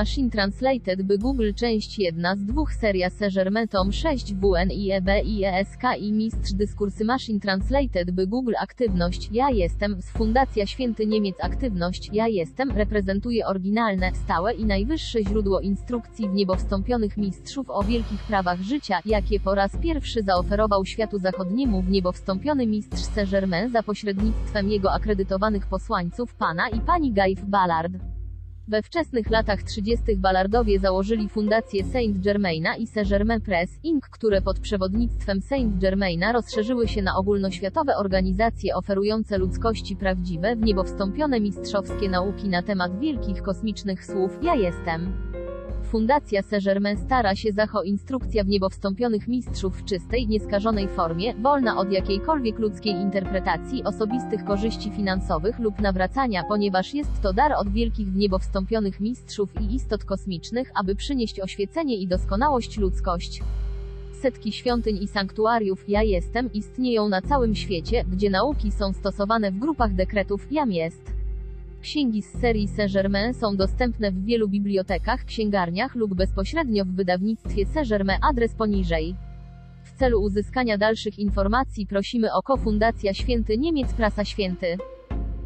Machine Translated by Google Część 1 z dwóch seria Saint-Germain Tom 6 WN i EB i ESK i Mistrz Dyskursy Machine Translated by Google Aktywność Ja jestem z Fundacja Święty Niemiec Aktywność Ja jestem reprezentuje oryginalne, stałe i najwyższe źródło instrukcji w niebo wstąpionych mistrzów o wielkich prawach życia, jakie po raz pierwszy zaoferował światu zachodniemu w niebo wstąpiony mistrz Saint-Germain za pośrednictwem jego akredytowanych posłańców pana i pani Gaif Ballard. We wczesnych latach 30. Ballardowie założyli fundację Saint Germaina i Saint-Germain Press, Inc., które pod przewodnictwem Saint Germaina rozszerzyły się na ogólnoświatowe organizacje oferujące ludzkości prawdziwe, w niebo wstąpione mistrzowskie nauki na temat wielkich kosmicznych słów Ja jestem. Fundacja Saint-Germain stara się zacho instrukcja w niebo wstąpionych mistrzów w czystej, nieskażonej formie, wolna od jakiejkolwiek ludzkiej interpretacji, osobistych korzyści finansowych lub nawracania, ponieważ jest to dar od wielkich w niebo wstąpionych mistrzów i istot kosmicznych, aby przynieść oświecenie i doskonałość ludzkość. Setki świątyń i sanktuariów Ja Jestem istnieją na całym świecie, gdzie nauki są stosowane w grupach dekretów Jam Jest. Księgi z serii Saint-Germain są dostępne w wielu bibliotekach, księgarniach lub bezpośrednio w wydawnictwie Saint-Germain adres poniżej. W celu uzyskania dalszych informacji prosimy o kofundacja Święty Niemiec Prasa Święty.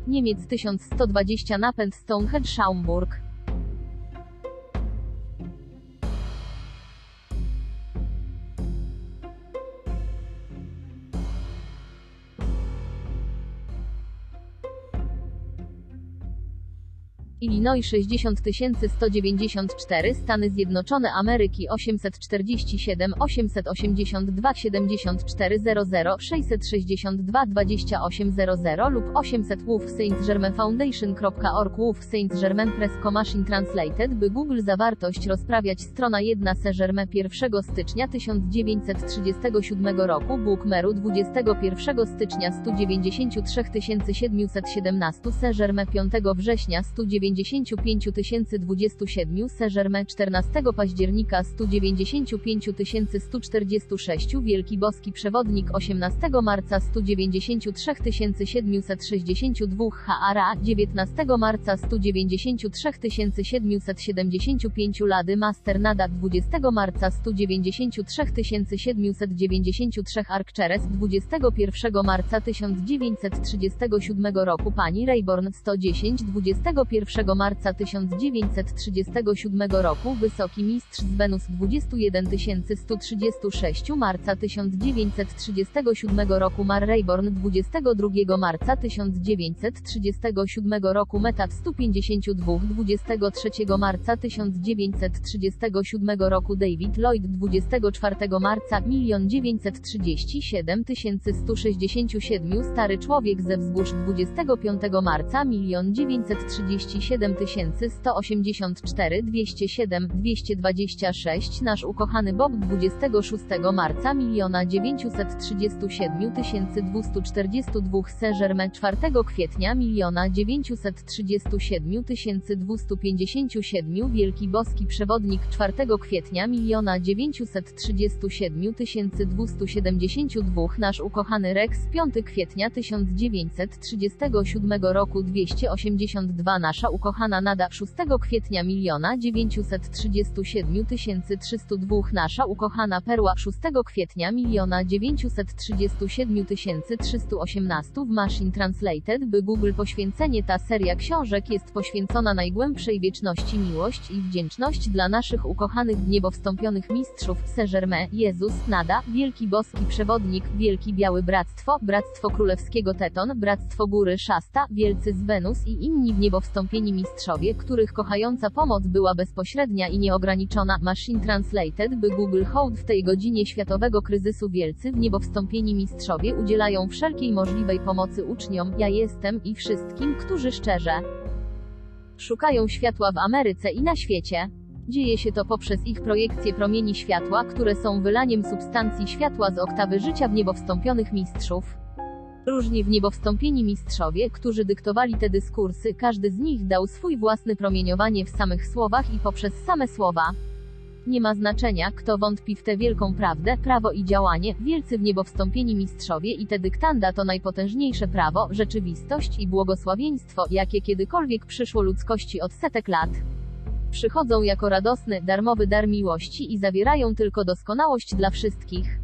Niemiec 1120 Napęd Stonehenge Schaumburg. Illinois 60 194 Stany Zjednoczone Ameryki 847 882 74 00 662 2800 lub 800 WUF Saint Germain Foundation.org WUF Saint Germain Press Machine Translated by Google zawartość rozprawiać strona 1 Saint-Germain 1 stycznia 1937 roku Bookmeru 21 stycznia 193 717 Saint-Germain 5 września 190 195 027 Saint-Germain 14 października 195 146 Wielki Boski Przewodnik 18 marca 193 762 HARA 19 marca 193 775 Lady Master Nada 20 marca 193 793 Arcturus 21 marca 1937 roku Pani Rayborn 110 21 marca 1937 roku Wysoki Mistrz z Wenus 21 136 marca 1937 roku Mar Rayborn 22 marca 1937 roku Metat 152 23 marca 1937 roku David Lloyd 24 marca 1 937 167 Stary Człowiek ze Wzgórz 25 marca 1 937 7184 207 226 Nasz ukochany Bob 26 marca 1 937 242 Saint-Germain 4 kwietnia 1 937 257 Wielki Boski Przewodnik 4 kwietnia 1 937 272 Nasz ukochany Rex 5 kwietnia 1937 roku 282 Nasza ukochana Nada 6 kwietnia miliona 937 302 Nasza ukochana Perła 6 kwietnia miliona 937 318 w Machine Translated by Google poświęcenie Ta seria książek jest poświęcona najgłębszej wieczności miłość i wdzięczność dla naszych ukochanych w niebo wstąpionych mistrzów Saint-Germain, Jezus, Nada, Wielki Boski Przewodnik, Wielki Biały Bractwo, Bractwo Królewskiego Teton, Bractwo Góry Szasta, Wielcy z Wenus i inni w niebo wstąpieni mistrzowie, których kochająca pomoc była bezpośrednia i nieograniczona. Machine Translated by Google Hołd w tej godzinie światowego kryzysu wielcy w niebo wstąpieni mistrzowie udzielają wszelkiej możliwej pomocy uczniom, ja jestem i wszystkim, którzy szczerze szukają światła w Ameryce i na świecie. Dzieje się to poprzez ich projekcje promieni światła, które są wylaniem substancji światła z oktawy życia w niebo wstąpionych mistrzów. Różni w niebo wstąpieni mistrzowie, którzy dyktowali te dyskursy, każdy z nich dał swój własny promieniowanie w samych słowach i poprzez same słowa. Nie ma znaczenia, kto wątpi w tę wielką prawdę, prawo i działanie, wielcy w niebo wstąpieni mistrzowie i te dyktanda to najpotężniejsze prawo, rzeczywistość i błogosławieństwo, jakie kiedykolwiek przyszło ludzkości od setek lat. Przychodzą jako radosny, darmowy dar miłości i zawierają tylko doskonałość dla wszystkich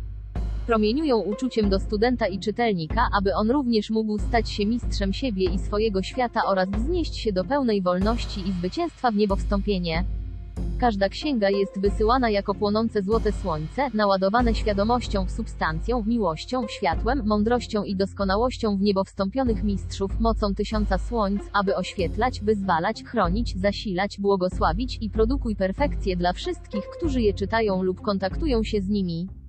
promieniują uczuciem do studenta i czytelnika, aby on również mógł stać się mistrzem siebie i swojego świata oraz wznieść się do pełnej wolności i zwycięstwa w niebo wstąpienie. Każda księga jest wysyłana jako płonące złote słońce, naładowane świadomością, substancją, miłością, światłem, mądrością i doskonałością w niebo wstąpionych mistrzów, mocą tysiąca słońc, aby oświetlać, wyzwalać, chronić, zasilać, błogosławić i produkuj perfekcję dla wszystkich, którzy je czytają lub kontaktują się z nimi.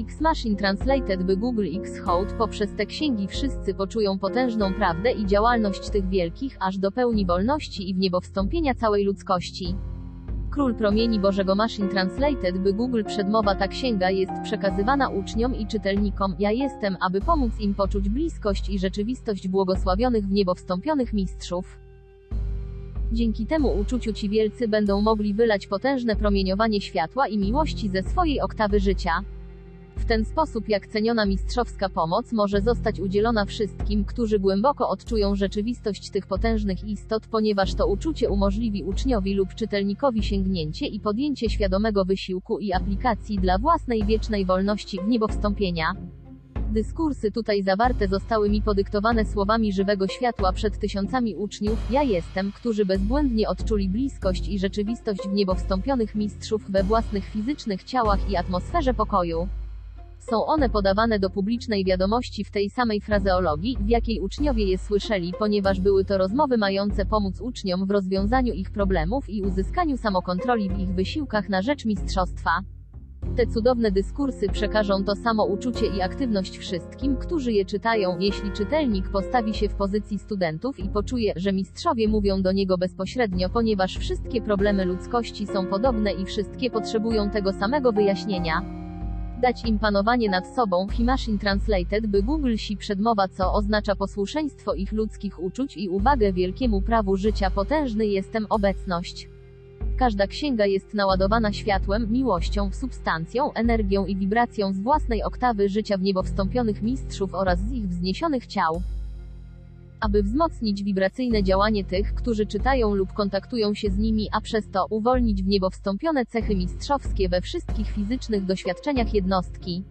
X-Machine Translated by Google X Hołd poprzez te księgi wszyscy poczują potężną prawdę i działalność tych wielkich, aż do pełni wolności i w niebo wstąpienia całej ludzkości. Król promieni Bożego Machine Translated by Google przedmowa ta księga jest przekazywana uczniom i czytelnikom, ja jestem, aby pomóc im poczuć bliskość i rzeczywistość błogosławionych w niebo wstąpionych mistrzów. Dzięki temu uczuciu ci wielcy będą mogli wylać potężne promieniowanie światła i miłości ze swojej oktawy życia. W ten sposób jak ceniona mistrzowska pomoc może zostać udzielona wszystkim, którzy głęboko odczują rzeczywistość tych potężnych istot, ponieważ to uczucie umożliwi uczniowi lub czytelnikowi sięgnięcie i podjęcie świadomego wysiłku i aplikacji dla własnej wiecznej wolności w niebo wstąpienia. Dyskursy tutaj zawarte zostały mi podyktowane słowami żywego światła przed tysiącami uczniów, ja jestem, którzy bezbłędnie odczuli bliskość i rzeczywistość w niebo wstąpionych mistrzów we własnych fizycznych ciałach i atmosferze pokoju. Są one podawane do publicznej wiadomości w tej samej frazeologii, w jakiej uczniowie je słyszeli, ponieważ były to rozmowy mające pomóc uczniom w rozwiązaniu ich problemów i uzyskaniu samokontroli w ich wysiłkach na rzecz mistrzostwa. Te cudowne dyskursy przekażą to samo uczucie i aktywność wszystkim, którzy je czytają, jeśli czytelnik postawi się w pozycji studentów i poczuje, że mistrzowie mówią do niego bezpośrednio, ponieważ wszystkie problemy ludzkości są podobne i wszystkie potrzebują tego samego wyjaśnienia dać im panowanie nad sobą w Himachine Translated by Google si przedmowa co oznacza posłuszeństwo ich ludzkich uczuć i uwagę wielkiemu prawu życia potężny jestem obecność. Każda księga jest naładowana światłem, miłością, substancją, energią i wibracją z własnej oktawy życia w niebo wstąpionych mistrzów oraz z ich wzniesionych ciał aby wzmocnić wibracyjne działanie tych, którzy czytają lub kontaktują się z nimi, a przez to uwolnić w niebo wstąpione cechy mistrzowskie we wszystkich fizycznych doświadczeniach jednostki.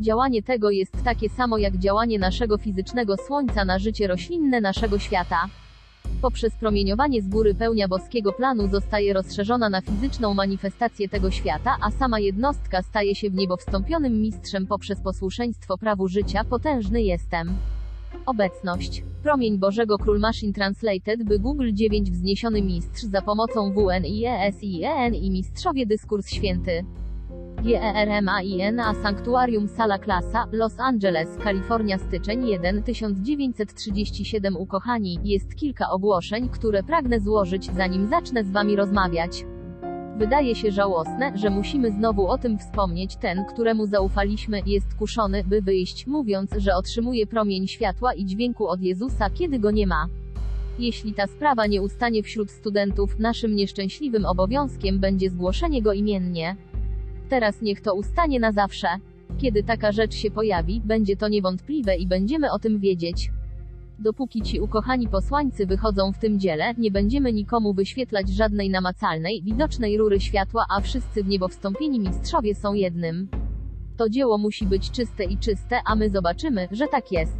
Działanie tego jest takie samo jak działanie naszego fizycznego słońca na życie roślinne naszego świata. Poprzez promieniowanie z góry pełnia boskiego planu zostaje rozszerzona na fizyczną manifestację tego świata, a sama jednostka staje się w niebo wstąpionym mistrzem poprzez posłuszeństwo prawu życia, potężny jestem. Obecność. Promień Bożego Król Machine Translated by Google 9 Wzniesiony Mistrz za pomocą WNIESIEN i Mistrzowie Dyskurs Święty. GERMAINA Sanktuarium Sala Klasa, Los Angeles, Kalifornia Styczeń 1 1937 Ukochani, jest kilka ogłoszeń, które pragnę złożyć, zanim zacznę z Wami rozmawiać. Wydaje się żałosne, że musimy znowu o tym wspomnieć. Ten, któremu zaufaliśmy, jest kuszony, by wyjść, mówiąc, że otrzymuje promień światła i dźwięku od Jezusa, kiedy go nie ma. Jeśli ta sprawa nie ustanie wśród studentów, naszym nieszczęśliwym obowiązkiem będzie zgłoszenie go imiennie. Teraz niech to ustanie na zawsze. Kiedy taka rzecz się pojawi, będzie to niewątpliwe i będziemy o tym wiedzieć. Dopóki ci ukochani posłańcy wychodzą w tym dziele, nie będziemy nikomu wyświetlać żadnej namacalnej, widocznej rury światła, a wszyscy w niebo wstąpieni mistrzowie są jednym. To dzieło musi być czyste i czyste, a my zobaczymy, że tak jest.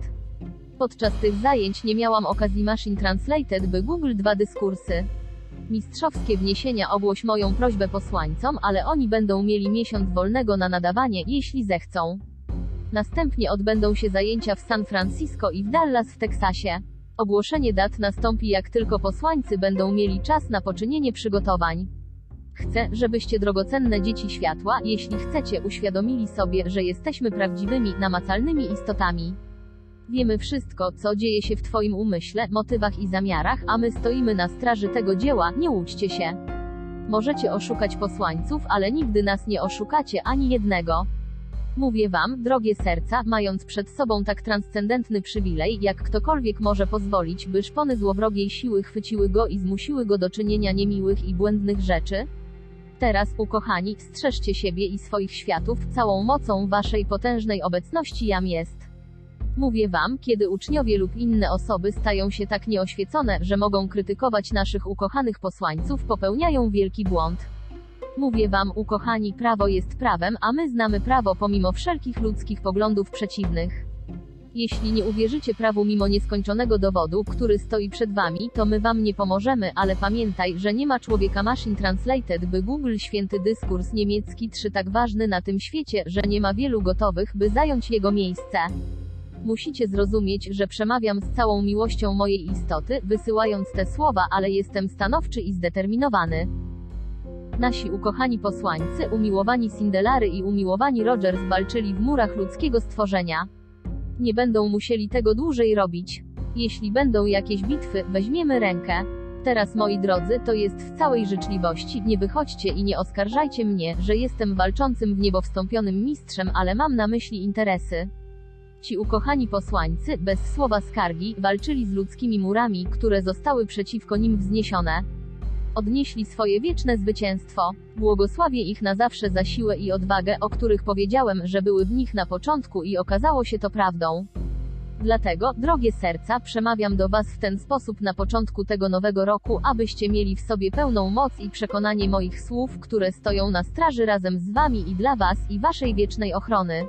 Podczas tych zajęć nie miałam okazji Machine Translated, by Google dwa dyskursy. Mistrzowskie wniesienia ogłoś moją prośbę posłańcom, ale oni będą mieli miesiąc wolnego na nadawanie, jeśli zechcą. Następnie odbędą się zajęcia w San Francisco i w Dallas w Teksasie. Ogłoszenie dat nastąpi jak tylko posłańcy będą mieli czas na poczynienie przygotowań. Chcę, żebyście drogocenne dzieci światła, jeśli chcecie, uświadomili sobie, że jesteśmy prawdziwymi, namacalnymi istotami. Wiemy wszystko, co dzieje się w Twoim umyśle, motywach i zamiarach, a my stoimy na straży tego dzieła, nie łudźcie się. Możecie oszukać posłańców, ale nigdy nas nie oszukacie ani jednego. Mówię wam, drogie serca, mając przed sobą tak transcendentny przywilej, jak ktokolwiek może pozwolić, by szpony złowrogiej siły chwyciły go i zmusiły go do czynienia niemiłych i błędnych rzeczy? Teraz, ukochani, strzeżcie siebie i swoich światów, całą mocą waszej potężnej obecności jam jest. Mówię wam, kiedy uczniowie lub inne osoby stają się tak nieoświecone, że mogą krytykować naszych ukochanych posłańców, popełniają wielki błąd. Mówię wam, ukochani, prawo jest prawem, a my znamy prawo pomimo wszelkich ludzkich poglądów przeciwnych. Jeśli nie uwierzycie prawu mimo nieskończonego dowodu, który stoi przed wami, to my wam nie pomożemy, ale pamiętaj, że nie ma człowieka Machine Translated, by Google święty dyskurs niemiecki 3 tak ważny na tym świecie, że nie ma wielu gotowych, by zająć jego miejsce. Musicie zrozumieć, że przemawiam z całą miłością mojej istoty, wysyłając te słowa, ale jestem stanowczy i zdeterminowany. Nasi ukochani posłańcy, umiłowani Sindelary i umiłowani Rogers walczyli w murach ludzkiego stworzenia. Nie będą musieli tego dłużej robić. Jeśli będą jakieś bitwy, weźmiemy rękę. Teraz, moi drodzy, to jest w całej życzliwości, nie wychodźcie i nie oskarżajcie mnie, że jestem walczącym w niebo wstąpionym mistrzem, ale mam na myśli interesy. Ci ukochani posłańcy, bez słowa skargi, walczyli z ludzkimi murami, które zostały przeciwko nim wzniesione. Odnieśli swoje wieczne zwycięstwo. Błogosławię ich na zawsze za siłę i odwagę, o których powiedziałem, że były w nich na początku i okazało się to prawdą. Dlatego, drogie serca, przemawiam do Was w ten sposób na początku tego nowego roku, abyście mieli w sobie pełną moc i przekonanie moich słów, które stoją na straży razem z Wami i dla Was i Waszej wiecznej ochrony.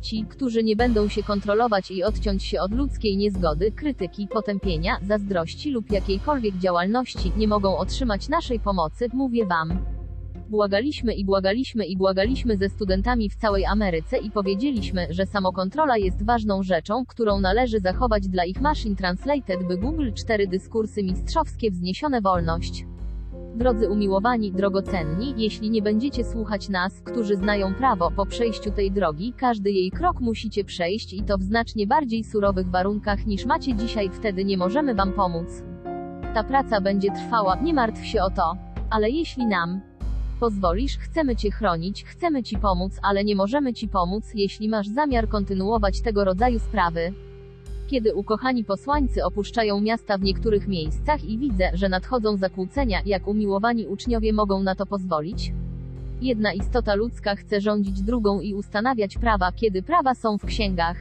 Ci, którzy nie będą się kontrolować i odciąć się od ludzkiej niezgody, krytyki, potępienia, zazdrości lub jakiejkolwiek działalności, nie mogą otrzymać naszej pomocy, mówię Wam. Błagaliśmy i błagaliśmy i błagaliśmy ze studentami w całej Ameryce i powiedzieliśmy, że samokontrola jest ważną rzeczą, którą należy zachować dla ich machine translated, by Google 4 dyskursy mistrzowskie wzniesione wolność. Drodzy umiłowani, drogocenni, jeśli nie będziecie słuchać nas, którzy znają prawo, po przejściu tej drogi, każdy jej krok musicie przejść i to w znacznie bardziej surowych warunkach niż macie dzisiaj, wtedy nie możemy wam pomóc. Ta praca będzie trwała, nie martw się o to. Ale jeśli nam pozwolisz, chcemy cię chronić, chcemy ci pomóc, ale nie możemy ci pomóc, jeśli masz zamiar kontynuować tego rodzaju sprawy. Kiedy ukochani posłańcy opuszczają miasta w niektórych miejscach i widzę, że nadchodzą zakłócenia, jak umiłowani uczniowie mogą na to pozwolić? Jedna istota ludzka chce rządzić drugą i ustanawiać prawa, kiedy prawa są w księgach.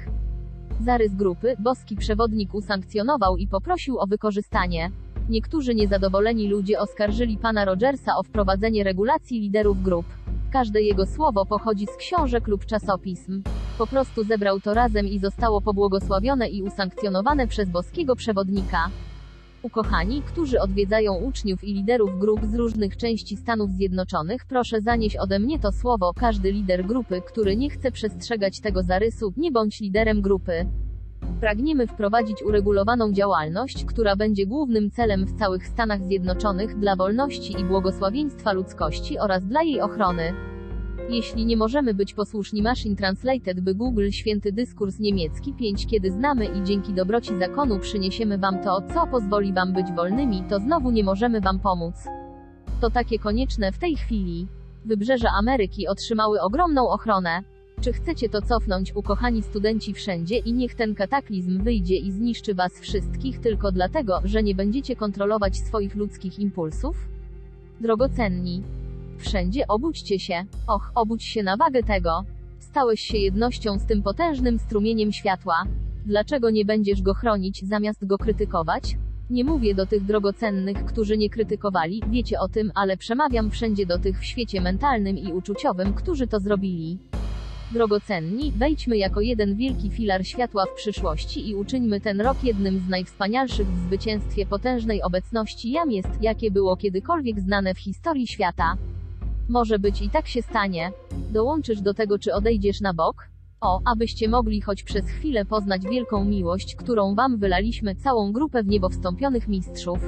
Zarys grupy, boski przewodnik usankcjonował i poprosił o wykorzystanie. Niektórzy niezadowoleni ludzie oskarżyli pana Rogersa o wprowadzenie regulacji liderów grup. Każde jego słowo pochodzi z książek lub czasopism. Po prostu zebrał to razem i zostało pobłogosławione i usankcjonowane przez boskiego przewodnika. Ukochani, którzy odwiedzają uczniów i liderów grup z różnych części Stanów Zjednoczonych, proszę zanieść ode mnie to słowo. Każdy lider grupy, który nie chce przestrzegać tego zarysu, nie bądź liderem grupy. Pragniemy wprowadzić uregulowaną działalność, która będzie głównym celem w całych Stanach Zjednoczonych dla wolności i błogosławieństwa ludzkości oraz dla jej ochrony. Jeśli nie możemy być posłuszni Machine Translated, by Google święty dyskurs niemiecki 5 kiedy znamy i dzięki dobroci zakonu przyniesiemy wam to, co pozwoli wam być wolnymi, to znowu nie możemy wam pomóc. To takie konieczne w tej chwili. Wybrzeża Ameryki otrzymały ogromną ochronę. Czy chcecie to cofnąć, ukochani studenci wszędzie i niech ten kataklizm wyjdzie i zniszczy was wszystkich tylko dlatego, że nie będziecie kontrolować swoich ludzkich impulsów? Drogocenni. Wszędzie obudźcie się. Och, obudź się na wagę tego. Stałeś się jednością z tym potężnym strumieniem światła. Dlaczego nie będziesz go chronić, zamiast go krytykować? Nie mówię do tych drogocennych, którzy nie krytykowali, wiecie o tym, ale przemawiam wszędzie do tych w świecie mentalnym i uczuciowym, którzy to zrobili. Drogocenni, wejdźmy jako jeden wielki filar światła w przyszłości i uczyńmy ten rok jednym z najwspanialszych w zwycięstwie potężnej obecności jam jest, jakie było kiedykolwiek znane w historii świata. Może być i tak się stanie. Dołączysz do tego czy odejdziesz na bok? O, abyście mogli choć przez chwilę poznać wielką miłość, którą wam wylaliśmy całą grupę w niebo wstąpionych mistrzów.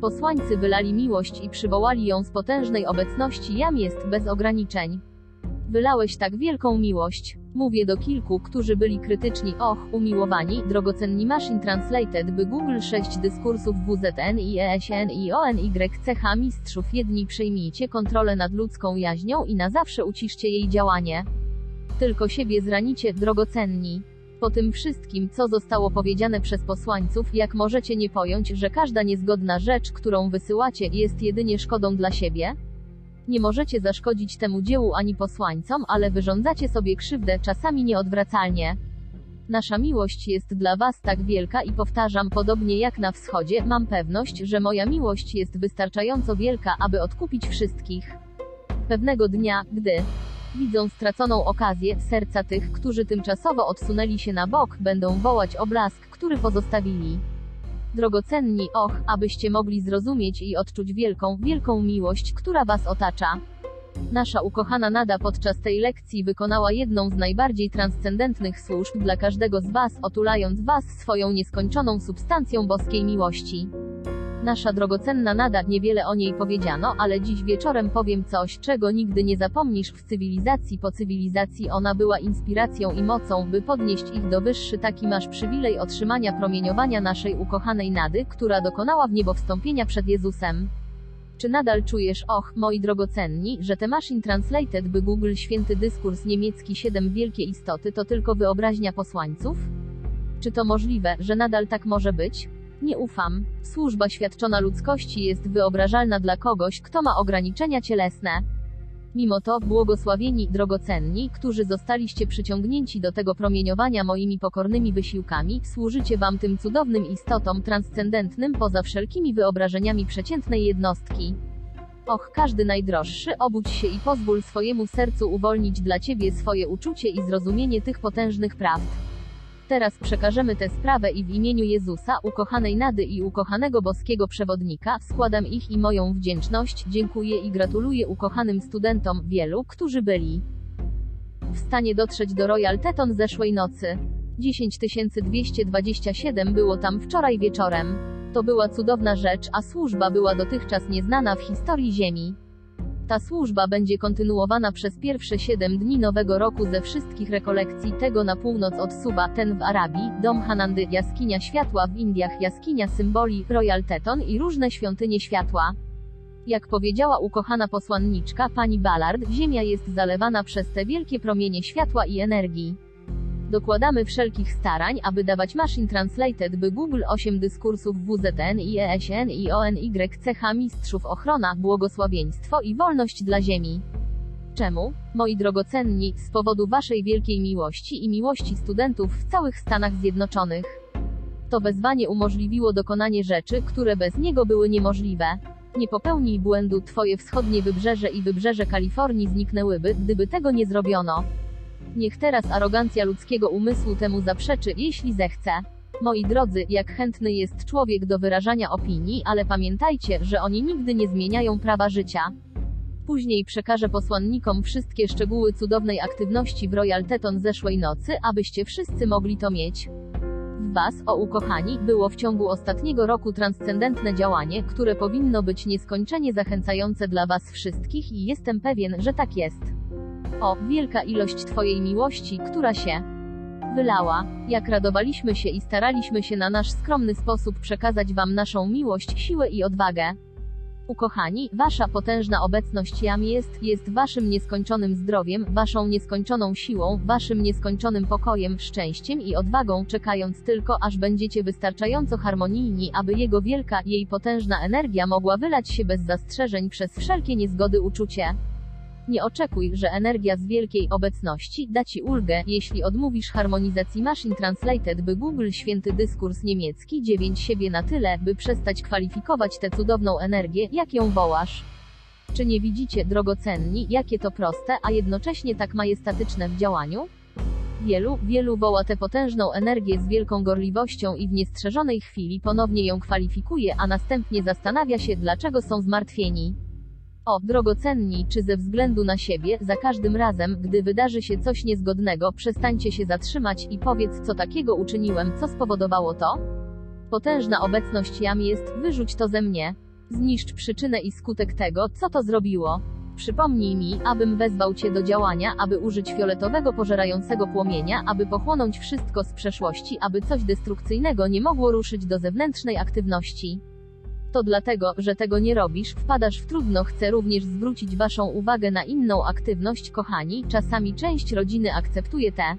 Posłańcy wylali miłość i przywołali ją z potężnej obecności jam jest bez ograniczeń. Wylałeś tak wielką miłość. Mówię do kilku, którzy byli krytyczni, och, umiłowani, drogocenni Machine Translated, by Google 6 dyskursów WZN i ESN i ONYCH mistrzów jedni przejmijcie kontrolę nad ludzką jaźnią i na zawsze uciszcie jej działanie. Tylko siebie zranicie, drogocenni. Po tym wszystkim, co zostało powiedziane przez posłańców, jak możecie nie pojąć, że każda niezgodna rzecz, którą wysyłacie, jest jedynie szkodą dla siebie? Nie możecie zaszkodzić temu dziełu ani posłańcom, ale wyrządzacie sobie krzywdę, czasami nieodwracalnie. Nasza miłość jest dla Was tak wielka i powtarzam, podobnie jak na wschodzie, mam pewność, że moja miłość jest wystarczająco wielka, aby odkupić wszystkich. Pewnego dnia, gdy widzą straconą okazję, serca tych, którzy tymczasowo odsunęli się na bok, będą wołać o blask, który pozostawili. Drogocenni, och, abyście mogli zrozumieć i odczuć wielką, wielką miłość, która Was otacza. Nasza ukochana Nada podczas tej lekcji wykonała jedną z najbardziej transcendentnych służb dla każdego z Was, otulając Was swoją nieskończoną substancją boskiej miłości. Nasza drogocenna Nada, niewiele o niej powiedziano, ale dziś wieczorem powiem coś, czego nigdy nie zapomnisz w cywilizacji po cywilizacji ona była inspiracją i mocą, by podnieść ich do wyższy taki masz przywilej otrzymania promieniowania naszej ukochanej Nady, która dokonała w niebo wstąpienia przed Jezusem. Czy nadal czujesz, och, moi drogocenni, że te Machine Translated by Google święty dyskurs niemiecki 7 wielkie istoty to tylko wyobraźnia posłańców? Czy to możliwe, że nadal tak może być? Nie ufam. Służba świadczona ludzkości jest wyobrażalna dla kogoś, kto ma ograniczenia cielesne. Mimo to, błogosławieni, drogocenni, którzy zostaliście przyciągnięci do tego promieniowania moimi pokornymi wysiłkami, służycie wam tym cudownym istotom transcendentnym poza wszelkimi wyobrażeniami przeciętnej jednostki. Och, każdy najdroższy, obudź się i pozwól swojemu sercu uwolnić dla ciebie swoje uczucie i zrozumienie tych potężnych prawd. Teraz przekażemy tę sprawę i w imieniu Jezusa, ukochanej Nady i ukochanego boskiego przewodnika, składam ich i moją wdzięczność, dziękuję i gratuluję ukochanym studentom, wielu, którzy byli w stanie dotrzeć do Royal Teton zeszłej nocy. 10227 było tam wczoraj wieczorem. To była cudowna rzecz, a służba była dotychczas nieznana w historii Ziemi. Ta służba będzie kontynuowana przez pierwsze 7 dni nowego roku ze wszystkich rekolekcji tego na północ od Suba, ten w Arabii, dom Hanandy, jaskinia światła w Indiach, jaskinia symboli, Royal Teton i różne świątynie światła. Jak powiedziała ukochana posłanniczka, pani Ballard, Ziemia jest zalewana przez te wielkie promienie światła i energii. Dokładamy wszelkich starań, aby dawać Machine Translated by Google 8 dyskursów WZN i ESN i ONYCH mistrzów ochrona, błogosławieństwo i wolność dla Ziemi. Czemu? Moi drogocenni, z powodu Waszej wielkiej miłości i miłości studentów w całych Stanach Zjednoczonych. To wezwanie umożliwiło dokonanie rzeczy, które bez niego były niemożliwe. Nie popełnij błędu, Twoje wschodnie wybrzeże i wybrzeże Kalifornii zniknęłyby, gdyby tego nie zrobiono. Niech teraz arogancja ludzkiego umysłu temu zaprzeczy, jeśli zechce. Moi drodzy, jak chętny jest człowiek do wyrażania opinii, ale pamiętajcie, że oni nigdy nie zmieniają prawa życia. Później przekażę posłannikom wszystkie szczegóły cudownej aktywności w Royal Teton zeszłej nocy, abyście wszyscy mogli to mieć. W Was, o ukochani, było w ciągu ostatniego roku transcendentne działanie, które powinno być nieskończenie zachęcające dla Was wszystkich i jestem pewien, że tak jest. O, wielka ilość Twojej miłości, która się wylała. Jak radowaliśmy się i staraliśmy się na nasz skromny sposób przekazać Wam naszą miłość, siłę i odwagę. Ukochani, Wasza potężna obecność Jam jest, jest Waszym nieskończonym zdrowiem, Waszą nieskończoną siłą, Waszym nieskończonym pokojem, szczęściem i odwagą, czekając tylko, aż będziecie wystarczająco harmonijni, aby Jego wielka, jej potężna energia mogła wylać się bez zastrzeżeń przez wszelkie niezgody uczucie. Nie oczekuj, że energia z wielkiej obecności da ci ulgę, jeśli odmówisz harmonizacji Machine Translated, by Google święty dyskurs niemiecki 9 siebie na tyle, by przestać kwalifikować tę cudowną energię, jak ją wołasz. Czy nie widzicie, drogocenni, jakie to proste, a jednocześnie tak majestatyczne w działaniu? Wielu, wielu woła tę potężną energię z wielką gorliwością i w niestrzeżonej chwili ponownie ją kwalifikuje, a następnie zastanawia się, dlaczego są zmartwieni. O, drogocenni, czy ze względu na siebie, za każdym razem, gdy wydarzy się coś niezgodnego, przestańcie się zatrzymać i powiedz, co takiego uczyniłem, co spowodowało to? Potężna obecność jam jest, wyrzuć to ze mnie. Zniszcz przyczynę i skutek tego, co to zrobiło. Przypomnij mi, abym wezwał Cię do działania, aby użyć fioletowego pożerającego płomienia, aby pochłonąć wszystko z przeszłości, aby coś destrukcyjnego nie mogło ruszyć do zewnętrznej aktywności. To dlatego, że tego nie robisz, wpadasz w trudno. Chcę również zwrócić Waszą uwagę na inną aktywność, kochani. Czasami część rodziny akceptuje tę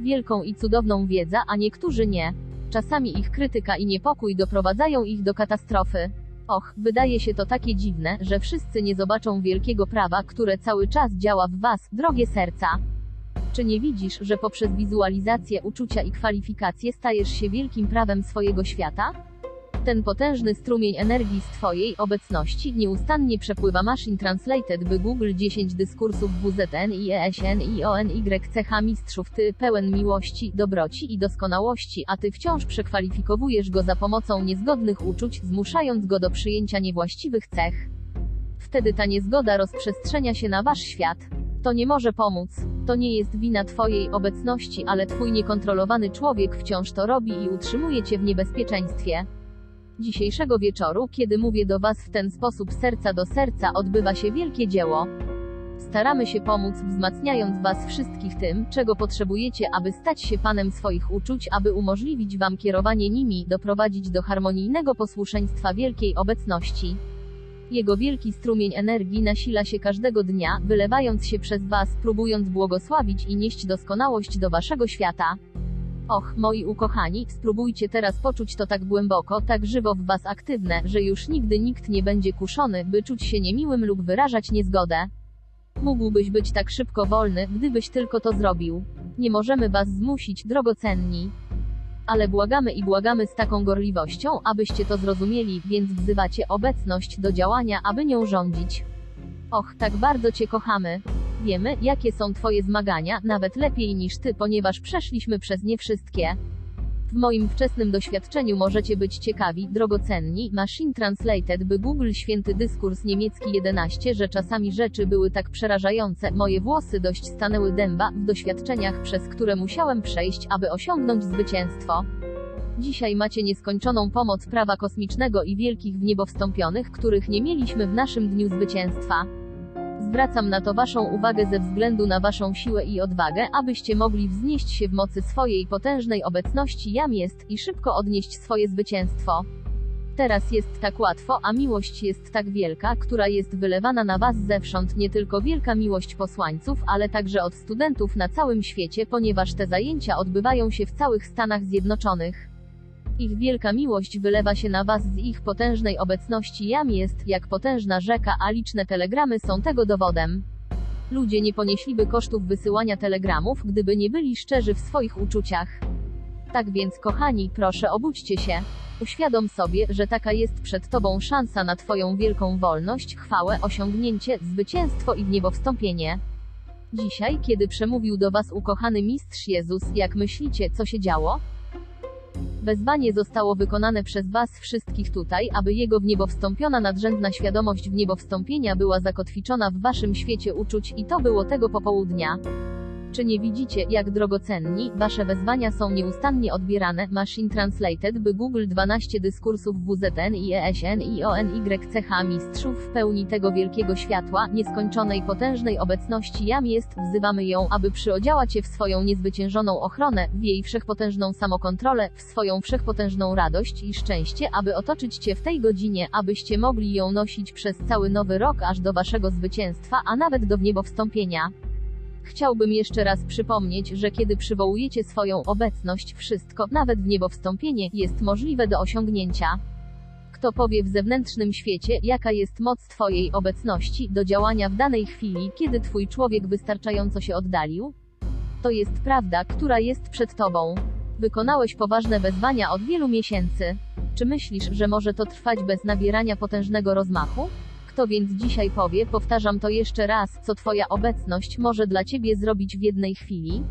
wielką i cudowną wiedzę, a niektórzy nie. Czasami ich krytyka i niepokój doprowadzają ich do katastrofy. Och, wydaje się to takie dziwne, że wszyscy nie zobaczą wielkiego prawa, które cały czas działa w Was, drogie serca. Czy nie widzisz, że poprzez wizualizację uczucia i kwalifikacje stajesz się wielkim prawem swojego świata? Ten potężny strumień energii z Twojej obecności nieustannie przepływa Machine Translated by Google 10 dyskursów WZN i ESN i ONYCH mistrzów Ty pełen miłości, dobroci i doskonałości, a Ty wciąż przekwalifikowujesz go za pomocą niezgodnych uczuć, zmuszając go do przyjęcia niewłaściwych cech. Wtedy ta niezgoda rozprzestrzenia się na Wasz świat. To nie może pomóc. To nie jest wina Twojej obecności, ale Twój niekontrolowany człowiek wciąż to robi i utrzymuje Cię w niebezpieczeństwie. Dzisiejszego wieczoru, kiedy mówię do Was w ten sposób serca do serca, odbywa się wielkie dzieło. Staramy się pomóc, wzmacniając Was wszystkich tym, czego potrzebujecie, aby stać się Panem swoich uczuć, aby umożliwić Wam kierowanie nimi, doprowadzić do harmonijnego posłuszeństwa wielkiej obecności. Jego wielki strumień energii nasila się każdego dnia, wylewając się przez Was, próbując błogosławić i nieść doskonałość do Waszego świata. Och, moi ukochani, spróbujcie teraz poczuć to tak głęboko, tak żywo w was aktywne, że już nigdy nikt nie będzie kuszony, by czuć się niemiłym lub wyrażać niezgodę. Mógłbyś być tak szybko wolny, gdybyś tylko to zrobił. Nie możemy was zmusić, drogocenni. Ale błagamy i błagamy z taką gorliwością, abyście to zrozumieli, więc wzywacie obecność do działania, aby nią rządzić. Och, tak bardzo Cię kochamy. Wiemy, jakie są Twoje zmagania, nawet lepiej niż Ty, ponieważ przeszliśmy przez nie wszystkie. W moim wczesnym doświadczeniu możecie być ciekawi, drogocenni, Machine Translated by Google święty dyskurs niemiecki 11, że czasami rzeczy były tak przerażające, moje włosy dość stanęły dęba, w doświadczeniach przez które musiałem przejść, aby osiągnąć zwycięstwo. Dzisiaj macie nieskończoną pomoc prawa kosmicznego i wielkich w niebo wstąpionych, których nie mieliśmy w naszym dniu zwycięstwa. Zwracam na to Waszą uwagę ze względu na Waszą siłę i odwagę, abyście mogli wznieść się w mocy swojej potężnej obecności jam jest i szybko odnieść swoje zwycięstwo. Teraz jest tak łatwo, a miłość jest tak wielka, która jest wylewana na Was zewsząd, nie tylko wielka miłość posłańców, ale także od studentów na całym świecie, ponieważ te zajęcia odbywają się w całych Stanach Zjednoczonych. Ich wielka miłość wylewa się na was z ich potężnej obecności jam jest, jak potężna rzeka, a liczne telegramy są tego dowodem. Ludzie nie ponieśliby kosztów wysyłania telegramów, gdyby nie byli szczerzy w swoich uczuciach. Tak więc, kochani, proszę obudźcie się. Uświadom sobie, że taka jest przed Tobą szansa na Twoją wielką wolność, chwałę, osiągnięcie, zwycięstwo i w niebo wstąpienie. Dzisiaj, kiedy przemówił do Was ukochany Mistrz Jezus, jak myślicie, co się działo? Wezwanie zostało wykonane przez Was wszystkich tutaj, aby Jego w niebo wstąpiona nadrzędna świadomość w niebo wstąpienia była zakotwiczona w Waszym świecie uczuć i to było tego popołudnia. Czy nie widzicie, jak drogocenni, wasze wezwania są nieustannie odbierane? Machine Translated by Google 12 dyskursów WZN i ESN i ONYCH mistrzów w pełni tego wielkiego światła, nieskończonej potężnej obecności jam jest, wzywamy ją, aby przyodziała cię w swoją niezwyciężoną ochronę, w jej wszechpotężną samokontrolę, w swoją wszechpotężną radość i szczęście, aby otoczyć cię w tej godzinie, abyście mogli ją nosić przez cały nowy rok aż do waszego zwycięstwa, a nawet do wniebowstąpienia. Chciałbym jeszcze raz przypomnieć, że kiedy przywołujecie swoją obecność, wszystko, nawet w niebo wstąpienie, jest możliwe do osiągnięcia. Kto powie w zewnętrznym świecie, jaka jest moc Twojej obecności do działania w danej chwili, kiedy Twój człowiek wystarczająco się oddalił? To jest prawda, która jest przed Tobą. Wykonałeś poważne wezwania od wielu miesięcy. Czy myślisz, że może to trwać bez nabierania potężnego rozmachu? Kto więc dzisiaj powie, powtarzam to jeszcze raz, co Twoja obecność może dla Ciebie zrobić w jednej chwili?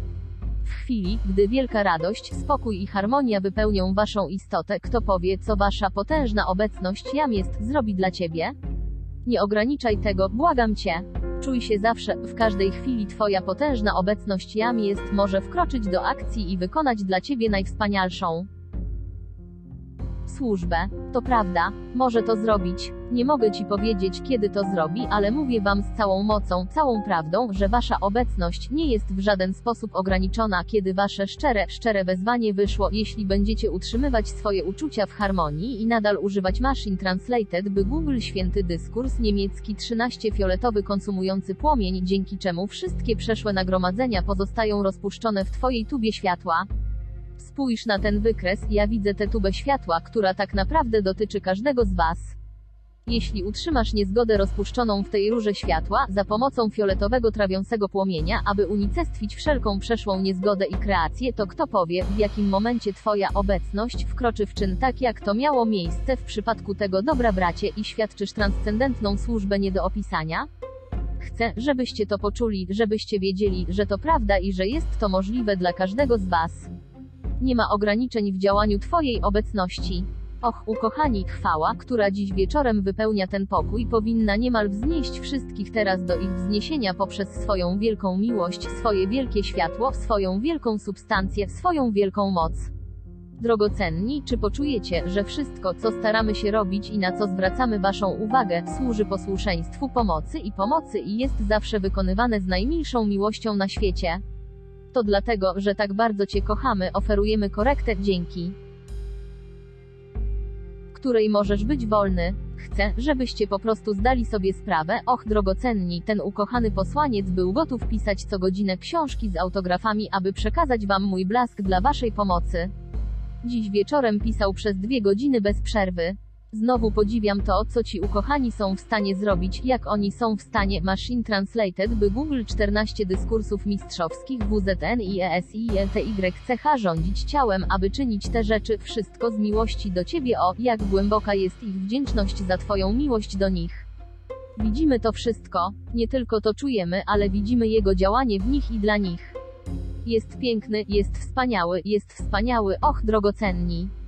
W chwili, gdy wielka radość, spokój i harmonia wypełnią Waszą istotę, kto powie, co Wasza potężna obecność jam jest, zrobi dla Ciebie? Nie ograniczaj tego, błagam Cię. Czuj się zawsze, w każdej chwili Twoja potężna obecność jam jest, może wkroczyć do akcji i wykonać dla Ciebie najwspanialszą służbę. To prawda, może to zrobić. Nie mogę ci powiedzieć, kiedy to zrobi, ale mówię wam z całą mocą, całą prawdą, że wasza obecność nie jest w żaden sposób ograniczona, kiedy wasze szczere, szczere wezwanie wyszło, jeśli będziecie utrzymywać swoje uczucia w harmonii i nadal używać Machine Translated, by Google święty dyskurs niemiecki 13 fioletowy konsumujący płomień, dzięki czemu wszystkie przeszłe nagromadzenia pozostają rozpuszczone w twojej tubie światła. Spójrz na ten wykres, ja widzę tę tubę światła, która tak naprawdę dotyczy każdego z Was. Jeśli utrzymasz niezgodę rozpuszczoną w tej rurze światła, za pomocą fioletowego trawiącego płomienia, aby unicestwić wszelką przeszłą niezgodę i kreację, to kto powie, w jakim momencie Twoja obecność wkroczy w czyn tak jak to miało miejsce w przypadku tego dobra bracie i świadczysz transcendentną służbę nie do opisania? Chcę, żebyście to poczuli, żebyście wiedzieli, że to prawda i że jest to możliwe dla każdego z Was. Nie ma ograniczeń w działaniu Twojej obecności. Och, ukochani, chwała, która dziś wieczorem wypełnia ten pokój, powinna niemal wznieść wszystkich teraz do ich wzniesienia poprzez swoją wielką miłość, swoje wielkie światło, swoją wielką substancję, swoją wielką moc. Drogocenni, czy poczujecie, że wszystko, co staramy się robić i na co zwracamy Waszą uwagę, służy posłuszeństwu, pomocy i pomocy i jest zawsze wykonywane z najmilszą miłością na świecie? To dlatego, że tak bardzo Cię kochamy, oferujemy korektę, dzięki której możesz być wolny. Chcę, żebyście po prostu zdali sobie sprawę, och drogocenni, ten ukochany posłaniec był gotów pisać co godzinę książki z autografami, aby przekazać wam mój blask dla waszej pomocy. Dziś wieczorem pisał przez dwie godziny bez przerwy. Znowu podziwiam to, co ci ukochani są w stanie zrobić, jak oni są w stanie Machine Translated, by Google 14 dyskursów mistrzowskich WZN i ESI i LTYCH rządzić ciałem, aby czynić te rzeczy, wszystko z miłości do ciebie o, jak głęboka jest ich wdzięczność za twoją miłość do nich. Widzimy to wszystko, nie tylko to czujemy, ale widzimy jego działanie w nich i dla nich. Jest piękny, jest wspaniały, jest wspaniały, och drogocenni.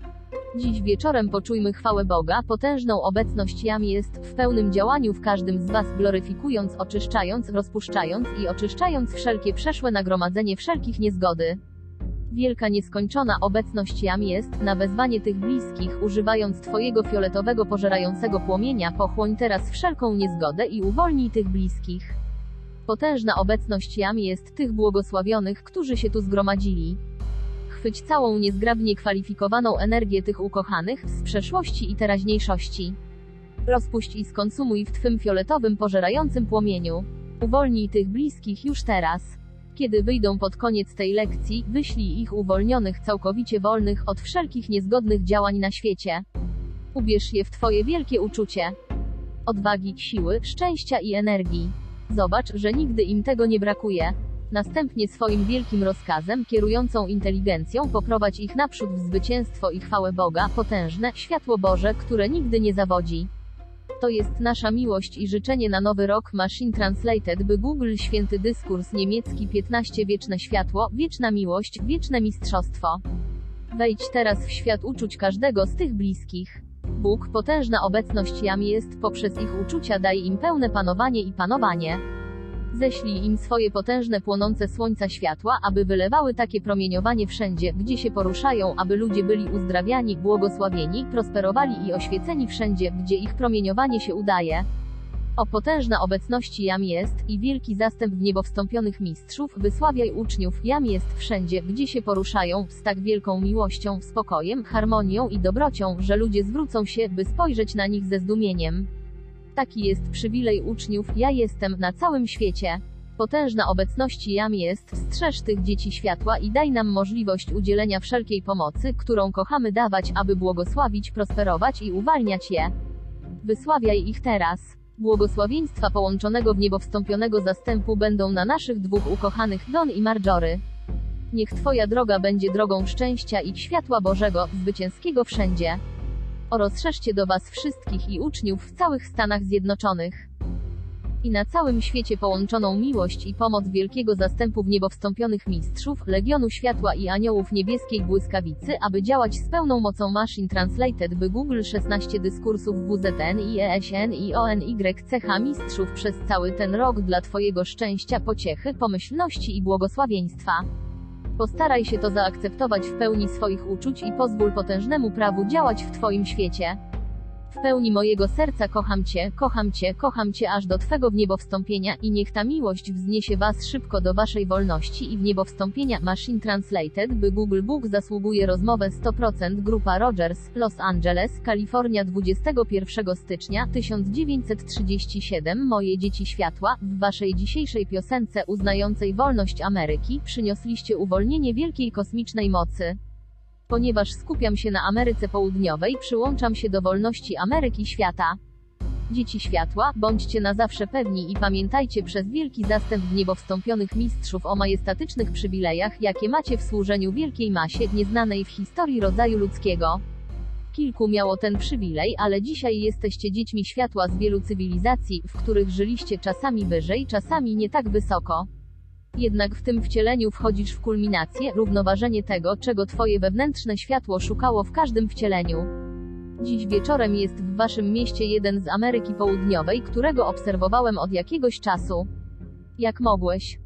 Dziś wieczorem poczujmy chwałę Boga, potężną obecność Jam jest w pełnym działaniu w każdym z Was, gloryfikując, oczyszczając, rozpuszczając i oczyszczając wszelkie przeszłe nagromadzenie wszelkich niezgody. Wielka nieskończona obecność Jam jest, na wezwanie tych bliskich, używając Twojego fioletowego pożerającego płomienia, pochłoń teraz wszelką niezgodę i uwolnij tych bliskich. Potężna obecność Jam jest tych błogosławionych, którzy się tu zgromadzili. Chwyć całą niezgrabnie kwalifikowaną energię tych ukochanych, z przeszłości i teraźniejszości. Rozpuść i skonsumuj w Twym fioletowym pożerającym płomieniu. Uwolnij tych bliskich już teraz. Kiedy wyjdą pod koniec tej lekcji, wyślij ich uwolnionych całkowicie wolnych od wszelkich niezgodnych działań na świecie. Ubierz je w Twoje wielkie uczucie. Odwagi, siły, szczęścia i energii. Zobacz, że nigdy im tego nie brakuje. Następnie swoim wielkim rozkazem, kierującą inteligencją, poprowadź ich naprzód w zwycięstwo i chwałę Boga, potężne, światło Boże, które nigdy nie zawodzi. To jest nasza miłość i życzenie na nowy rok Machine Translated, by Google Święty Dyskurs Niemiecki 15 Wieczne Światło, Wieczna Miłość, Wieczne Mistrzostwo. Wejdź teraz w świat uczuć każdego z tych bliskich. Bóg, potężna obecność Jam jest, poprzez ich uczucia daj im pełne panowanie i panowanie. Ześlij im swoje potężne płonące słońca światła, aby wylewały takie promieniowanie wszędzie, gdzie się poruszają, aby ludzie byli uzdrawiani, błogosławieni, prosperowali i oświeceni wszędzie, gdzie ich promieniowanie się udaje. O potężna obecności Jam jest i wielki zastęp w niebo wstąpionych mistrzów, wysławiaj uczniów, Jam jest wszędzie, gdzie się poruszają, z tak wielką miłością, spokojem, harmonią i dobrocią, że ludzie zwrócą się, by spojrzeć na nich ze zdumieniem. Taki jest przywilej uczniów, ja jestem na całym świecie. Potężna obecności jam jest, strzeż tych dzieci światła i daj nam możliwość udzielenia wszelkiej pomocy, którą kochamy dawać, aby błogosławić, prosperować i uwalniać je. Wysławiaj ich teraz. Błogosławieństwa połączonego w niebo wstąpionego zastępu będą na naszych dwóch ukochanych, Don i Marjory. Niech Twoja droga będzie drogą szczęścia i światła Bożego, zwycięskiego wszędzie. O rozszerzcie do Was wszystkich i uczniów w całych Stanach Zjednoczonych i na całym świecie połączoną miłość i pomoc wielkiego zastępu w niebo wstąpionych mistrzów, Legionu Światła i Aniołów Niebieskiej Błyskawicy, aby działać z pełną mocą Machine Translated by Google 16 dyskursów WZN i ESN i ONYCH mistrzów przez cały ten rok dla Twojego szczęścia, pociechy, pomyślności i błogosławieństwa. Postaraj się to zaakceptować w pełni swoich uczuć i pozwól potężnemu prawu działać w Twoim świecie. Pełni mojego serca. Kocham Cię, kocham Cię, kocham Cię aż do Twego w niebo wstąpienia i niech ta miłość wzniesie Was szybko do Waszej wolności i w niebo wstąpienia Machine Translated by Google Book zasługuje rozmowę 100% Grupa Rogers, Los Angeles, Kalifornia 21 stycznia 1937 Moje dzieci światła, w Waszej dzisiejszej piosence uznającej wolność Ameryki przyniosliście uwolnienie wielkiej kosmicznej mocy. Ponieważ skupiam się na Ameryce Południowej, przyłączam się do wolności Ameryki świata. Dzieci światła, bądźcie na zawsze pewni i pamiętajcie przez wielki zastęp w niebo wstąpionych mistrzów o majestatycznych przywilejach, jakie macie w służeniu wielkiej masie, nieznanej w historii rodzaju ludzkiego. Kilku miało ten przywilej, ale dzisiaj jesteście dziećmi światła z wielu cywilizacji, w których żyliście czasami wyżej, czasami nie tak wysoko. Jednak w tym wcieleniu wchodzisz w kulminację, równoważenie tego, czego twoje wewnętrzne światło szukało w każdym wcieleniu. Dziś wieczorem jest w waszym mieście jeden z Ameryki Południowej, którego obserwowałem od jakiegoś czasu. Jak mogłeś?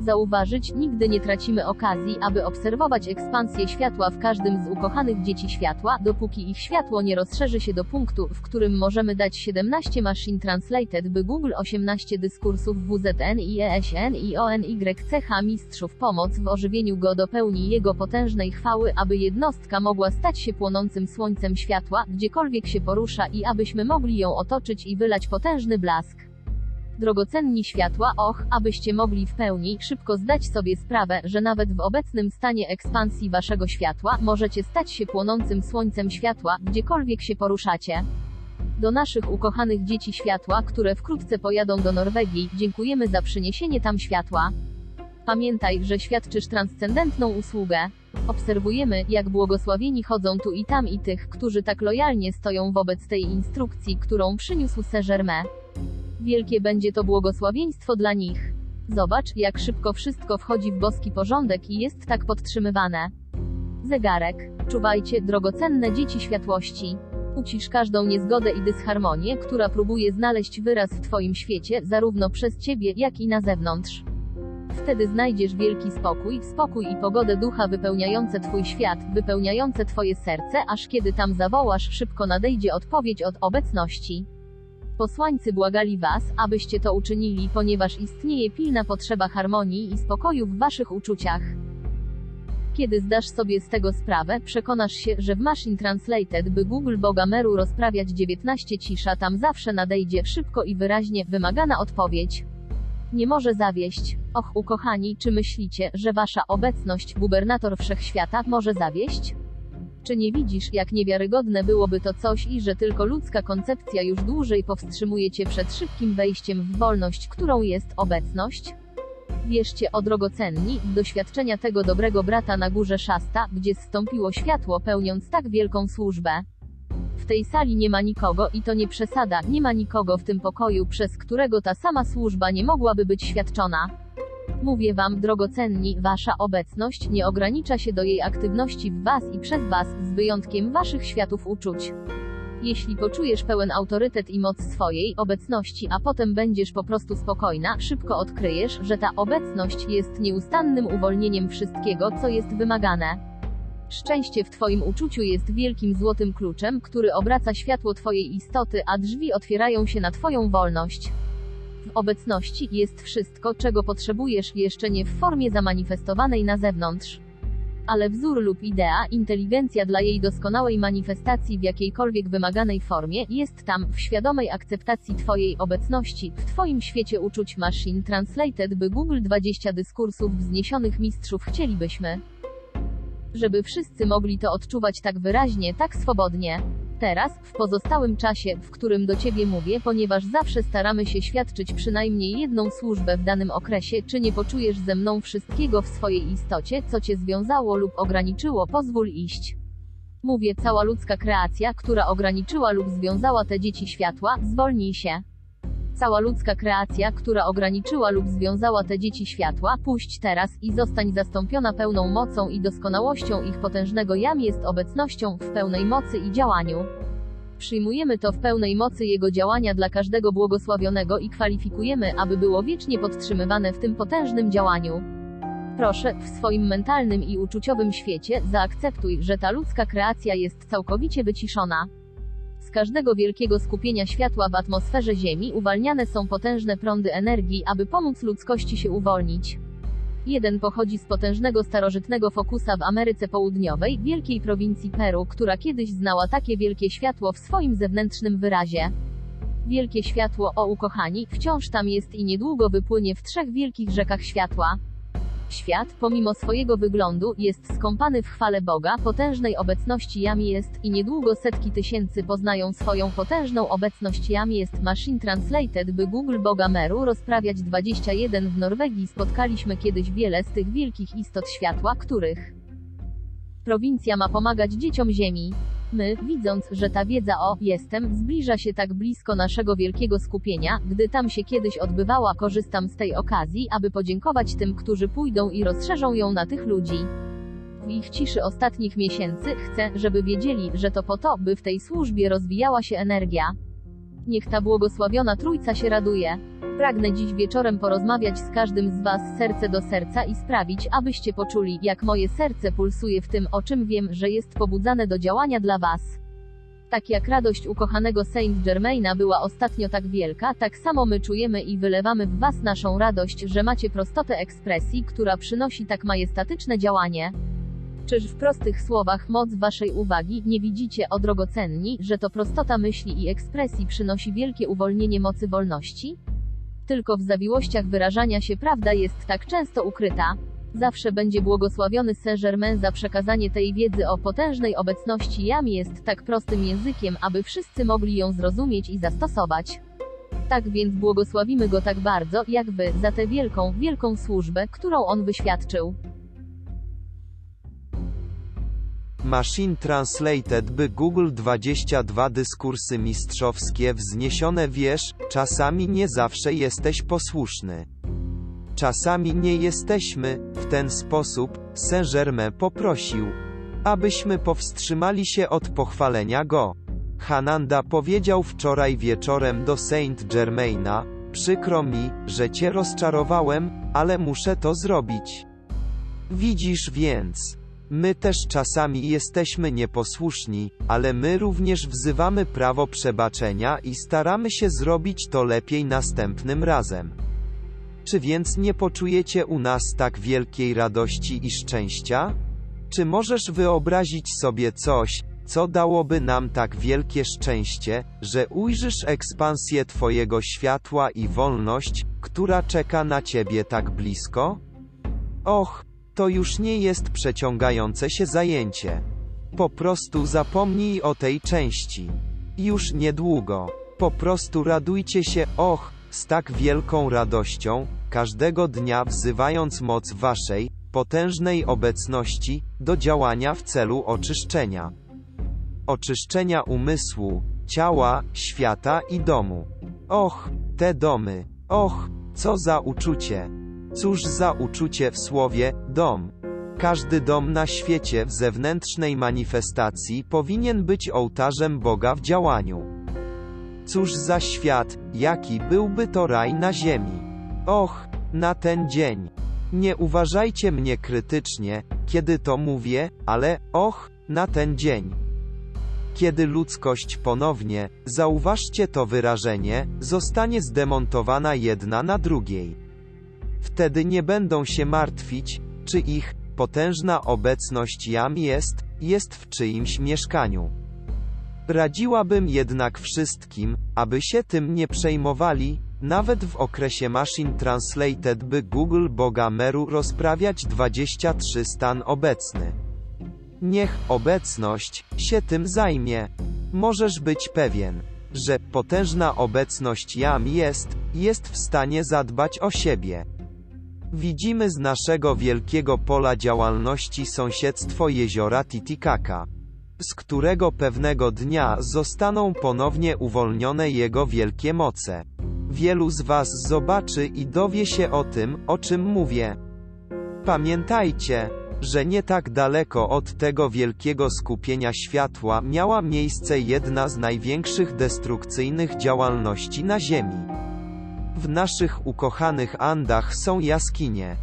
Zauważyć, nigdy nie tracimy okazji, aby obserwować ekspansję światła w każdym z ukochanych dzieci światła, dopóki ich światło nie rozszerzy się do punktu, w którym możemy dać 17 Machine Translated by Google 18 dyskursów WZN i ESN i ONYCH mistrzów pomoc w ożywieniu go dopełni jego potężnej chwały, aby jednostka mogła stać się płonącym słońcem światła, gdziekolwiek się porusza i abyśmy mogli ją otoczyć i wylać potężny blask drogocenni światła, och, abyście mogli w pełni, szybko zdać sobie sprawę, że nawet w obecnym stanie ekspansji waszego światła, możecie stać się płonącym słońcem światła, gdziekolwiek się poruszacie. Do naszych ukochanych dzieci światła, które wkrótce pojadą do Norwegii, dziękujemy za przyniesienie tam światła. Pamiętaj, że świadczysz transcendentną usługę. Obserwujemy, jak błogosławieni chodzą tu i tam i tych, którzy tak lojalnie stoją wobec tej instrukcji, którą przyniósł Saint-Germain. Wielkie będzie to błogosławieństwo dla nich. Zobacz, jak szybko wszystko wchodzi w boski porządek i jest tak podtrzymywane. Zegarek. Czuwajcie, drogocenne dzieci światłości. Ucisz każdą niezgodę i dysharmonię, która próbuje znaleźć wyraz w Twoim świecie, zarówno przez Ciebie, jak i na zewnątrz. Wtedy znajdziesz wielki spokój, spokój i pogodę ducha wypełniające Twój świat, wypełniające Twoje serce, aż kiedy tam zawołasz, szybko nadejdzie odpowiedź od obecności. Posłańcy błagali was, abyście to uczynili, ponieważ istnieje pilna potrzeba harmonii i spokoju w waszych uczuciach. Kiedy zdasz sobie z tego sprawę, przekonasz się, że w Machine Translated, by Google Bogameru rozprawiać 19 cisza, tam zawsze nadejdzie szybko i wyraźnie wymagana odpowiedź. Nie może zawieść. Och, ukochani, czy myślicie, że wasza obecność, gubernator wszechświata, może zawieść? Czy nie widzisz, jak niewiarygodne byłoby to coś i że tylko ludzka koncepcja już dłużej powstrzymuje cię przed szybkim wejściem w wolność, którą jest obecność? Wierzcie o drogocenni, doświadczenia tego dobrego brata na górze Szasta, gdzie zstąpiło światło pełniąc tak wielką służbę. W tej sali nie ma nikogo i to nie przesada, nie ma nikogo w tym pokoju, przez którego ta sama służba nie mogłaby być świadczona. Mówię wam, drogocenni, wasza obecność nie ogranicza się do jej aktywności w was i przez was, z wyjątkiem waszych światów uczuć. Jeśli poczujesz pełen autorytet i moc swojej obecności, a potem będziesz po prostu spokojna, szybko odkryjesz, że ta obecność jest nieustannym uwolnieniem wszystkiego, co jest wymagane. Szczęście w Twoim uczuciu jest wielkim złotym kluczem, który obraca światło Twojej istoty, a drzwi otwierają się na Twoją wolność. Obecności jest wszystko, czego potrzebujesz, jeszcze nie w formie zamanifestowanej na zewnątrz. Ale wzór lub idea, inteligencja dla jej doskonałej manifestacji w jakiejkolwiek wymaganej formie, jest tam, w świadomej akceptacji Twojej obecności, w Twoim świecie uczuć Machine Translated by Google 20 dyskursów wzniesionych mistrzów chcielibyśmy. Żeby wszyscy mogli to odczuwać tak wyraźnie, tak swobodnie. Teraz, w pozostałym czasie, w którym do Ciebie mówię, ponieważ zawsze staramy się świadczyć przynajmniej jedną służbę w danym okresie, czy nie poczujesz ze mną wszystkiego w swojej istocie, co Cię związało lub ograniczyło, pozwól iść. Mówię, cała ludzka kreacja, która ograniczyła lub związała te dzieci światła, zwolnij się. Cała ludzka kreacja, która ograniczyła lub związała te dzieci światła, puść teraz i zostań zastąpiona pełną mocą i doskonałością ich potężnego jam jest obecnością w pełnej mocy i działaniu. Przyjmujemy to w pełnej mocy Jego działania dla każdego błogosławionego i kwalifikujemy, aby było wiecznie podtrzymywane w tym potężnym działaniu. Proszę, w swoim mentalnym i uczuciowym świecie, zaakceptuj, że ta ludzka kreacja jest całkowicie wyciszona. Każdego wielkiego skupienia światła w atmosferze Ziemi uwalniane są potężne prądy energii, aby pomóc ludzkości się uwolnić. Jeden pochodzi z potężnego starożytnego fokusa w Ameryce Południowej, wielkiej prowincji Peru, która kiedyś znała takie wielkie światło w swoim zewnętrznym wyrazie. Wielkie światło, o ukochani, wciąż tam jest i niedługo wypłynie w trzech wielkich rzekach światła. Świat, pomimo swojego wyglądu, jest skąpany w chwale Boga, potężnej obecności Jam jest, i niedługo setki tysięcy poznają swoją potężną obecność Jam jest Machine Translated by Google Boga Meru rozprawiać 21 w Norwegii spotkaliśmy kiedyś wiele z tych wielkich istot światła, których prowincja ma pomagać dzieciom Ziemi. My, widząc, że ta wiedza o jestem zbliża się tak blisko naszego wielkiego skupienia, gdy tam się kiedyś odbywała, korzystam z tej okazji, aby podziękować tym, którzy pójdą i rozszerzą ją na tych ludzi. W ich ciszy ostatnich miesięcy chcę, żeby wiedzieli, że to po to, by w tej służbie rozwijała się energia. Niech ta błogosławiona Trójca się raduje. Pragnę dziś wieczorem porozmawiać z każdym z Was serce do serca i sprawić, abyście poczuli, jak moje serce pulsuje w tym, o czym wiem, że jest pobudzane do działania dla Was. Tak jak radość ukochanego Saint Germaina była ostatnio tak wielka, tak samo my czujemy i wylewamy w Was naszą radość, że macie prostotę ekspresji, która przynosi tak majestatyczne działanie. Czyż w prostych słowach moc Waszej uwagi nie widzicie, o drogocenni, że to prostota myśli i ekspresji przynosi wielkie uwolnienie mocy wolności? Tylko w zawiłościach wyrażania się prawda jest tak często ukryta. Zawsze będzie błogosławiony Saint-Germain za przekazanie tej wiedzy o potężnej obecności Jam jest tak prostym językiem, aby wszyscy mogli ją zrozumieć i zastosować. Tak więc błogosławimy go tak bardzo, jak wy, za tę wielką, wielką służbę, którą on wyświadczył. Machine Translated by Google 22 dyskursy mistrzowskie wzniesione wiesz, czasami nie zawsze jesteś posłuszny. Czasami nie jesteśmy, w ten sposób, Saint-Germain poprosił, abyśmy powstrzymali się od pochwalenia go. Hananda powiedział wczoraj wieczorem do Saint Germaina, przykro mi, że cię rozczarowałem, ale muszę to zrobić. Widzisz więc, My też czasami jesteśmy nieposłuszni, ale my również wzywamy prawo przebaczenia i staramy się zrobić to lepiej następnym razem. Czy więc nie poczujecie u nas tak wielkiej radości i szczęścia? Czy możesz wyobrazić sobie coś, co dałoby nam tak wielkie szczęście, że ujrzysz ekspansję Twojego światła i wolność, która czeka na Ciebie tak blisko? Och, to już nie jest przeciągające się zajęcie. Po prostu zapomnij o tej części. Już niedługo. Po prostu radujcie się, och, z tak wielką radością, każdego dnia wzywając moc waszej, potężnej obecności, do działania w celu oczyszczenia. Oczyszczenia umysłu, ciała, świata i domu. Och, te domy. Och, co za uczucie. Cóż za uczucie w słowie dom. Każdy dom na świecie w zewnętrznej manifestacji powinien być ołtarzem Boga w działaniu. Cóż za świat, jaki byłby to raj na ziemi. Och, na ten dzień. Nie uważajcie mnie krytycznie, kiedy to mówię, ale och, na ten dzień. Kiedy ludzkość ponownie, zauważcie to wyrażenie, zostanie zdemontowana jedna na drugiej. Wtedy nie będą się martwić, czy ich potężna obecność jam jest, jest w czyimś mieszkaniu. Radziłabym jednak wszystkim, aby się tym nie przejmowali, nawet w okresie Machine Translated by Google Boga Meru rozprawiać 23 stan obecny. Niech obecność się tym zajmie. Możesz być pewien, że potężna obecność jam jest, jest w stanie zadbać o siebie. Widzimy z naszego wielkiego pola działalności sąsiedztwo jeziora Titicaca, z którego pewnego dnia zostaną ponownie uwolnione jego wielkie moce. Wielu z Was zobaczy i dowie się o tym, o czym mówię. Pamiętajcie, że nie tak daleko od tego wielkiego skupienia światła miała miejsce jedna z największych destrukcyjnych działalności na Ziemi. W naszych ukochanych Andach są jaskinie,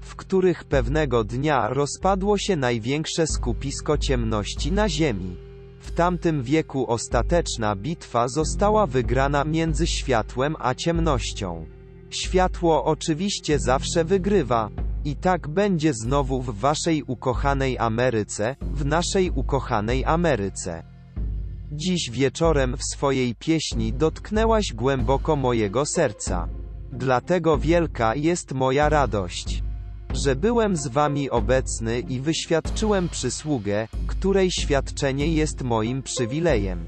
w których pewnego dnia rozpadło się największe skupisko ciemności na Ziemi. W tamtym wieku ostateczna bitwa została wygrana między światłem a ciemnością. Światło oczywiście zawsze wygrywa. I tak będzie znowu w waszej ukochanej Ameryce, w naszej ukochanej Ameryce. Dziś wieczorem w swojej pieśni dotknęłaś głęboko mojego serca. Dlatego wielka jest moja radość, że byłem z wami obecny i wyświadczyłem przysługę, której świadczenie jest moim przywilejem.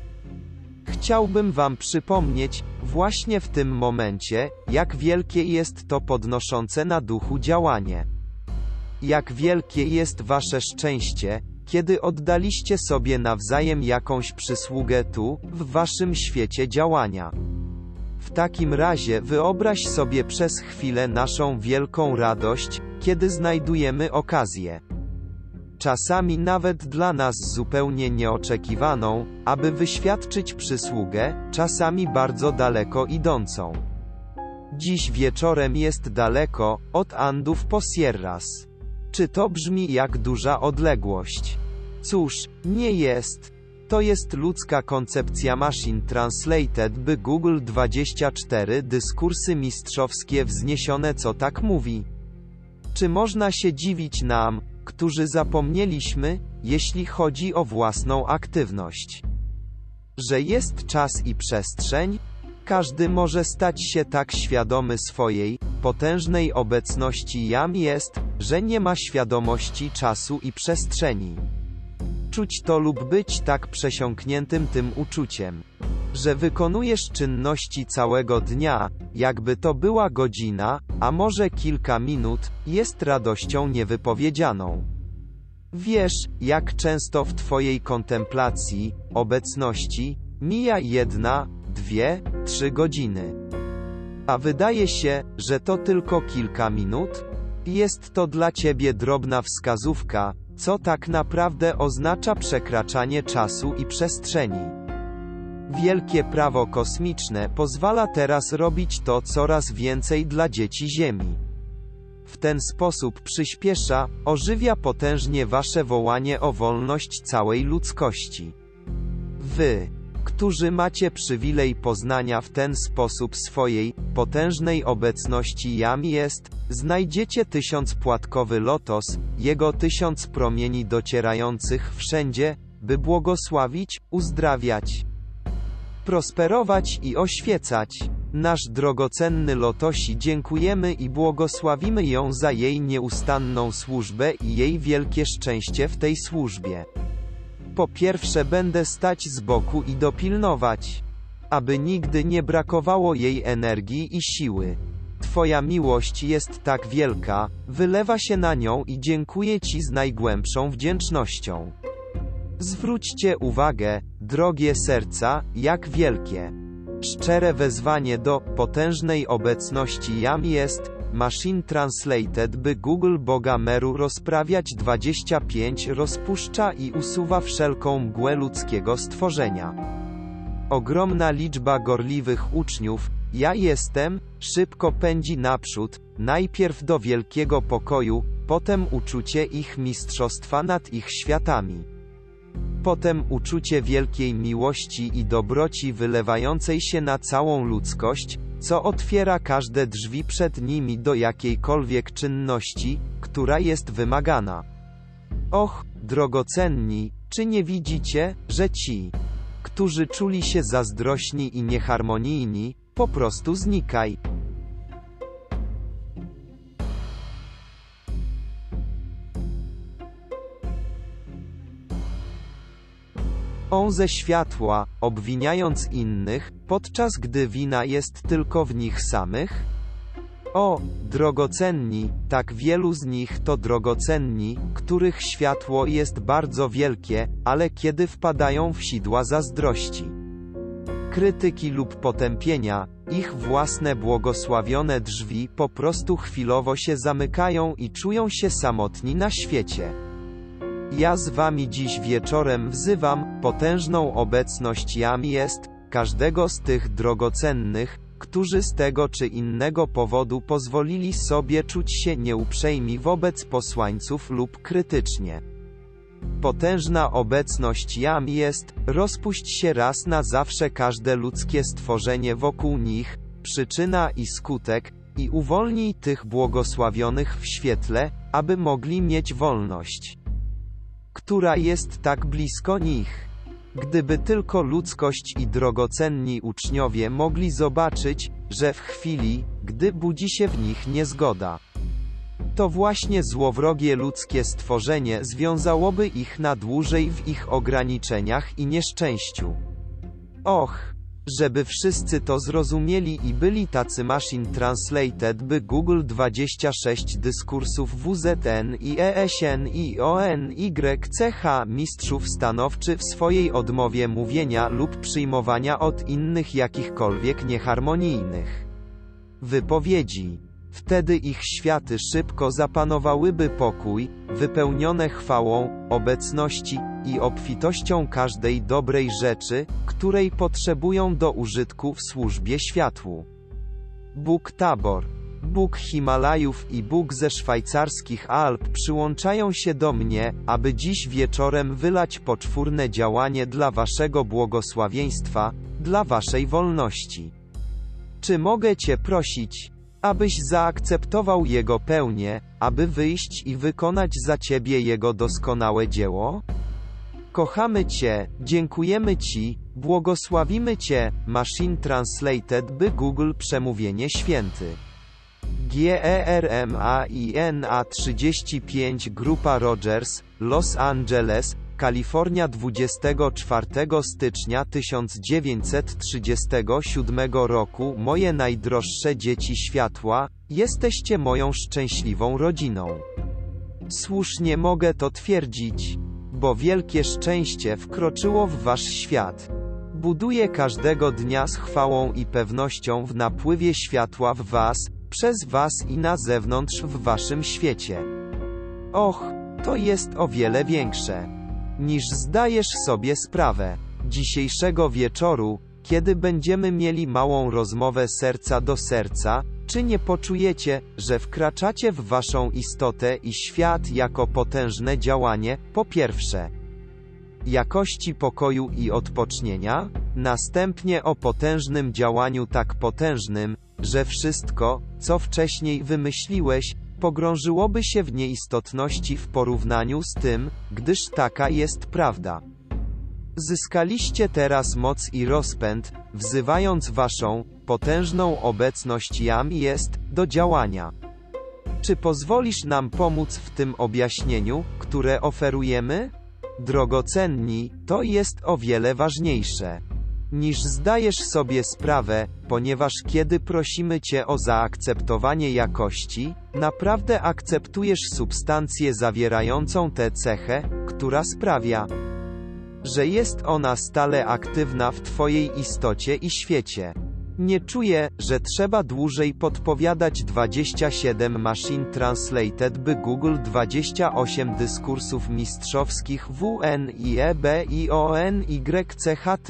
Chciałbym wam przypomnieć, właśnie w tym momencie, jak wielkie jest to podnoszące na duchu działanie. Jak wielkie jest wasze szczęście, kiedy oddaliście sobie nawzajem jakąś przysługę tu, w waszym świecie działania. W takim razie wyobraź sobie przez chwilę naszą wielką radość, kiedy znajdujemy okazję. Czasami nawet dla nas zupełnie nieoczekiwaną, aby wyświadczyć przysługę, czasami bardzo daleko idącą. Dziś wieczorem jest daleko, od Andów po Sierras. Czy to brzmi jak duża odległość? Cóż, nie jest. To jest ludzka koncepcja Machine Translated by Google 24 dyskursy mistrzowskie wzniesione co tak mówi. Czy można się dziwić nam, którzy zapomnieliśmy, jeśli chodzi o własną aktywność? Że jest czas i przestrzeń? Każdy może stać się tak świadomy swojej, potężnej obecności jam jest, że nie ma świadomości czasu i przestrzeni. Czuć to lub być tak przesiąkniętym tym uczuciem, że wykonujesz czynności całego dnia, jakby to była godzina, a może kilka minut, jest radością niewypowiedzianą. Wiesz, jak często w Twojej kontemplacji, obecności, mija jedna, dwie, trzy godziny. A wydaje się, że to tylko kilka minut? Jest to dla Ciebie drobna wskazówka, co tak naprawdę oznacza przekraczanie czasu i przestrzeni. Wielkie prawo kosmiczne pozwala teraz robić to coraz więcej dla dzieci Ziemi. W ten sposób przyspiesza, ożywia potężnie wasze wołanie o wolność całej ludzkości. Wy, którzy macie przywilej poznania w ten sposób swojej, potężnej obecności jam jest, znajdziecie tysiącpłatkowy lotos, jego tysiąc promieni docierających wszędzie, by błogosławić, uzdrawiać, prosperować i oświecać. Nasz drogocenny Lotosi dziękujemy i błogosławimy ją za jej nieustanną służbę i jej wielkie szczęście w tej służbie. Po pierwsze będę stać z boku i dopilnować, aby nigdy nie brakowało jej energii i siły. Twoja miłość jest tak wielka, wylewa się na nią i dziękuję Ci z najgłębszą wdzięcznością. Zwróćcie uwagę, drogie serca, jak wielkie. Szczere wezwanie do potężnej obecności jam jest, Machine Translated by Google Boga Meru rozprawiać 25 rozpuszcza i usuwa wszelką mgłę ludzkiego stworzenia. Ogromna liczba gorliwych uczniów, ja jestem, szybko pędzi naprzód, najpierw do wielkiego pokoju, potem uczucie ich mistrzostwa nad ich światami. Potem uczucie wielkiej miłości i dobroci wylewającej się na całą ludzkość, co otwiera każde drzwi przed nimi do jakiejkolwiek czynności, która jest wymagana. Och, drogocenni, czy nie widzicie, że ci, którzy czuli się zazdrośni i nieharmonijni, po prostu znikaj. Ze światła, obwiniając innych, podczas gdy wina jest tylko w nich samych? O, drogocenni, tak wielu z nich to drogocenni, których światło jest bardzo wielkie, ale kiedy wpadają w sidła zazdrości, krytyki lub potępienia, ich własne błogosławione drzwi po prostu chwilowo się zamykają i czują się samotni na świecie. Ja z wami dziś wieczorem wzywam, potężną obecność. Jam jest, każdego z tych drogocennych, którzy z tego czy innego powodu pozwolili sobie czuć się nieuprzejmi wobec posłańców lub krytycznie. Potężna obecność. Jam jest, rozpuść się raz na zawsze. Każde ludzkie stworzenie wokół nich, przyczyna i skutek, i uwolnij tych błogosławionych w świetle, aby mogli mieć wolność, która jest tak blisko nich. Gdyby tylko ludzkość i drogocenni uczniowie mogli zobaczyć, że w chwili, gdy budzi się w nich niezgoda, to właśnie złowrogie ludzkie stworzenie związałoby ich na dłużej w ich ograniczeniach i nieszczęściu. Och, żeby wszyscy to zrozumieli i byli tacy Machine Translated by Google 26 dyskursów WZN i ESN i ONYCH mistrzów stanowczy w swojej odmowie mówienia lub przyjmowania od innych jakichkolwiek nieharmonijnych wypowiedzi. Wtedy ich światy szybko zapanowałyby pokój, wypełnione chwałą, obecności i obfitością każdej dobrej rzeczy, której potrzebują do użytku w służbie światłu. Bóg Tabor, Bóg Himalajów i Bóg ze szwajcarskich Alp przyłączają się do mnie, aby dziś wieczorem wylać poczwórne działanie dla waszego błogosławieństwa, dla waszej wolności. Czy mogę Cię prosić, abyś zaakceptował Jego pełnię, aby wyjść i wykonać za Ciebie Jego doskonałe dzieło? Kochamy Cię, dziękujemy Ci, błogosławimy Cię, Machine Translated by Google Przemówienie Święty. GERMAINA 35 Grupa Rogers, Los Angeles, Kalifornia 24 stycznia 1937 roku Moje najdroższe dzieci światła, jesteście moją szczęśliwą rodziną. Słusznie mogę to twierdzić, bo wielkie szczęście wkroczyło w wasz świat. Buduję każdego dnia z chwałą i pewnością w napływie światła w was, przez was i na zewnątrz w waszym świecie. Och, to jest o wiele większe niż zdajesz sobie sprawę. Dzisiejszego wieczoru, kiedy będziemy mieli małą rozmowę serca do serca, czy nie poczujecie, że wkraczacie w waszą istotę i świat jako potężne działanie, po pierwsze, jakości pokoju i odpocznienia, następnie o potężnym działaniu tak potężnym, że wszystko, co wcześniej wymyśliłeś, pogrążyłoby się w nieistotności w porównaniu z tym, gdyż taka jest prawda. Zyskaliście teraz moc i rozpęd, wzywając waszą, potężną obecność Jam jest, do działania. Czy pozwolisz nam pomóc w tym objaśnieniu, które oferujemy? Drogocenni, to jest o wiele ważniejsze niż zdajesz sobie sprawę, ponieważ kiedy prosimy Cię o zaakceptowanie jakości, naprawdę akceptujesz substancję zawierającą tę cechę, która sprawia, że jest ona stale aktywna w Twojej istocie i świecie. Nie czuję, że trzeba dłużej podpowiadać 27 Machine Translated by Google 28 dyskursów mistrzowskich WN i EB i ONYCHT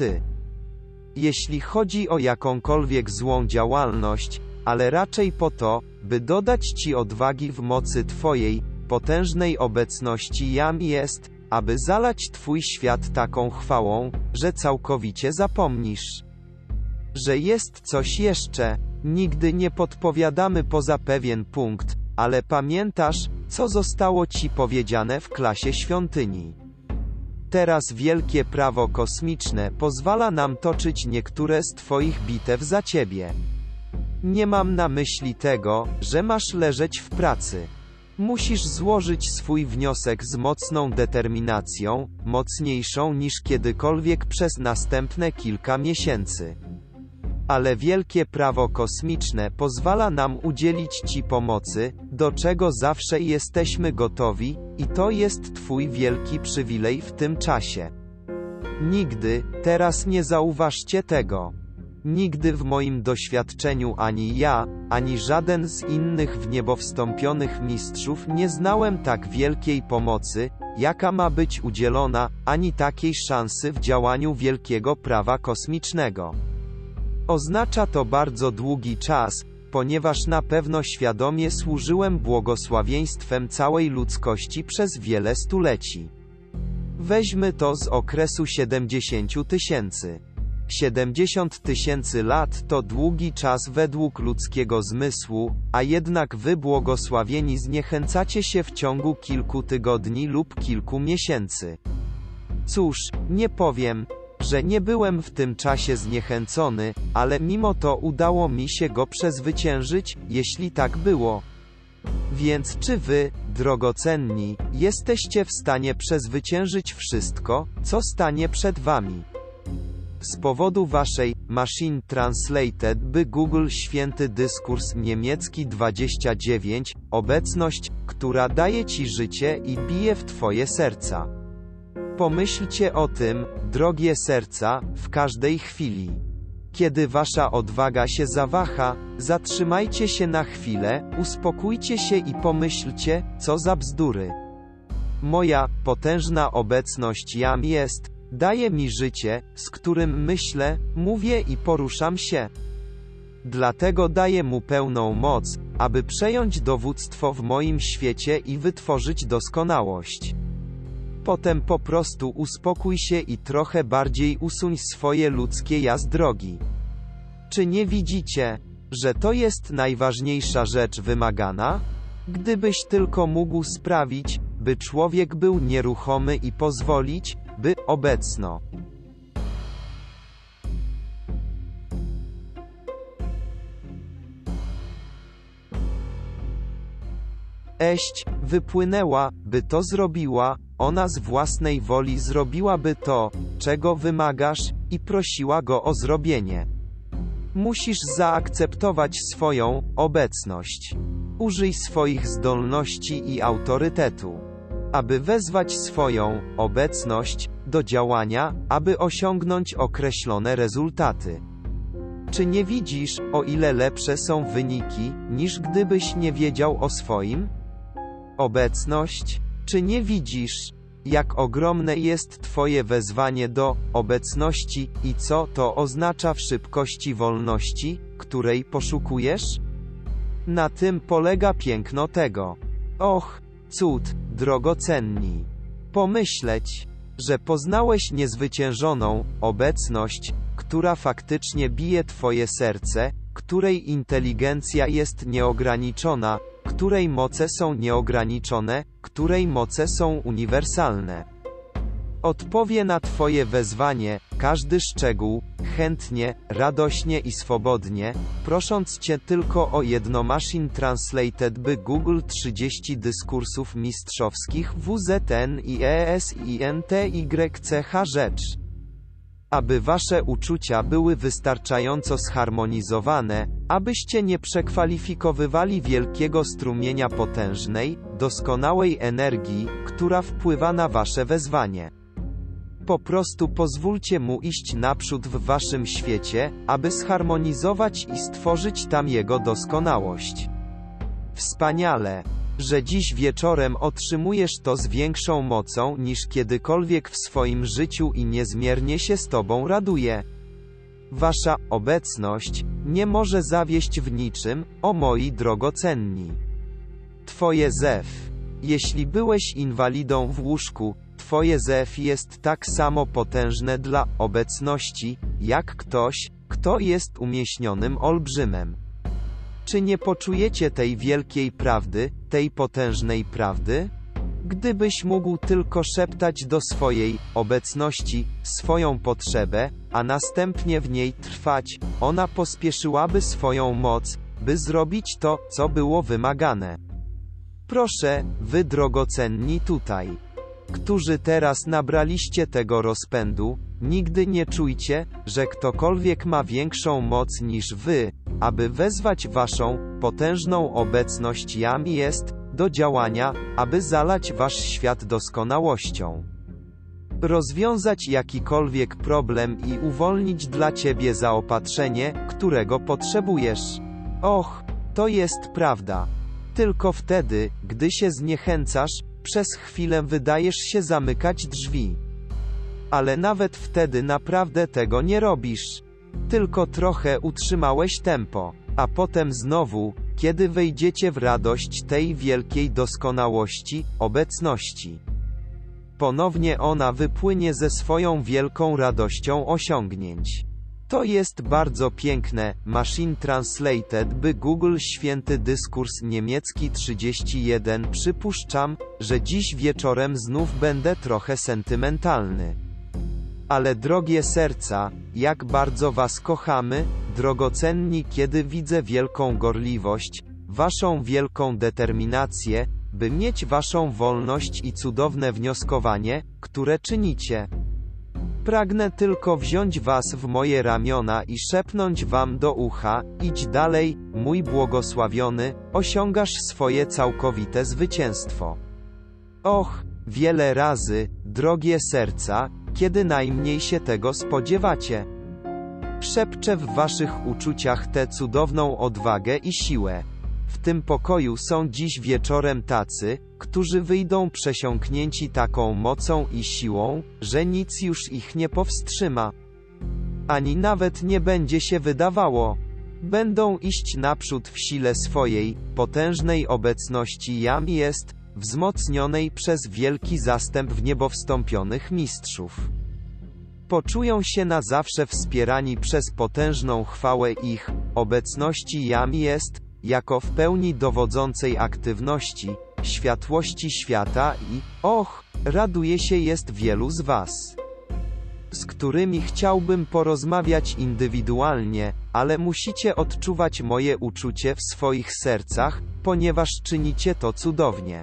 jeśli chodzi o jakąkolwiek złą działalność, ale raczej po to, by dodać Ci odwagi w mocy Twojej, potężnej obecności Jam jest, aby zalać Twój świat taką chwałą, że całkowicie zapomnisz. Że jest coś jeszcze, nigdy nie podpowiadamy poza pewien punkt, ale pamiętasz, co zostało ci powiedziane w klasie świątyni? Teraz wielkie prawo kosmiczne pozwala nam toczyć niektóre z Twoich bitew za Ciebie. Nie mam na myśli tego, że masz leżeć w pracy. Musisz złożyć swój wniosek z mocną determinacją, mocniejszą niż kiedykolwiek przez następne kilka miesięcy. Ale wielkie prawo kosmiczne pozwala nam udzielić Ci pomocy, do czego zawsze jesteśmy gotowi, i to jest Twój wielki przywilej w tym czasie. Nigdy, teraz nie zauważcie tego. Nigdy w moim doświadczeniu ani ja, ani żaden z innych w niebo wstąpionych mistrzów nie znałem tak wielkiej pomocy, jaka ma być udzielona, ani takiej szansy w działaniu wielkiego prawa kosmicznego. Oznacza to bardzo długi czas, ponieważ na pewno świadomie służyłem błogosławieństwem całej ludzkości przez wiele stuleci. Weźmy to z okresu 70 tysięcy. 70 tysięcy lat to długi czas według ludzkiego zmysłu, a jednak wy błogosławieni zniechęcacie się w ciągu kilku tygodni lub kilku miesięcy. Cóż, nie powiem, że nie byłem w tym czasie zniechęcony, ale mimo to udało mi się go przezwyciężyć, jeśli tak było. Więc czy wy, drogocenni, jesteście w stanie przezwyciężyć wszystko, co stanie przed wami? Z powodu waszej Machine Translated by Google Święty Dyskurs Niemiecki 29, obecność, która daje ci życie i bije w twoje serca. Pomyślcie o tym, drogie serca, w każdej chwili. Kiedy wasza odwaga się zawaha, zatrzymajcie się na chwilę, uspokójcie się i pomyślcie, co za bzdury. Moja potężna obecność jam jest, daje mi życie, z którym myślę, mówię i poruszam się. Dlatego daję mu pełną moc, aby przejąć dowództwo w moim świecie i wytworzyć doskonałość. Potem po prostu uspokój się i trochę bardziej usuń swoje ludzkie ja z drogi. Czy nie widzicie, że to jest najważniejsza rzecz wymagana? Gdybyś tylko mógł sprawić, by człowiek był nieruchomy i pozwolić, by obecno. Eść, wypłynęła, by to zrobiła, ona z własnej woli zrobiłaby to, czego wymagasz, i prosiła go o zrobienie. Musisz zaakceptować swoją obecność. Użyj swoich zdolności i autorytetu, aby wezwać swoją obecność do działania, aby osiągnąć określone rezultaty. Czy nie widzisz, o ile lepsze są wyniki, niż gdybyś nie wiedział o swoim? Obecność? Czy nie widzisz, jak ogromne jest Twoje wezwanie do obecności i co to oznacza w szybkości wolności, której poszukujesz? Na tym polega piękno tego. Och, cud, drogocenni. Pomyśleć, że poznałeś niezwyciężoną obecność, która faktycznie bije Twoje serce, której inteligencja jest nieograniczona, której moce są nieograniczone, której moce są uniwersalne. Odpowie na Twoje wezwanie, każdy szczegół, chętnie, radośnie i swobodnie, prosząc Cię tylko o jedno Machine Translated by Google 30 dyskursów mistrzowskich WZN i ESINTYCH rzecz aby wasze uczucia były wystarczająco zharmonizowane, abyście nie przekwalifikowywali wielkiego strumienia potężnej, doskonałej energii, która wpływa na wasze wezwanie. Po prostu pozwólcie mu iść naprzód w waszym świecie, aby zharmonizować i stworzyć tam jego doskonałość. Wspaniale! Że dziś wieczorem otrzymujesz to z większą mocą niż kiedykolwiek w swoim życiu i niezmiernie się z Tobą raduje. Wasza obecność nie może zawieść w niczym, o moi drogocenni. Twoje zew. Jeśli byłeś inwalidą w łóżku, Twoje zew jest tak samo potężne dla obecności, jak ktoś, kto jest umieśnionym olbrzymem. Czy nie poczujecie tej wielkiej prawdy, tej potężnej prawdy? Gdybyś mógł tylko szeptać do swojej obecności swoją potrzebę, a następnie w niej trwać, ona pospieszyłaby swoją moc, by zrobić to, co było wymagane. Proszę, wy drogocenni tutaj, którzy teraz nabraliście tego rozpędu, nigdy nie czujcie, że ktokolwiek ma większą moc niż wy, aby wezwać waszą potężną obecność jam jest do działania, aby zalać wasz świat doskonałością. Rozwiązać jakikolwiek problem i uwolnić dla ciebie zaopatrzenie, którego potrzebujesz. Och, to jest prawda. Tylko wtedy, gdy się zniechęcasz, przez chwilę wydajesz się zamykać drzwi. Ale nawet wtedy naprawdę tego nie robisz. Tylko trochę utrzymałeś tempo, a potem znowu, kiedy wejdziecie w radość tej wielkiej doskonałości, obecności. Ponownie ona wypłynie ze swoją wielką radością osiągnięć. To jest bardzo piękne, Machine Translated by Google Święty Dyskurs Niemiecki 31 Przypuszczam, że dziś wieczorem znów będę trochę sentymentalny. Ale drogie serca, jak bardzo was kochamy, drogocenni kiedy widzę wielką gorliwość, waszą wielką determinację, by mieć waszą wolność i cudowne wnioskowanie, które czynicie. Pragnę tylko wziąć was w moje ramiona i szepnąć wam do ucha, idź dalej, mój błogosławiony, osiągasz swoje całkowite zwycięstwo. Och, wiele razy, drogie serca, kiedy najmniej się tego spodziewacie. Szepczę w waszych uczuciach tę cudowną odwagę i siłę. W tym pokoju są dziś wieczorem tacy, którzy wyjdą przesiąknięci taką mocą i siłą, że nic już ich nie powstrzyma. Ani nawet nie będzie się wydawało. Będą iść naprzód w sile swojej, potężnej obecności jam jest, wzmocnionej przez wielki zastęp w mistrzów. Poczują się na zawsze wspierani przez potężną chwałę ich obecności jam jest, jako w pełni dowodzącej aktywności, światłości świata i, och, raduje się jest wielu z Was, z którymi chciałbym porozmawiać indywidualnie, ale musicie odczuwać moje uczucie w swoich sercach, ponieważ czynicie to cudownie.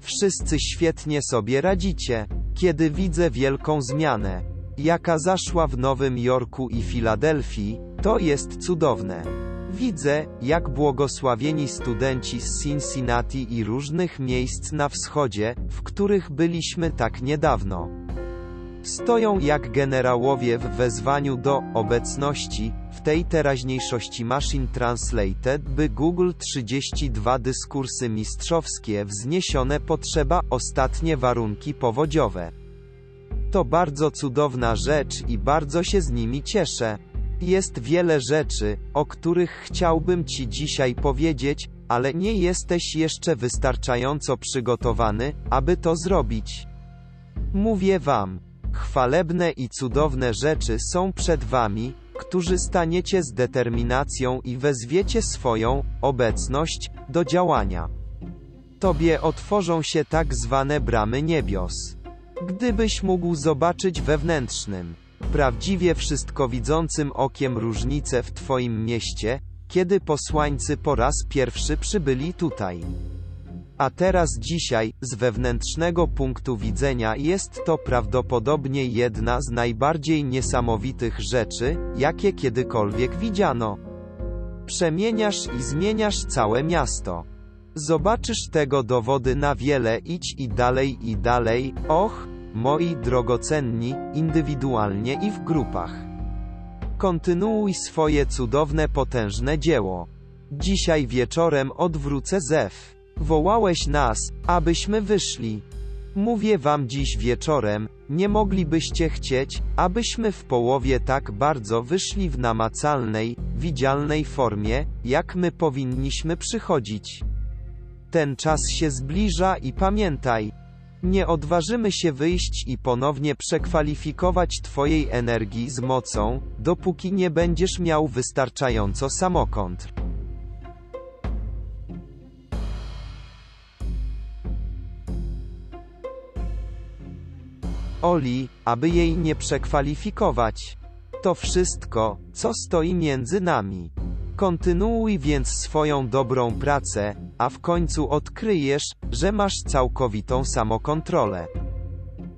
Wszyscy świetnie sobie radzicie, kiedy widzę wielką zmianę, jaka zaszła w Nowym Jorku i Filadelfii, to jest cudowne. Widzę, jak błogosławieni studenci z Cincinnati i różnych miejsc na wschodzie, w których byliśmy tak niedawno, stoją jak generałowie w wezwaniu do obecności w tej teraźniejszości Machine Translated, by Google 32 dyskursy mistrzowskie wzniesione potrzeba ostatnie warunki powodziowe. To bardzo cudowna rzecz i bardzo się z nimi cieszę. Jest wiele rzeczy, o których chciałbym Ci dzisiaj powiedzieć, ale nie jesteś jeszcze wystarczająco przygotowany, aby to zrobić. Mówię Wam, chwalebne i cudowne rzeczy są przed Wami, którzy staniecie z determinacją i wezwiecie swoją obecność do działania. Tobie otworzą się tak zwane bramy niebios. Gdybyś mógł zobaczyć wewnętrznym, prawdziwie wszystkowidzącym okiem różnicę w Twoim mieście, kiedy posłańcy po raz pierwszy przybyli tutaj. A teraz dzisiaj, z wewnętrznego punktu widzenia jest to prawdopodobnie jedna z najbardziej niesamowitych rzeczy, jakie kiedykolwiek widziano. Przemieniasz i zmieniasz całe miasto. Zobaczysz tego dowody na wiele idź i dalej i dalej, och, moi drogocenni, indywidualnie i w grupach. Kontynuuj swoje cudowne potężne dzieło. Dzisiaj wieczorem odwrócę zew. Wołałeś nas, abyśmy wyszli. Mówię wam dziś wieczorem, nie moglibyście chcieć, abyśmy w połowie tak bardzo wyszli w namacalnej, widzialnej formie, jak my powinniśmy przychodzić. Ten czas się zbliża i pamiętaj, nie odważymy się wyjść i ponownie przekwalifikować Twojej energii z mocą, dopóki nie będziesz miał wystarczająco samokontr. Oli, aby jej nie przekwalifikować. To wszystko, co stoi między nami. Kontynuuj więc swoją dobrą pracę, a w końcu odkryjesz, że masz całkowitą samokontrolę.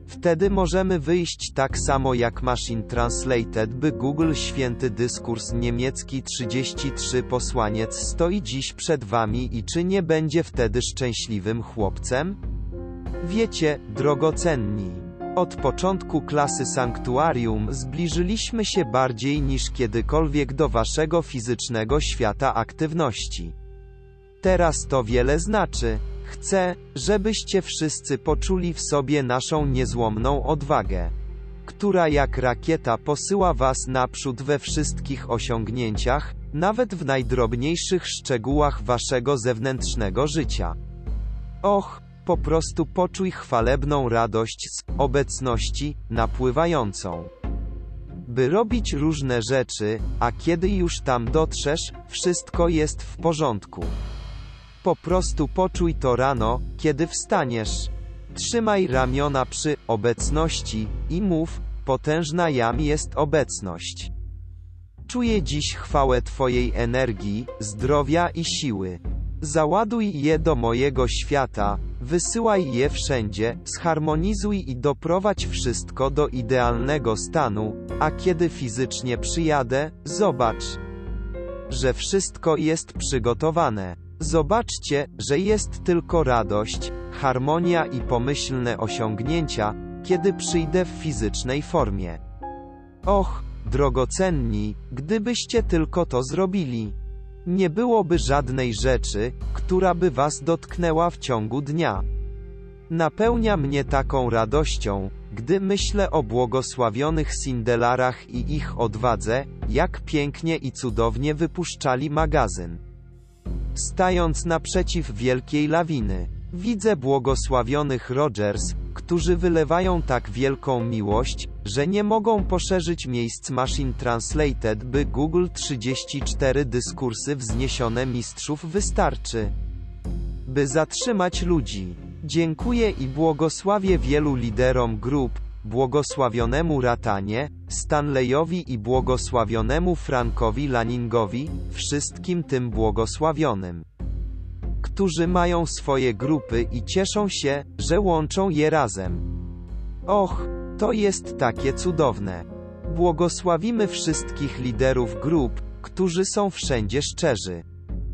Wtedy możemy wyjść tak samo jak Machine Translated by Google Święty Dyskurs Niemiecki 33 Posłaniec stoi dziś przed wami i czy nie będzie wtedy szczęśliwym chłopcem? Wiecie, drogocenni. Od początku klasy sanktuarium zbliżyliśmy się bardziej niż kiedykolwiek do waszego fizycznego świata aktywności. Teraz to wiele znaczy. Chcę, żebyście wszyscy poczuli w sobie naszą niezłomną odwagę, która jak rakieta posyła was naprzód we wszystkich osiągnięciach, nawet w najdrobniejszych szczegółach waszego zewnętrznego życia. Och, po prostu poczuj chwalebną radość z obecności napływającą. By robić różne rzeczy, a kiedy już tam dotrzesz, wszystko jest w porządku. Po prostu poczuj to rano, kiedy wstaniesz. Trzymaj ramiona przy obecności i mów: Potężna jam jest obecność. Czuję dziś chwałę Twojej energii, zdrowia i siły. Załaduj je do mojego świata, wysyłaj je wszędzie, zharmonizuj i doprowadź wszystko do idealnego stanu, a kiedy fizycznie przyjadę, zobacz, że wszystko jest przygotowane. Zobaczcie, że jest tylko radość, harmonia i pomyślne osiągnięcia, kiedy przyjdę w fizycznej formie. Och, drogocenni, gdybyście tylko to zrobili. Nie byłoby żadnej rzeczy, która by was dotknęła w ciągu dnia. Napełnia mnie taką radością, gdy myślę o błogosławionych Sindelarach i ich odwadze, jak pięknie i cudownie wypuszczali magazyn. Stając naprzeciw wielkiej lawiny, widzę błogosławionych Rogers, którzy wylewają tak wielką miłość, że nie mogą poszerzyć miejsc Machine Translated, by Google 34 dyskursy wzniesione mistrzów wystarczy, by zatrzymać ludzi. Dziękuję i błogosławię wielu liderom grup, błogosławionemu Ratanie, Stanleyowi i błogosławionemu Frankowi Lanningowi, wszystkim tym błogosławionym, którzy mają swoje grupy i cieszą się, że łączą je razem. Och, to jest takie cudowne. Błogosławimy wszystkich liderów grup, którzy są wszędzie szczerzy.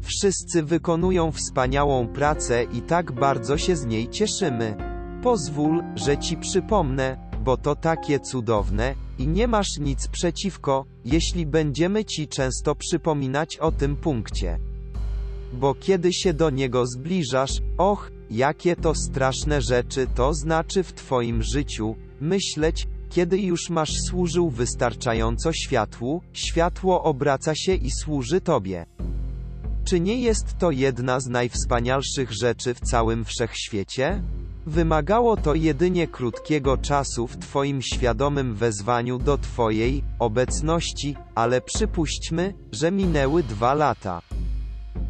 Wszyscy wykonują wspaniałą pracę i tak bardzo się z niej cieszymy. Pozwól, że ci przypomnę, bo to takie cudowne, i nie masz nic przeciwko, jeśli będziemy ci często przypominać o tym punkcie. Bo kiedy się do niego zbliżasz, och, jakie to straszne rzeczy to znaczy w twoim życiu, myśleć, kiedy już masz służył wystarczająco światłu, światło obraca się i służy tobie. Czy nie jest to jedna z najwspanialszych rzeczy w całym wszechświecie? Wymagało to jedynie krótkiego czasu w Twoim świadomym wezwaniu do Twojej obecności, ale przypuśćmy, że minęły dwa lata.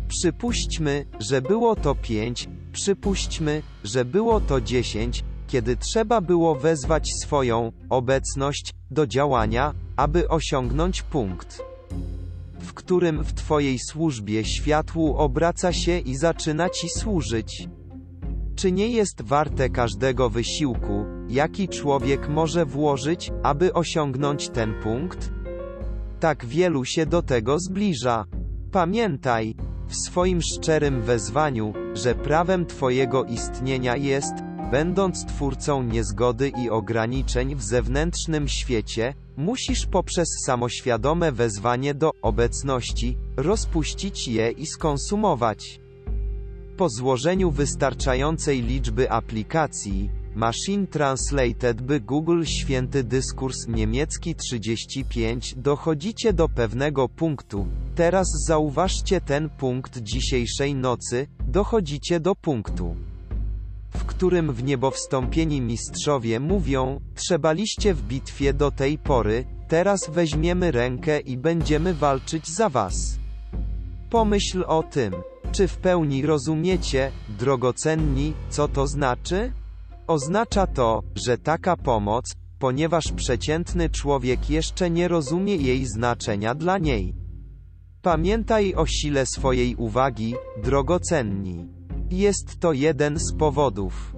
Przypuśćmy, że było to pięć, przypuśćmy, że było to dziesięć, kiedy trzeba było wezwać swoją obecność do działania, aby osiągnąć punkt, w którym w Twojej służbie światłu obraca się i zaczyna Ci służyć. Czy nie jest warte każdego wysiłku, jaki człowiek może włożyć, aby osiągnąć ten punkt? Tak wielu się do tego zbliża. Pamiętaj, w swoim szczerym wezwaniu, że prawem Twojego istnienia jest, będąc twórcą niezgody i ograniczeń w zewnętrznym świecie, musisz poprzez samoświadome wezwanie do obecności, rozpuścić je i skonsumować. Po złożeniu wystarczającej liczby aplikacji, Machine Translated by Google Święty Dyskurs Niemiecki 35 dochodzicie do pewnego punktu. Teraz zauważcie ten punkt dzisiejszej nocy, dochodzicie do punktu w którym w niebo wstąpieni mistrzowie mówią, trzebaliście w bitwie do tej pory, teraz weźmiemy rękę i będziemy walczyć za was. Pomyśl o tym. Czy w pełni rozumiecie, drogocenni, co to znaczy? Oznacza to, że taka pomoc, ponieważ przeciętny człowiek jeszcze nie rozumie jej znaczenia dla niej. Pamiętaj o sile swojej uwagi, drogocenni. Jest to jeden z powodów,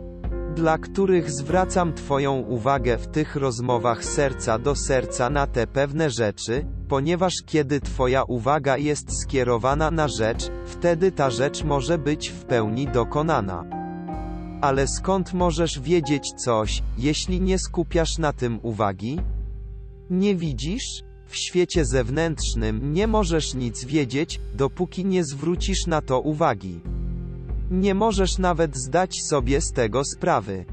dla których zwracam Twoją uwagę w tych rozmowach serca do serca na te pewne rzeczy, ponieważ kiedy Twoja uwaga jest skierowana na rzecz, wtedy ta rzecz może być w pełni dokonana. Ale skąd możesz wiedzieć coś, jeśli nie skupiasz na tym uwagi? Nie widzisz? W świecie zewnętrznym nie możesz nic wiedzieć, dopóki nie zwrócisz na to uwagi. Nie możesz nawet zdać sobie z tego sprawy.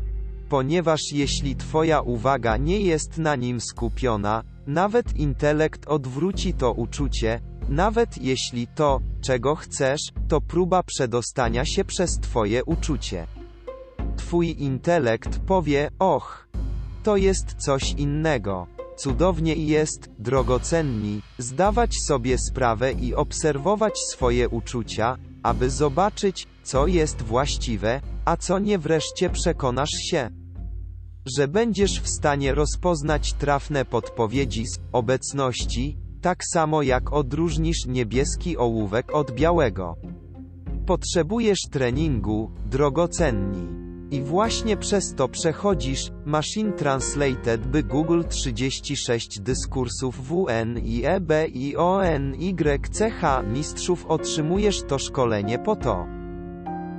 Ponieważ jeśli Twoja uwaga nie jest na nim skupiona, nawet intelekt odwróci to uczucie, nawet jeśli to, czego chcesz, to próba przedostania się przez Twoje uczucie. Twój intelekt powie: Och, to jest coś innego. Cudownie jest, drogocenni, zdawać sobie sprawę i obserwować swoje uczucia, aby zobaczyć, co jest właściwe, a co nie wreszcie przekonasz się, że będziesz w stanie rozpoznać trafne podpowiedzi z obecności, tak samo jak odróżnisz niebieski ołówek od białego. Potrzebujesz treningu, drogocenni. I właśnie przez to przechodzisz, Machine Translated by Google 36 dyskursów WN i EB i ON YCH mistrzów otrzymujesz to szkolenie po to,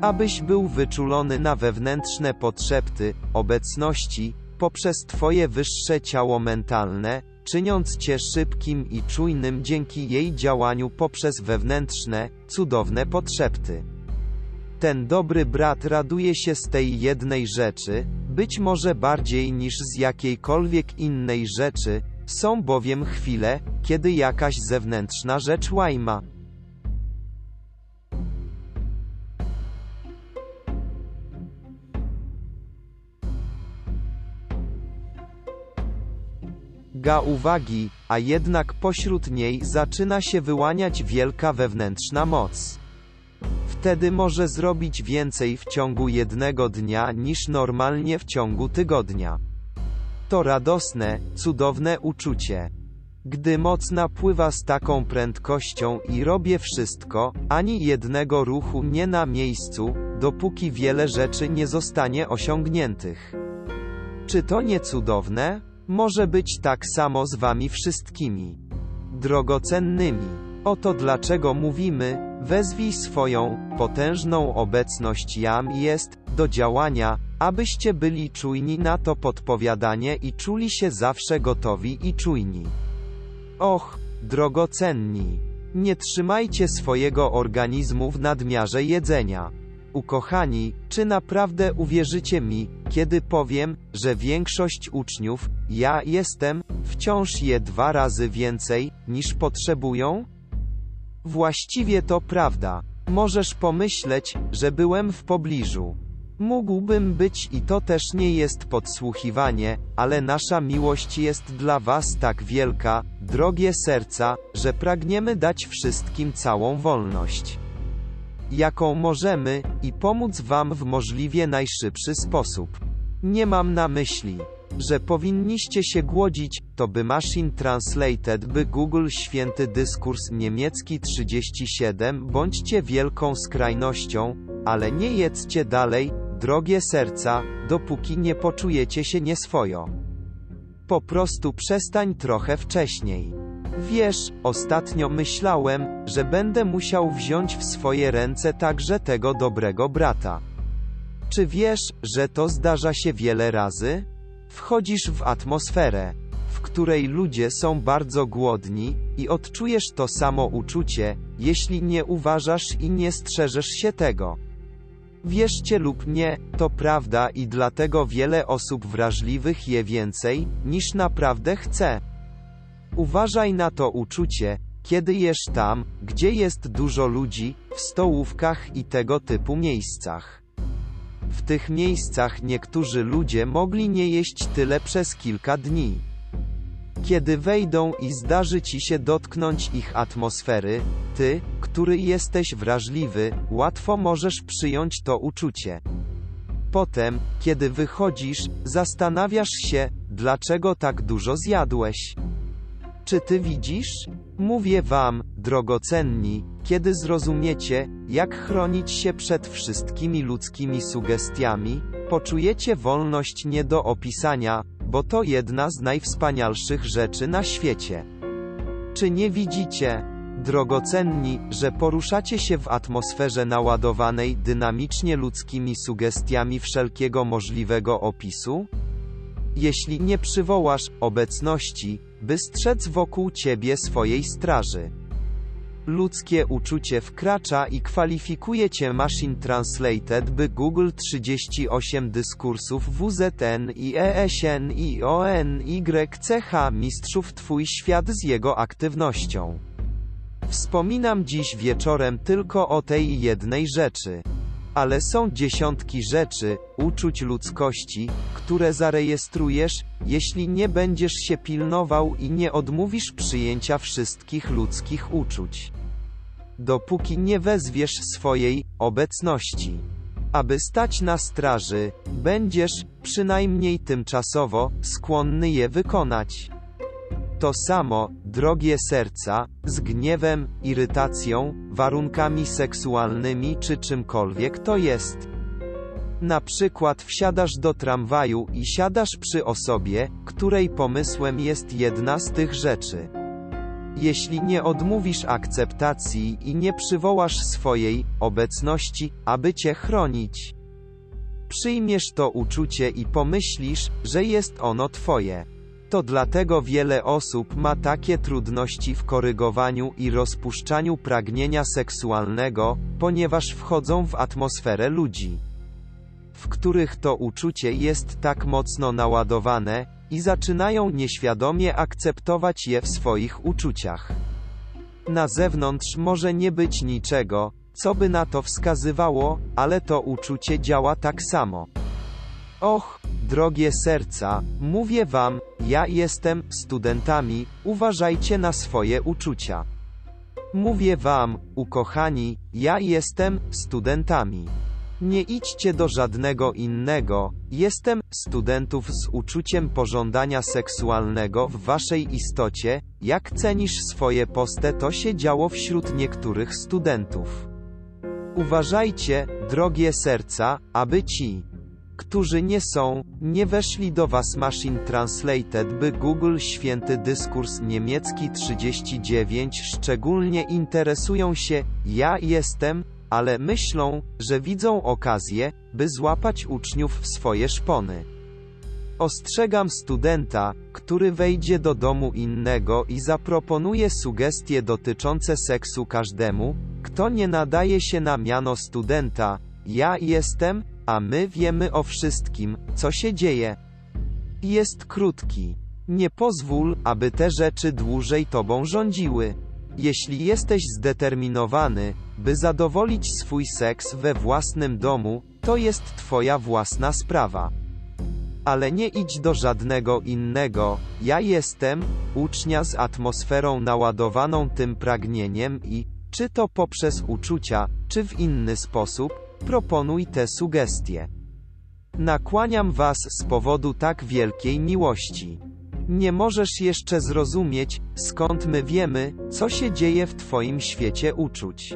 abyś był wyczulony na wewnętrzne potrzeby, obecności, poprzez Twoje wyższe ciało mentalne, czyniąc Cię szybkim i czujnym dzięki jej działaniu poprzez wewnętrzne, cudowne potrzeby. Ten dobry brat raduje się z tej jednej rzeczy, być może bardziej niż z jakiejkolwiek innej rzeczy, są bowiem chwile, kiedy jakaś zewnętrzna rzecz łajma. Ga uwagi, a jednak pośród niej zaczyna się wyłaniać wielka wewnętrzna moc. Wtedy może zrobić więcej w ciągu jednego dnia niż normalnie w ciągu tygodnia. To radosne, cudowne uczucie. Gdy moc napływa z taką prędkością i robię wszystko, ani jednego ruchu nie na miejscu, dopóki wiele rzeczy nie zostanie osiągniętych. Czy to nie cudowne? Może być tak samo z wami wszystkimi. Drogocennymi. Oto dlaczego mówimy, wezwij swoją, potężną obecność jam jest, do działania, abyście byli czujni na to podpowiadanie i czuli się zawsze gotowi i czujni. Och, drogocenni. Nie trzymajcie swojego organizmu w nadmiarze jedzenia. Ukochani, czy naprawdę uwierzycie mi, kiedy powiem, że większość uczniów, ja jestem, wciąż je dwa razy więcej, niż potrzebują? Właściwie to prawda. Możesz pomyśleć, że byłem w pobliżu. Mógłbym być i to też nie jest podsłuchiwanie, ale nasza miłość jest dla Was tak wielka, drogie serca, że pragniemy dać wszystkim całą wolność, jaką możemy, i pomóc Wam w możliwie najszybszy sposób. Nie mam na myśli, że powinniście się głodzić, to by Machine Translated by Google Święty Dyskurs Niemiecki 37 bądźcie wielką skrajnością, ale nie jedzcie dalej, drogie serca, dopóki nie poczujecie się nieswojo. Po prostu przestań trochę wcześniej. Wiesz, ostatnio myślałem, że będę musiał wziąć w swoje ręce także tego dobrego brata. Czy wiesz, że to zdarza się wiele razy? Wchodzisz w atmosferę, w której ludzie są bardzo głodni, i odczujesz to samo uczucie, jeśli nie uważasz i nie strzeżesz się tego. Wierzcie lub nie, to prawda i dlatego wiele osób wrażliwych je więcej, niż naprawdę chce. Uważaj na to uczucie, kiedy jesz tam, gdzie jest dużo ludzi, w stołówkach i tego typu miejscach. W tych miejscach niektórzy ludzie mogli nie jeść tyle przez kilka dni. Kiedy wejdą i zdarzy ci się dotknąć ich atmosfery, ty, który jesteś wrażliwy, łatwo możesz przyjąć to uczucie. potem, kiedy wychodzisz, zastanawiasz się, dlaczego tak dużo zjadłeś. Czy ty widzisz? Mówię wam, drogocenni, kiedy zrozumiecie, jak chronić się przed wszystkimi ludzkimi sugestiami, poczujecie wolność nie do opisania, bo to jedna z najwspanialszych rzeczy na świecie. Czy nie widzicie, drogocenni, że poruszacie się w atmosferze naładowanej dynamicznie ludzkimi sugestiami wszelkiego możliwego opisu? Jeśli nie przywołasz obecności, by strzec wokół ciebie swojej straży. Ludzkie uczucie wkracza i kwalifikuje cię Machine Translated by Google 38 dyskursów WZN i ESN i ONYCH mistrzów Twój świat z jego aktywnością. Wspominam dziś wieczorem tylko o tej jednej rzeczy. Ale są dziesiątki rzeczy, uczuć ludzkości, które zarejestrujesz, jeśli nie będziesz się pilnował i nie odmówisz przyjęcia wszystkich ludzkich uczuć. Dopóki nie wezwiesz swojej obecności. Aby stać na straży, będziesz, przynajmniej tymczasowo, skłonny je wykonać. To samo, drogie serca, z gniewem, irytacją, warunkami seksualnymi czy czymkolwiek to jest. Na przykład wsiadasz do tramwaju i siadasz przy osobie, której pomysłem jest jedna z tych rzeczy. Jeśli nie odmówisz akceptacji i nie przywołasz swojej obecności, aby cię chronić, przyjmiesz to uczucie i pomyślisz, że jest ono twoje. To dlatego wiele osób ma takie trudności w korygowaniu i rozpuszczaniu pragnienia seksualnego, ponieważ wchodzą w atmosferę ludzi, w których to uczucie jest tak mocno naładowane, i zaczynają nieświadomie akceptować je w swoich uczuciach. Na zewnątrz może nie być niczego, co by na to wskazywało, ale to uczucie działa tak samo. Och, drogie serca, mówię wam, ja jestem studentami, uważajcie na swoje uczucia. Mówię wam, ukochani, ja jestem studentami. Nie idźcie do żadnego innego, jestem studentów z uczuciem pożądania seksualnego w waszej istocie, jak cenisz swoje poste to się działo wśród niektórych studentów. Uważajcie, drogie serca, aby ci, którzy nie są, nie weszli do Was Machine Translated by Google Święty Dyskurs Niemiecki 39 szczególnie interesują się, ja jestem, ale myślą, że widzą okazję, by złapać uczniów w swoje szpony. Ostrzegam studenta, który wejdzie do domu innego i zaproponuje sugestie dotyczące seksu każdemu, kto nie nadaje się na miano studenta. Ja jestem, a my wiemy o wszystkim, co się dzieje. Jest krótki. Nie pozwól, aby te rzeczy dłużej tobą rządziły. Jeśli jesteś zdeterminowany, by zadowolić swój seks we własnym domu, to jest twoja własna sprawa. Ale nie idź do żadnego innego, ja jestem, ucznia z atmosferą naładowaną tym pragnieniem i, czy to poprzez uczucia, czy w inny sposób, proponuj te sugestie. Nakłaniam was z powodu tak wielkiej miłości. Nie możesz jeszcze zrozumieć, skąd my wiemy, co się dzieje w Twoim świecie uczuć.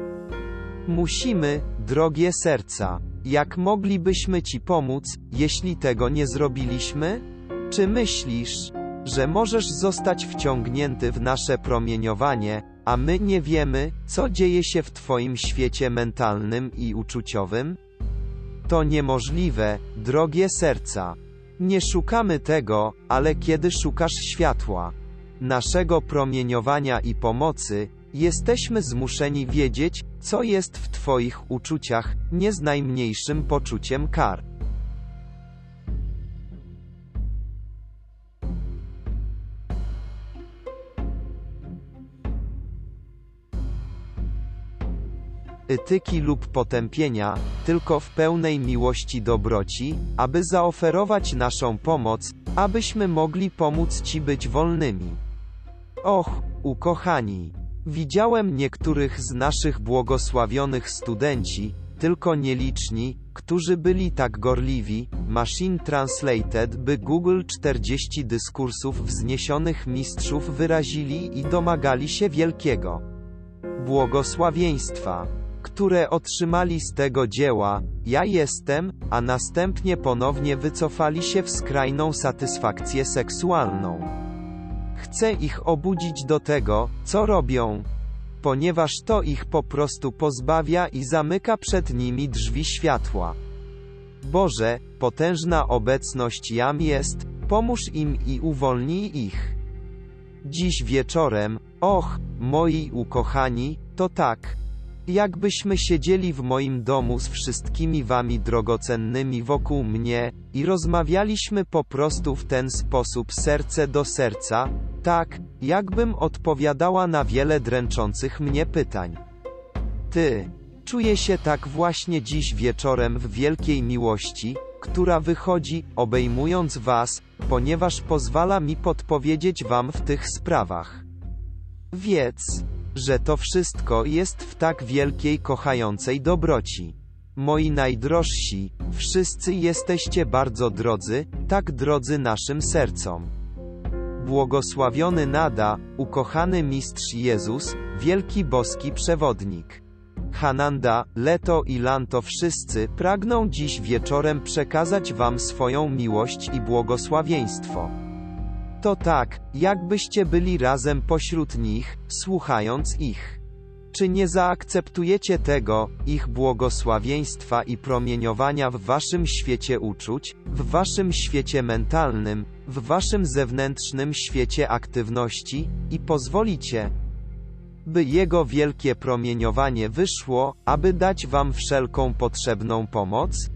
Musimy, drogie serca, jak moglibyśmy Ci pomóc, jeśli tego nie zrobiliśmy? Czy myślisz, że możesz zostać wciągnięty w nasze promieniowanie, a my nie wiemy, co dzieje się w Twoim świecie mentalnym i uczuciowym? To niemożliwe, drogie serca. Nie szukamy tego, ale kiedy szukasz światła, naszego promieniowania i pomocy, jesteśmy zmuszeni wiedzieć, co jest w Twoich uczuciach, nie z najmniejszym poczuciem kar. Etyki lub potępienia, tylko w pełnej miłości dobroci, aby zaoferować naszą pomoc, abyśmy mogli pomóc Ci być wolnymi. Och, ukochani! Widziałem niektórych z naszych błogosławionych studenci, tylko nieliczni, którzy byli tak gorliwi, Machine Translated by Google 40 dyskursów wzniesionych mistrzów wyrazili i domagali się wielkiego błogosławieństwa, które otrzymali z tego dzieła, ja jestem, a następnie ponownie wycofali się w skrajną satysfakcję seksualną. Chcę ich obudzić do tego, co robią, ponieważ to ich po prostu pozbawia i zamyka przed nimi drzwi światła. Boże, potężna obecność Jam jest, pomóż im i uwolnij ich. Dziś wieczorem, och, moi ukochani, to tak. Jakbyśmy siedzieli w moim domu z wszystkimi wami drogocennymi wokół mnie, i rozmawialiśmy po prostu w ten sposób serce do serca, tak, jakbym odpowiadała na wiele dręczących mnie pytań. Ty. Czuję się tak właśnie dziś wieczorem w wielkiej miłości, która wychodzi, obejmując Was, ponieważ pozwala mi podpowiedzieć Wam w tych sprawach. Wiedz, że to wszystko jest w tak wielkiej kochającej dobroci. Moi najdrożsi, wszyscy jesteście bardzo drodzy, tak drodzy naszym sercom. Błogosławiony nada, ukochany mistrz Jezus, wielki boski przewodnik. Hananda, Leto i Lanto wszyscy pragną dziś wieczorem przekazać Wam swoją miłość i błogosławieństwo. To tak, jakbyście byli razem pośród nich, słuchając ich. Czy nie zaakceptujecie tego, ich błogosławieństwa i promieniowania w waszym świecie uczuć, w waszym świecie mentalnym, w waszym zewnętrznym świecie aktywności, i pozwolicie, by jego wielkie promieniowanie wyszło, aby dać wam wszelką potrzebną pomoc?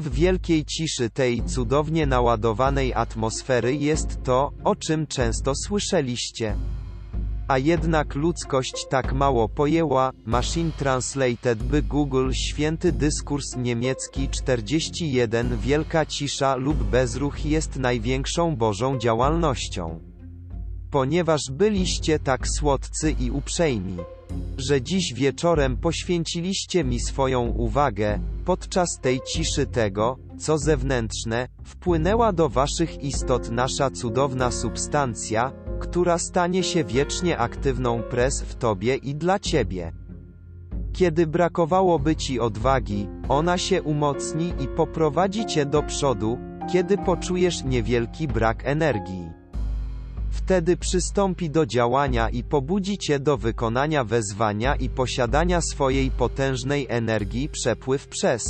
W wielkiej ciszy tej cudownie naładowanej atmosfery jest to, o czym często słyszeliście. A jednak ludzkość tak mało pojęła, Machine Translated by Google Święty dyskurs niemiecki 41 Wielka cisza lub bezruch jest największą Bożą działalnością. Ponieważ byliście tak słodcy i uprzejmi, że dziś wieczorem poświęciliście mi swoją uwagę, podczas tej ciszy tego, co zewnętrzne, wpłynęła do waszych istot nasza cudowna substancja, która stanie się wiecznie aktywną pres w tobie i dla ciebie. Kiedy brakowałoby ci odwagi, ona się umocni i poprowadzi cię do przodu, kiedy poczujesz niewielki brak energii. Wtedy przystąpi do działania i pobudzi cię do wykonania wezwania i posiadania swojej potężnej energii przepływ przez.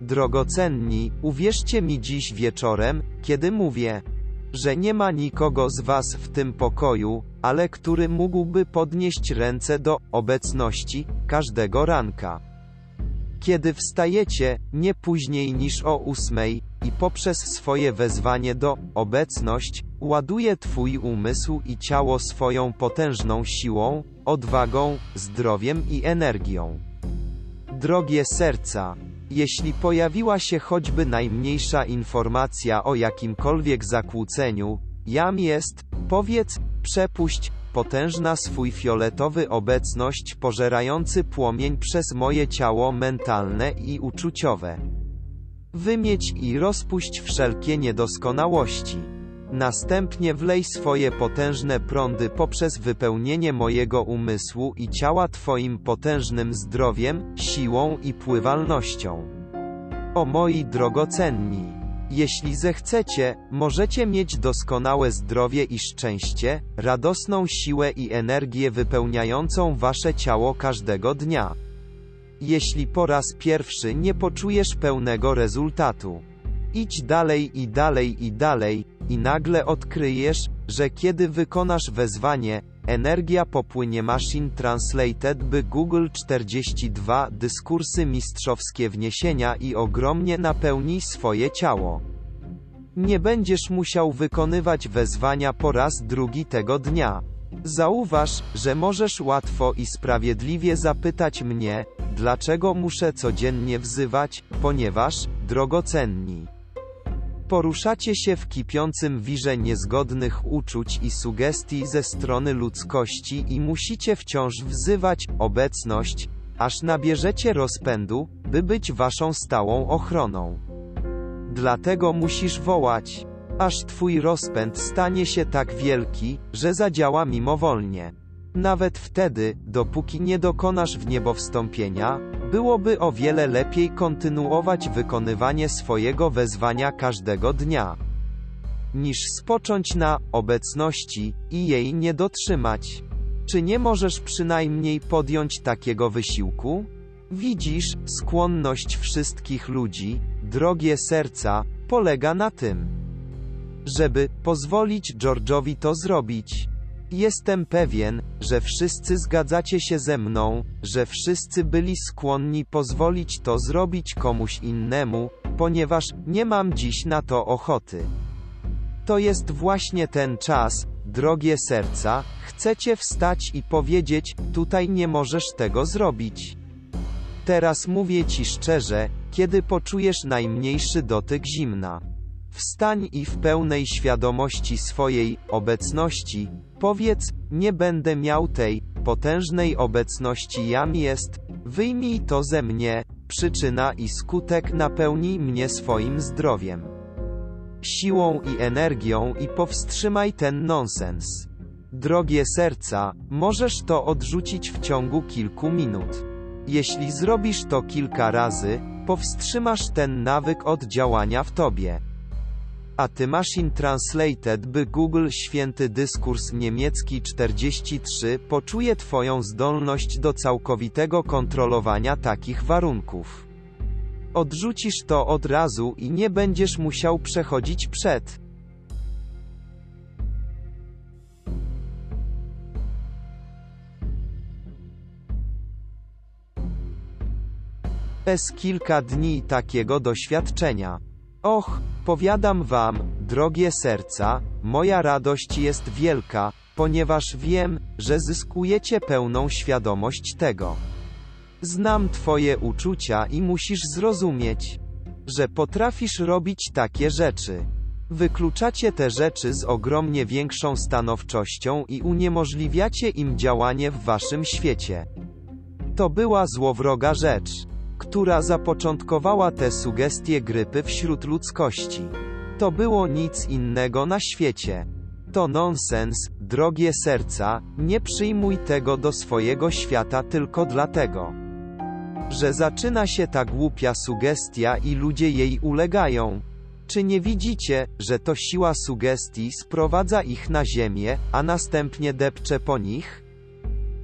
Drogocenni, uwierzcie mi dziś wieczorem, kiedy mówię, że nie ma nikogo z was w tym pokoju, ale który mógłby podnieść ręce do obecności każdego ranka. Kiedy wstajecie, nie później niż o ósmej, i poprzez swoje wezwanie do obecność, ładuje Twój umysł i ciało swoją potężną siłą, odwagą, zdrowiem i energią. Drogie serca, jeśli pojawiła się choćby najmniejsza informacja o jakimkolwiek zakłóceniu, jam jest, powiedz, przepuść, potężna swój fioletowy obecność pożerający płomień przez moje ciało mentalne i uczuciowe. Wymieć i rozpuść wszelkie niedoskonałości. Następnie wlej swoje potężne prądy poprzez wypełnienie mojego umysłu i ciała Twoim potężnym zdrowiem, siłą i pływalnością. O moi drogocenni! Jeśli zechcecie, możecie mieć doskonałe zdrowie i szczęście, radosną siłę i energię wypełniającą wasze ciało każdego dnia. Jeśli po raz pierwszy nie poczujesz pełnego rezultatu, idź dalej i dalej i dalej, i nagle odkryjesz, że kiedy wykonasz wezwanie, energia popłynie Machine Translated by Google 42 dyskursy mistrzowskie wniesienia i ogromnie napełni swoje ciało. Nie będziesz musiał wykonywać wezwania po raz drugi tego dnia. Zauważ, że możesz łatwo i sprawiedliwie zapytać mnie, dlaczego muszę codziennie wzywać, ponieważ, drogocenni, poruszacie się w kipiącym wirze niezgodnych uczuć i sugestii ze strony ludzkości i musicie wciąż wzywać obecność, aż nabierzecie rozpędu, by być waszą stałą ochroną. Dlatego musisz wołać, aż twój rozpęd stanie się tak wielki, że zadziała mimowolnie. Nawet wtedy, dopóki nie dokonasz w niebo wstąpienia, byłoby o wiele lepiej kontynuować wykonywanie swojego wezwania każdego dnia, niż spocząć na obecności i jej nie dotrzymać. Czy nie możesz przynajmniej podjąć takiego wysiłku? Widzisz, skłonność wszystkich ludzi, drogie serca, polega na tym, żeby pozwolić George'owi to zrobić. Jestem pewien, że wszyscy zgadzacie się ze mną, że wszyscy byli skłonni pozwolić to zrobić komuś innemu, ponieważ nie mam dziś na to ochoty. To jest właśnie ten czas, drogie serca, chcecie wstać i powiedzieć, tutaj nie możesz tego zrobić. Teraz mówię ci szczerze, kiedy poczujesz najmniejszy dotyk zimna. Wstań i w pełnej świadomości swojej obecności, powiedz, nie będę miał tej potężnej obecności jam jest, wyjmij to ze mnie, przyczyna i skutek napełnij mnie swoim zdrowiem, siłą i energią i powstrzymaj ten nonsens. Drogie serca, możesz to odrzucić w ciągu kilku minut. Jeśli zrobisz to kilka razy, powstrzymasz ten nawyk od działania w tobie. A ty Machine Translated by Google Święty Dyskurs Niemiecki 43 poczuje Twoją zdolność do całkowitego kontrolowania takich warunków. Odrzucisz to od razu i nie będziesz musiał przechodzić przed. Bez kilka dni takiego doświadczenia. Och, powiadam wam, drogie serca, moja radość jest wielka, ponieważ wiem, że zyskujecie pełną świadomość tego. Znam Twoje uczucia i musisz zrozumieć, że potrafisz robić takie rzeczy. Wykluczacie te rzeczy z ogromnie większą stanowczością i uniemożliwiacie im działanie w Waszym świecie. To była złowroga rzecz która zapoczątkowała te sugestie grypy wśród ludzkości. To było nic innego na świecie. To nonsens, drogie serca, nie przyjmuj tego do swojego świata tylko dlatego, że zaczyna się ta głupia sugestia i ludzie jej ulegają. Czy nie widzicie, że to siła sugestii sprowadza ich na ziemię, a następnie depcze po nich?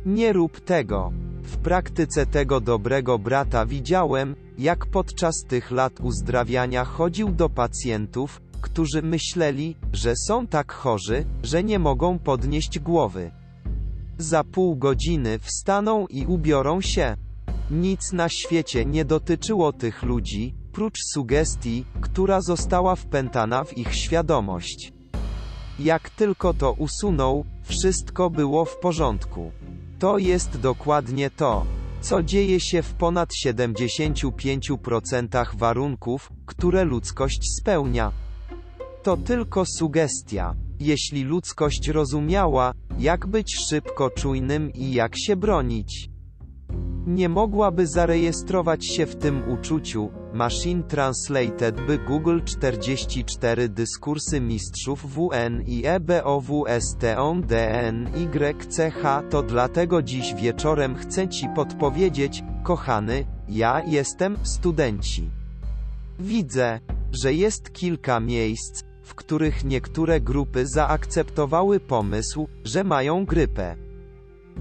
Nie rób tego. W praktyce tego dobrego brata widziałem, jak podczas tych lat uzdrawiania chodził do pacjentów, którzy myśleli, że są tak chorzy, że nie mogą podnieść głowy. Za pół godziny wstaną i ubiorą się. Nic na świecie nie dotyczyło tych ludzi, prócz sugestii, która została wpętana w ich świadomość. Jak tylko to usunął, wszystko było w porządku. To jest dokładnie to, co dzieje się w ponad 75% warunków, które ludzkość spełnia. To tylko sugestia. Jeśli ludzkość rozumiała, jak być szybko czujnym i jak się bronić, nie mogłaby zarejestrować się w tym uczuciu. Machine Translated by Google 44 Dyskursy mistrzów WN i EBOWSTON DNYCH To dlatego dziś wieczorem chcę Ci podpowiedzieć, kochany, ja jestem studenci. Widzę, że jest kilka miejsc, w których niektóre grupy zaakceptowały pomysł, że mają grypę.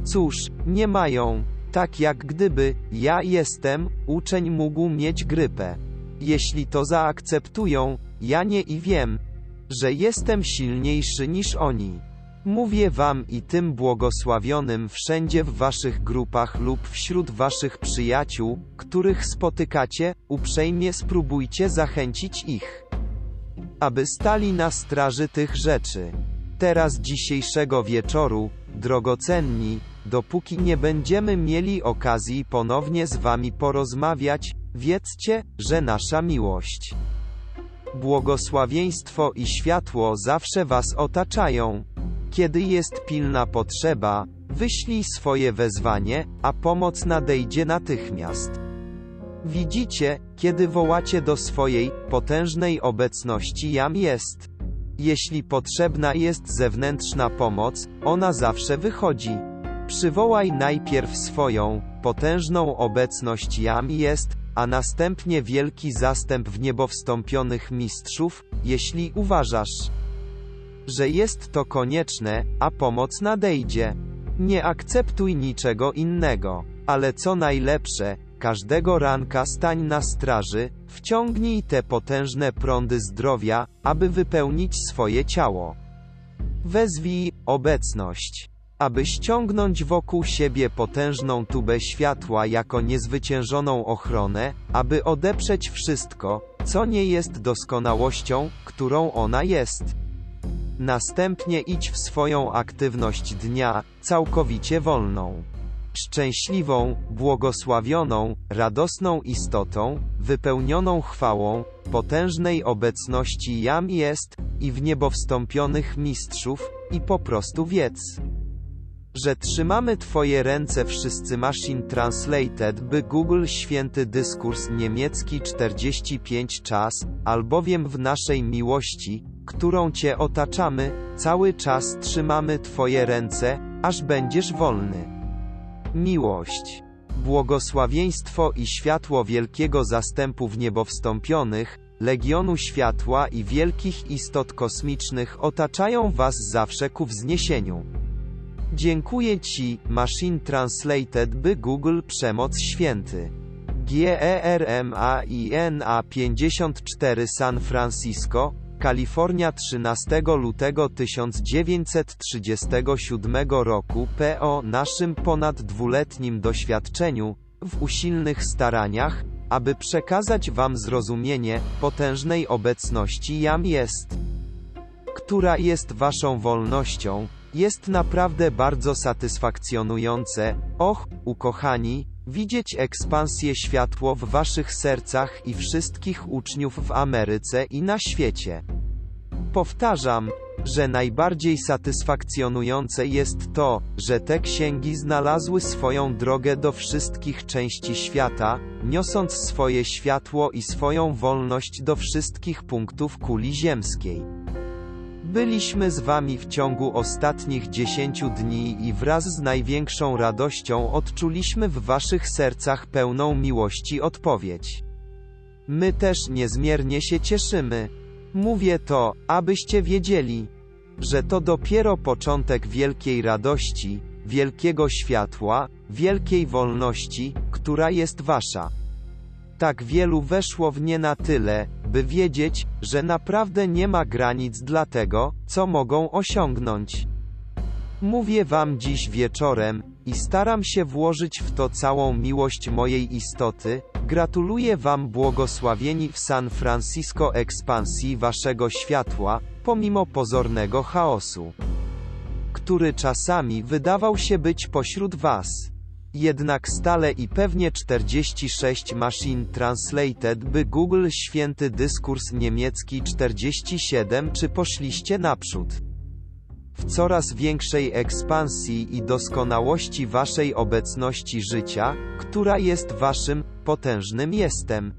Cóż, nie mają, tak jak gdyby, ja jestem, uczeń mógł mieć grypę. Jeśli to zaakceptują, ja nie i wiem, że jestem silniejszy niż oni. Mówię wam i tym błogosławionym wszędzie w waszych grupach lub wśród waszych przyjaciół, których spotykacie, uprzejmie spróbujcie zachęcić ich, aby stali na straży tych rzeczy. Teraz dzisiejszego wieczoru, drogocenni, Dopóki nie będziemy mieli okazji ponownie z wami porozmawiać, wiedzcie, że nasza miłość, błogosławieństwo i światło zawsze was otaczają. Kiedy jest pilna potrzeba, wyślij swoje wezwanie, a pomoc nadejdzie natychmiast. Widzicie, kiedy wołacie do swojej potężnej obecności jam jest. Jeśli potrzebna jest zewnętrzna pomoc, ona zawsze wychodzi. Przywołaj najpierw swoją potężną obecność jam jest, a następnie wielki zastęp w niebo wstąpionych mistrzów, jeśli uważasz, że jest to konieczne, a pomoc nadejdzie. Nie akceptuj niczego innego, ale co najlepsze, każdego ranka stań na straży, wciągnij te potężne prądy zdrowia, aby wypełnić swoje ciało. Wezwij obecność. Aby ściągnąć wokół siebie potężną tubę światła jako niezwyciężoną ochronę, aby odeprzeć wszystko, co nie jest doskonałością, którą ona jest. Następnie idź w swoją aktywność dnia, całkowicie wolną. Szczęśliwą, błogosławioną, radosną istotą, wypełnioną chwałą, potężnej obecności Jam jest, i w niebo wstąpionych mistrzów, i po prostu wiedz że trzymamy Twoje ręce wszyscy Machine Translated by Google Święty Dyskurs Niemiecki 45 czas, albowiem w naszej miłości, którą Cię otaczamy, cały czas trzymamy Twoje ręce, aż będziesz wolny. Miłość. Błogosławieństwo i światło wielkiego zastępu w niebo wstąpionych, Legionu Światła i wielkich istot kosmicznych otaczają Was zawsze ku wzniesieniu. Dziękuję Ci, Machine Translated by Google Przemoc Święty. GERMAINA 54 San Francisco, Kalifornia 13 lutego 1937 roku PO naszym ponad dwuletnim doświadczeniu, w usilnych staraniach, aby przekazać Wam zrozumienie potężnej obecności Jam jest, która jest Waszą wolnością, jest naprawdę bardzo satysfakcjonujące, och, ukochani, widzieć ekspansję światło w waszych sercach i wszystkich uczniów w Ameryce i na świecie. Powtarzam, że najbardziej satysfakcjonujące jest to, że te księgi znalazły swoją drogę do wszystkich części świata, niosąc swoje światło i swoją wolność do wszystkich punktów kuli ziemskiej. Byliśmy z wami w ciągu ostatnich dziesięciu dni i wraz z największą radością odczuliśmy w waszych sercach pełną miłości odpowiedź. My też niezmiernie się cieszymy. Mówię to, abyście wiedzieli, że to dopiero początek wielkiej radości, wielkiego światła, wielkiej wolności, która jest wasza. Tak wielu weszło w nie na tyle, by wiedzieć, że naprawdę nie ma granic dla tego, co mogą osiągnąć. Mówię wam dziś wieczorem, i staram się włożyć w to całą miłość mojej istoty. Gratuluję wam błogosławieni w San Francisco ekspansji waszego światła, pomimo pozornego chaosu, który czasami wydawał się być pośród was. Jednak stale i pewnie 46 Machine Translated by Google Święty Dyskurs Niemiecki 47 czy poszliście naprzód. W coraz większej ekspansji i doskonałości waszej obecności życia, która jest waszym potężnym jestem.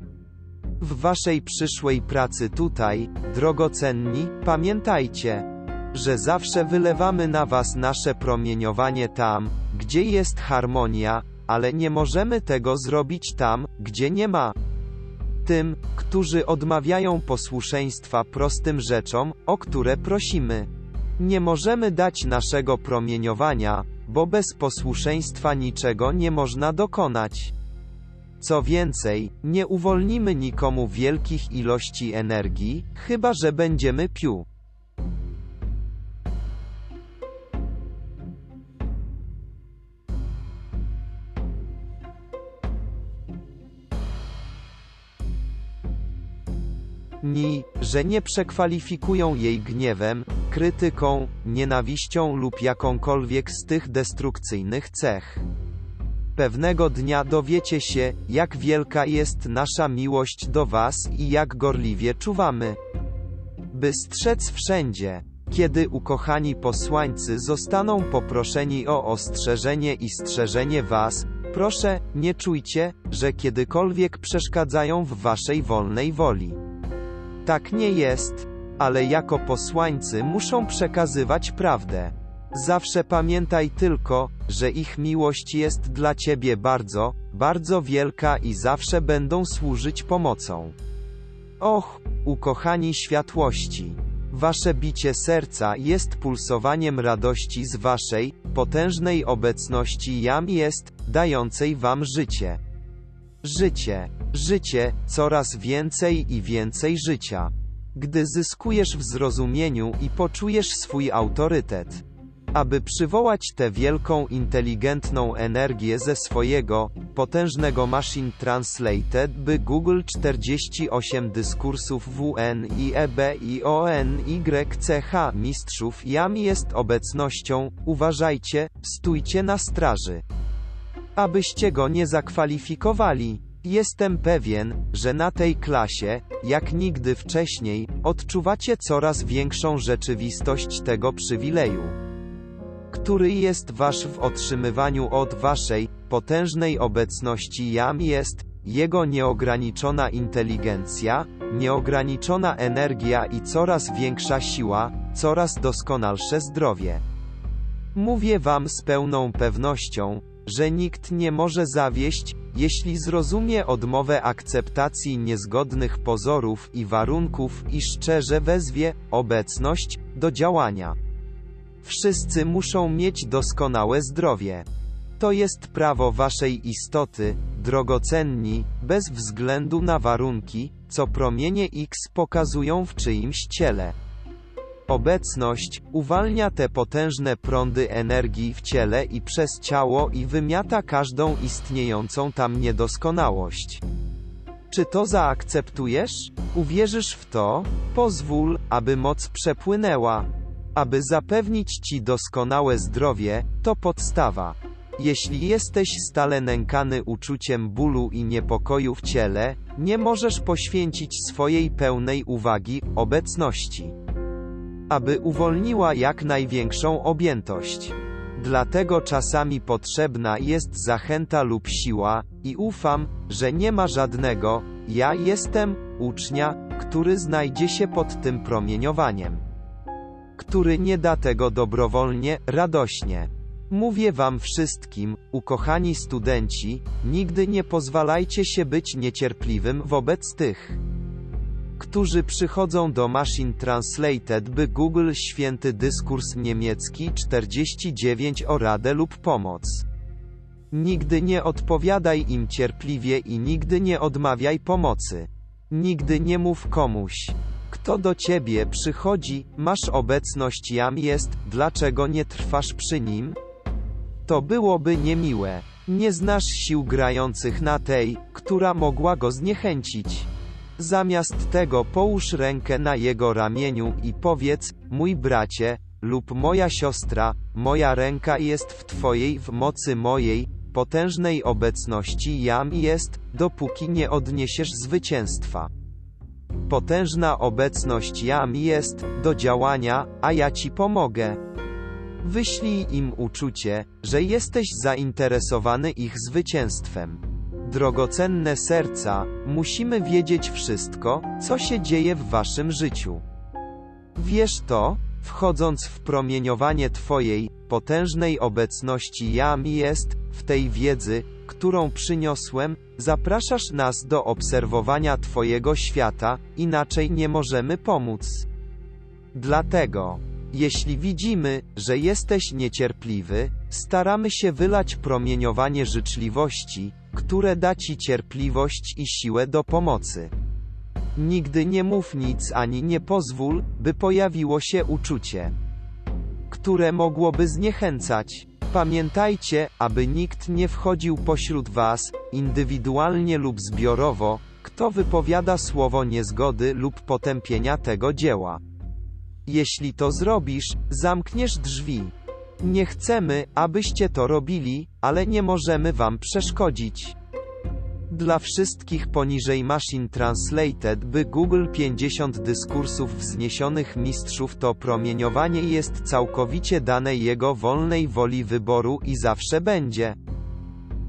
W waszej przyszłej pracy tutaj, drogocenni, pamiętajcie, że zawsze wylewamy na was nasze promieniowanie tam, gdzie jest harmonia, ale nie możemy tego zrobić tam, gdzie nie ma. Tym, którzy odmawiają posłuszeństwa prostym rzeczom, o które prosimy. Nie możemy dać naszego promieniowania, bo bez posłuszeństwa niczego nie można dokonać. Co więcej, nie uwolnimy nikomu wielkich ilości energii, chyba że będziemy piu. Ni, że nie przekwalifikują jej gniewem, krytyką, nienawiścią lub jakąkolwiek z tych destrukcyjnych cech. Pewnego dnia dowiecie się, jak wielka jest nasza miłość do Was i jak gorliwie czuwamy. By strzec wszędzie, Kiedy ukochani posłańcy zostaną poproszeni o ostrzeżenie i strzeżenie was, proszę, nie czujcie, że kiedykolwiek przeszkadzają w waszej wolnej woli. Tak nie jest, ale jako posłańcy muszą przekazywać prawdę. Zawsze pamiętaj tylko, że ich miłość jest dla ciebie bardzo, bardzo wielka i zawsze będą służyć pomocą. Och, ukochani światłości! Wasze bicie serca jest pulsowaniem radości z waszej, potężnej obecności jam jest, dającej wam życie. Życie, życie, coraz więcej i więcej życia. Gdy zyskujesz w zrozumieniu i poczujesz swój autorytet. Aby przywołać tę wielką inteligentną energię ze swojego, potężnego Machine Translated by Google 48 dyskursów WN i EB i ON YCH mistrzów jam jest obecnością, uważajcie, stójcie na straży. Abyście go nie zakwalifikowali. Jestem pewien, że na tej klasie, jak nigdy wcześniej, odczuwacie coraz większą rzeczywistość tego przywileju który jest wasz w otrzymywaniu od waszej, potężnej obecności jam jest, jego nieograniczona inteligencja, nieograniczona energia i coraz większa siła, coraz doskonalsze zdrowie. Mówię wam z pełną pewnością, że nikt nie może zawieść, jeśli zrozumie odmowę akceptacji niezgodnych pozorów i warunków i szczerze wezwie obecność do działania. Wszyscy muszą mieć doskonałe zdrowie. To jest prawo waszej istoty, drogocenni, bez względu na warunki, co promienie X pokazują w czyimś ciele. Obecność uwalnia te potężne prądy energii w ciele i przez ciało i wymiata każdą istniejącą tam niedoskonałość. Czy to zaakceptujesz? Uwierzysz w to? Pozwól, aby moc przepłynęła. Aby zapewnić Ci doskonałe zdrowie, to podstawa. Jeśli jesteś stale nękany uczuciem bólu i niepokoju w ciele, nie możesz poświęcić swojej pełnej uwagi obecności, aby uwolniła jak największą objętość. Dlatego czasami potrzebna jest zachęta lub siła, i ufam, że nie ma żadnego, ja jestem, ucznia, który znajdzie się pod tym promieniowaniem który nie da tego dobrowolnie, radośnie. Mówię wam wszystkim, ukochani studenci, nigdy nie pozwalajcie się być niecierpliwym wobec tych, którzy przychodzą do Machine Translated by Google święty dyskurs niemiecki 49 o radę lub pomoc. Nigdy nie odpowiadaj im cierpliwie i nigdy nie odmawiaj pomocy. Nigdy nie mów komuś, kto do ciebie przychodzi, masz obecność jam jest, dlaczego nie trwasz przy nim? To byłoby niemiłe. Nie znasz sił grających na tej, która mogła go zniechęcić. Zamiast tego połóż rękę na jego ramieniu i powiedz, mój bracie, lub moja siostra, moja ręka jest w twojej w mocy mojej, potężnej obecności jam jest, dopóki nie odniesiesz zwycięstwa. Potężna obecność jam jest, do działania, a ja ci pomogę. Wyślij im uczucie, że jesteś zainteresowany ich zwycięstwem. Drogocenne serca, musimy wiedzieć wszystko, co się dzieje w waszym życiu. Wiesz to, wchodząc w promieniowanie Twojej, potężnej obecności jam jest, w tej wiedzy, którą przyniosłem, zapraszasz nas do obserwowania Twojego świata, inaczej nie możemy pomóc. Dlatego, jeśli widzimy, że jesteś niecierpliwy, staramy się wylać promieniowanie życzliwości, które da Ci cierpliwość i siłę do pomocy. Nigdy nie mów nic ani nie pozwól, by pojawiło się uczucie, które mogłoby zniechęcać. Pamiętajcie, aby nikt nie wchodził pośród was, indywidualnie lub zbiorowo, kto wypowiada słowo niezgody lub potępienia tego dzieła. Jeśli to zrobisz, zamkniesz drzwi. Nie chcemy, abyście to robili, ale nie możemy wam przeszkodzić. Dla wszystkich poniżej Machine Translated by Google 50 dyskursów wzniesionych mistrzów to promieniowanie jest całkowicie dane jego wolnej woli wyboru i zawsze będzie.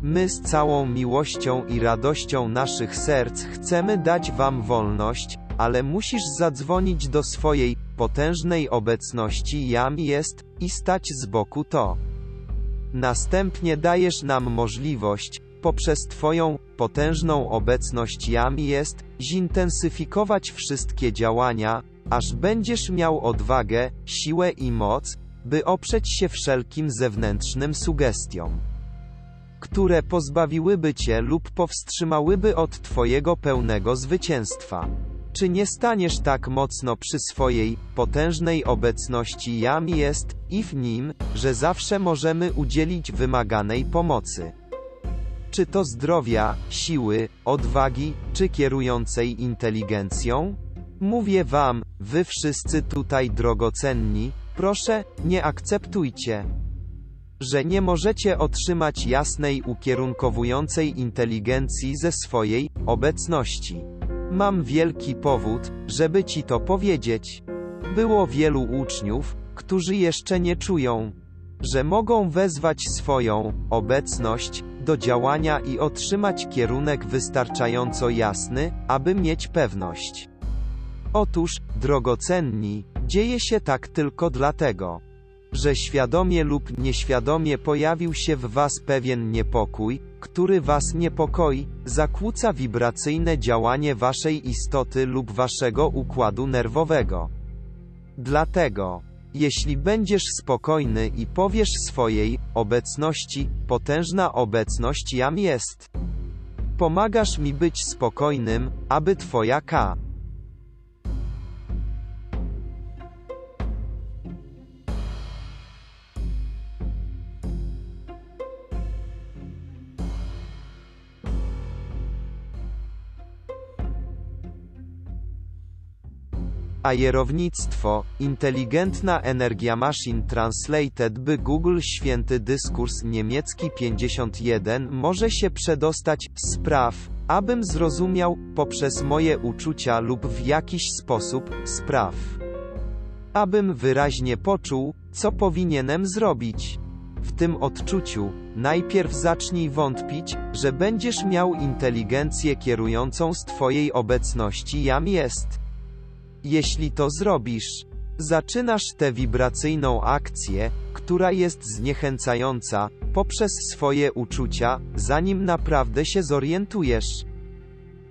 My z całą miłością i radością naszych serc chcemy dać Wam wolność, ale musisz zadzwonić do swojej potężnej obecności Jam jest i stać z boku to. Następnie dajesz nam możliwość, poprzez Twoją potężną obecność Jam jest, zintensyfikować wszystkie działania, aż będziesz miał odwagę, siłę i moc, by oprzeć się wszelkim zewnętrznym sugestiom, które pozbawiłyby Cię lub powstrzymałyby od Twojego pełnego zwycięstwa. Czy nie staniesz tak mocno przy swojej, potężnej obecności Jam jest, i w nim, że zawsze możemy udzielić wymaganej pomocy? Czy to zdrowia, siły, odwagi, czy kierującej inteligencją? Mówię wam, wy wszyscy tutaj drogocenni, proszę, nie akceptujcie, że nie możecie otrzymać jasnej ukierunkowującej inteligencji ze swojej obecności. Mam wielki powód, żeby ci to powiedzieć. Było wielu uczniów, którzy jeszcze nie czują, że mogą wezwać swoją obecność do działania i otrzymać kierunek wystarczająco jasny, aby mieć pewność. Otóż, drogocenni, dzieje się tak tylko dlatego, że świadomie lub nieświadomie pojawił się w Was pewien niepokój, który Was niepokoi, zakłóca wibracyjne działanie Waszej istoty lub Waszego układu nerwowego. Dlatego, jeśli będziesz spokojny i powiesz swojej obecności, potężna obecność jam jest. Pomagasz mi być spokojnym, aby Twoja K. Ajerownictwo, inteligentna energia Machine Translated by Google Święty dyskurs niemiecki 51 może się przedostać, spraw, abym zrozumiał, poprzez moje uczucia lub w jakiś sposób, spraw. Abym wyraźnie poczuł, co powinienem zrobić. W tym odczuciu, najpierw zacznij wątpić, że będziesz miał inteligencję kierującą z Twojej obecności jam jest. Jeśli to zrobisz, zaczynasz tę wibracyjną akcję, która jest zniechęcająca, poprzez swoje uczucia, zanim naprawdę się zorientujesz.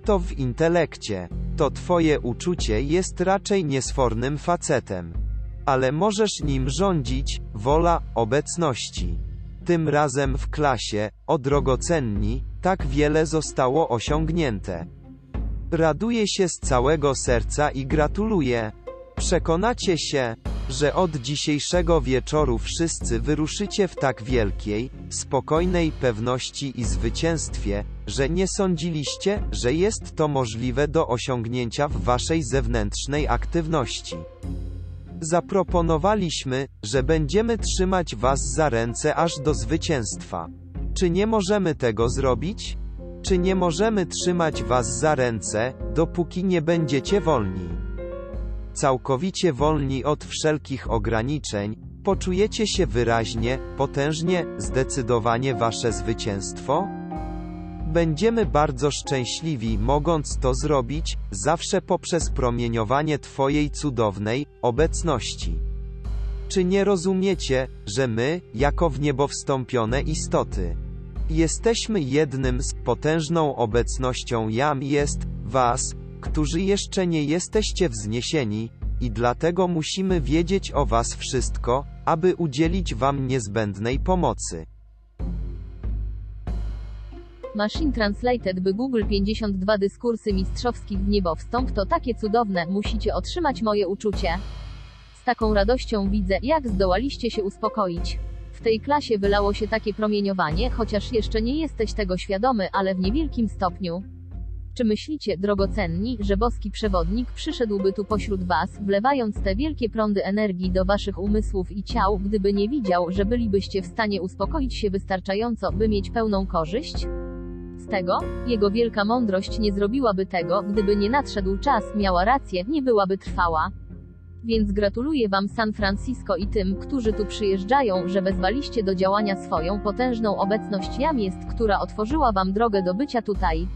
To w intelekcie. To twoje uczucie jest raczej niesfornym facetem. Ale możesz nim rządzić, wola, obecności. Tym razem w klasie, o drogocenni, tak wiele zostało osiągnięte. Raduję się z całego serca i gratuluję. Przekonacie się, że od dzisiejszego wieczoru wszyscy wyruszycie w tak wielkiej, spokojnej pewności i zwycięstwie, że nie sądziliście, że jest to możliwe do osiągnięcia w waszej zewnętrznej aktywności. Zaproponowaliśmy, że będziemy trzymać was za ręce aż do zwycięstwa. Czy nie możemy tego zrobić? Czy nie możemy trzymać was za ręce, dopóki nie będziecie wolni? Całkowicie wolni od wszelkich ograniczeń, poczujecie się wyraźnie, potężnie, zdecydowanie wasze zwycięstwo? Będziemy bardzo szczęśliwi, mogąc to zrobić, zawsze poprzez promieniowanie Twojej cudownej obecności. Czy nie rozumiecie, że my, jako w niebo wstąpione istoty, Jesteśmy jednym z potężną obecnością Jam jest Was, którzy jeszcze nie jesteście wzniesieni, i dlatego musimy wiedzieć o Was wszystko, aby udzielić Wam niezbędnej pomocy. Machine Translated by Google 52 dyskursy mistrzowskich w niebo wstąp to takie cudowne, musicie otrzymać moje uczucie. Z taką radością widzę, jak zdołaliście się uspokoić. Tej klasie wylało się takie promieniowanie, chociaż jeszcze nie jesteś tego świadomy, ale w niewielkim stopniu. Czy myślicie, drogocenni, że boski przewodnik przyszedłby tu pośród was, wlewając te wielkie prądy energii do waszych umysłów i ciał, gdyby nie widział, że bylibyście w stanie uspokoić się wystarczająco, by mieć pełną korzyść? z tego? Jego wielka mądrość nie zrobiłaby tego, gdyby nie nadszedł czas, miała rację, nie byłaby trwała. Więc gratuluję Wam San Francisco i tym, którzy tu przyjeżdżają, że wezwaliście do działania swoją potężną obecność jam jest, która otworzyła Wam drogę do bycia tutaj.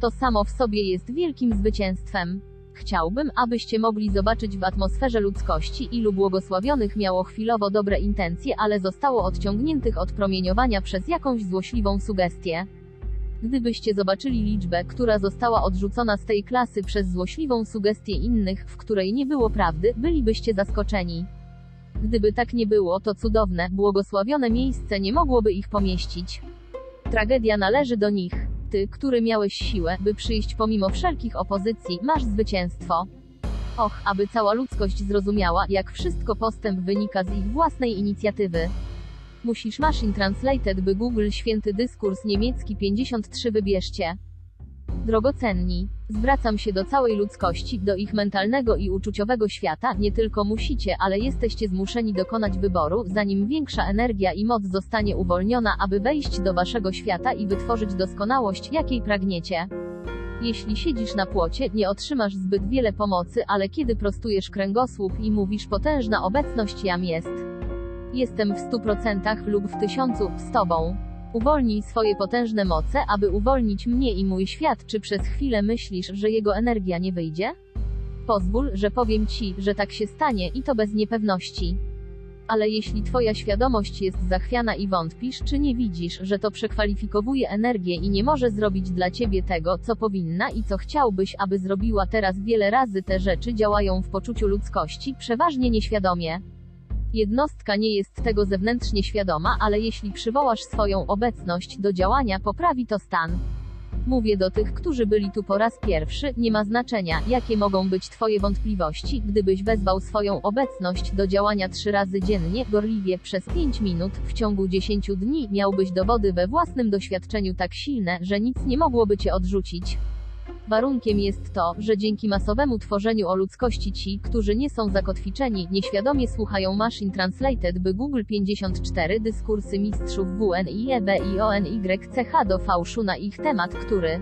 To samo w sobie jest wielkim zwycięstwem. Chciałbym, abyście mogli zobaczyć w atmosferze ludzkości, ilu błogosławionych miało chwilowo dobre intencje, ale zostało odciągniętych od promieniowania przez jakąś złośliwą sugestię. Gdybyście zobaczyli liczbę, która została odrzucona z tej klasy przez złośliwą sugestię innych, w której nie było prawdy, bylibyście zaskoczeni. Gdyby tak nie było, to cudowne, błogosławione miejsce nie mogłoby ich pomieścić. Tragedia należy do nich. Ty, który miałeś siłę, by przyjść pomimo wszelkich opozycji, masz zwycięstwo. Och, aby cała ludzkość zrozumiała, jak wszystko postęp wynika z ich własnej inicjatywy. Musisz Machine Translated, by Google święty dyskurs niemiecki 53 wybierzcie. Drogocenni, zwracam się do całej ludzkości, do ich mentalnego i uczuciowego świata, nie tylko musicie, ale jesteście zmuszeni dokonać wyboru, zanim większa energia i moc zostanie uwolniona, aby wejść do waszego świata i wytworzyć doskonałość, jakiej pragniecie. Jeśli siedzisz na płocie, nie otrzymasz zbyt wiele pomocy, ale kiedy prostujesz kręgosłup i mówisz potężna obecność jam jest. Jestem w stu procentach lub w tysiącu z tobą. Uwolnij swoje potężne moce, aby uwolnić mnie i mój świat. Czy przez chwilę myślisz, że jego energia nie wyjdzie? Pozwól, że powiem ci, że tak się stanie i to bez niepewności. Ale jeśli twoja świadomość jest zachwiana i wątpisz, czy nie widzisz, że to przekwalifikowuje energię i nie może zrobić dla ciebie tego, co powinna i co chciałbyś, aby zrobiła teraz wiele razy te rzeczy działają w poczuciu ludzkości, przeważnie nieświadomie. Jednostka nie jest tego zewnętrznie świadoma, ale jeśli przywołasz swoją obecność do działania, poprawi to stan. Mówię do tych, którzy byli tu po raz pierwszy, nie ma znaczenia, jakie mogą być Twoje wątpliwości, gdybyś wezwał swoją obecność do działania trzy razy dziennie, gorliwie przez 5 minut, w ciągu 10 dni, miałbyś dowody we własnym doświadczeniu tak silne, że nic nie mogłoby Cię odrzucić. Warunkiem jest to, że dzięki masowemu tworzeniu o ludzkości ci, którzy nie są zakotwiczeni, nieświadomie słuchają Machine Translated by Google 54 dyskursy mistrzów WNI, EB i ONYCH do fałszu na ich temat, który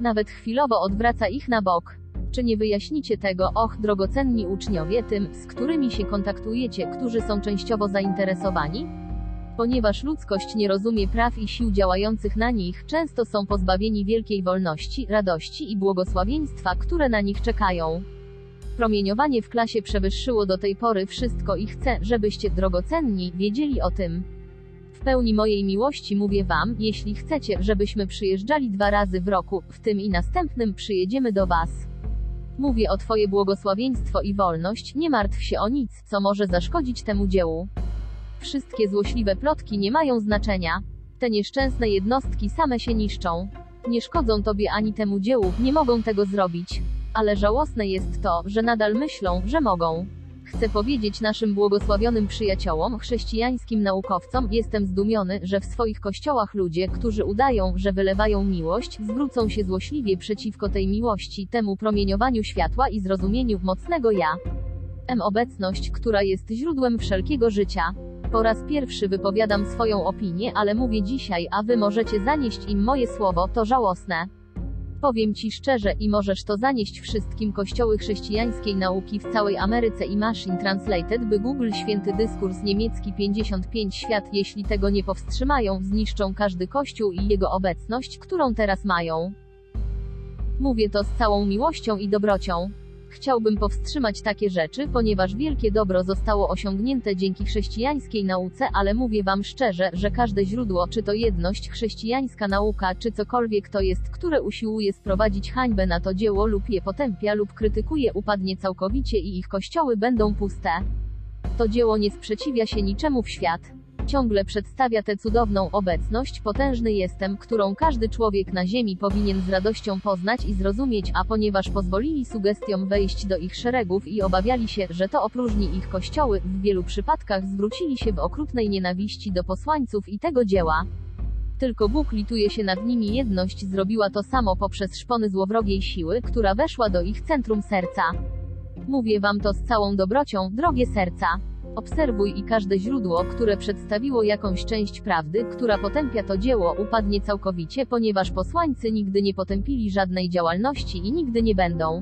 nawet chwilowo odwraca ich na bok. Czy nie wyjaśnicie tego, och, drogocenni uczniowie, tym, z którymi się kontaktujecie, którzy są częściowo zainteresowani? Ponieważ ludzkość nie rozumie praw i sił działających na nich, często są pozbawieni wielkiej wolności, radości i błogosławieństwa, które na nich czekają. Promieniowanie w klasie przewyższyło do tej pory wszystko i chcę, żebyście, drogocenni, wiedzieli o tym. W pełni mojej miłości mówię wam, jeśli chcecie, żebyśmy przyjeżdżali dwa razy w roku, w tym i następnym przyjedziemy do was. Mówię o Twoje błogosławieństwo i wolność, nie martw się o nic, co może zaszkodzić temu dziełu. Wszystkie złośliwe plotki nie mają znaczenia. Te nieszczęsne jednostki same się niszczą. Nie szkodzą tobie ani temu dziełu, nie mogą tego zrobić. Ale żałosne jest to, że nadal myślą, że mogą. Chcę powiedzieć naszym błogosławionym przyjaciołom, chrześcijańskim naukowcom, jestem zdumiony, że w swoich kościołach ludzie, którzy udają, że wylewają miłość, zwrócą się złośliwie przeciwko tej miłości, temu promieniowaniu światła i zrozumieniu mocnego ja. M obecność, która jest źródłem wszelkiego życia. Po raz pierwszy wypowiadam swoją opinię, ale mówię dzisiaj, a wy możecie zanieść im moje słowo, to żałosne. Powiem ci szczerze i możesz to zanieść wszystkim kościoły chrześcijańskiej nauki w całej Ameryce i Machine Translated, by Google święty dyskurs niemiecki 55 świat, jeśli tego nie powstrzymają, zniszczą każdy kościół i jego obecność, którą teraz mają. Mówię to z całą miłością i dobrocią. Chciałbym powstrzymać takie rzeczy, ponieważ wielkie dobro zostało osiągnięte dzięki chrześcijańskiej nauce, ale mówię wam szczerze, że każde źródło, czy to jedność, chrześcijańska nauka, czy cokolwiek to jest, które usiłuje sprowadzić hańbę na to dzieło lub je potępia lub krytykuje, upadnie całkowicie i ich kościoły będą puste. To dzieło nie sprzeciwia się niczemu w świat. Ciągle przedstawia tę cudowną obecność, potężny jestem, którą każdy człowiek na ziemi powinien z radością poznać i zrozumieć, a ponieważ pozwolili sugestiom wejść do ich szeregów i obawiali się, że to opróżni ich kościoły, w wielu przypadkach zwrócili się w okrutnej nienawiści do posłańców i tego dzieła. Tylko Bóg lituje się nad nimi jedność zrobiła to samo poprzez szpony złowrogiej siły, która weszła do ich centrum serca. Mówię wam to z całą dobrocią, drogie serca. Obserwuj i każde źródło, które przedstawiło jakąś część prawdy, która potępia to dzieło, upadnie całkowicie, ponieważ posłańcy nigdy nie potępili żadnej działalności i nigdy nie będą.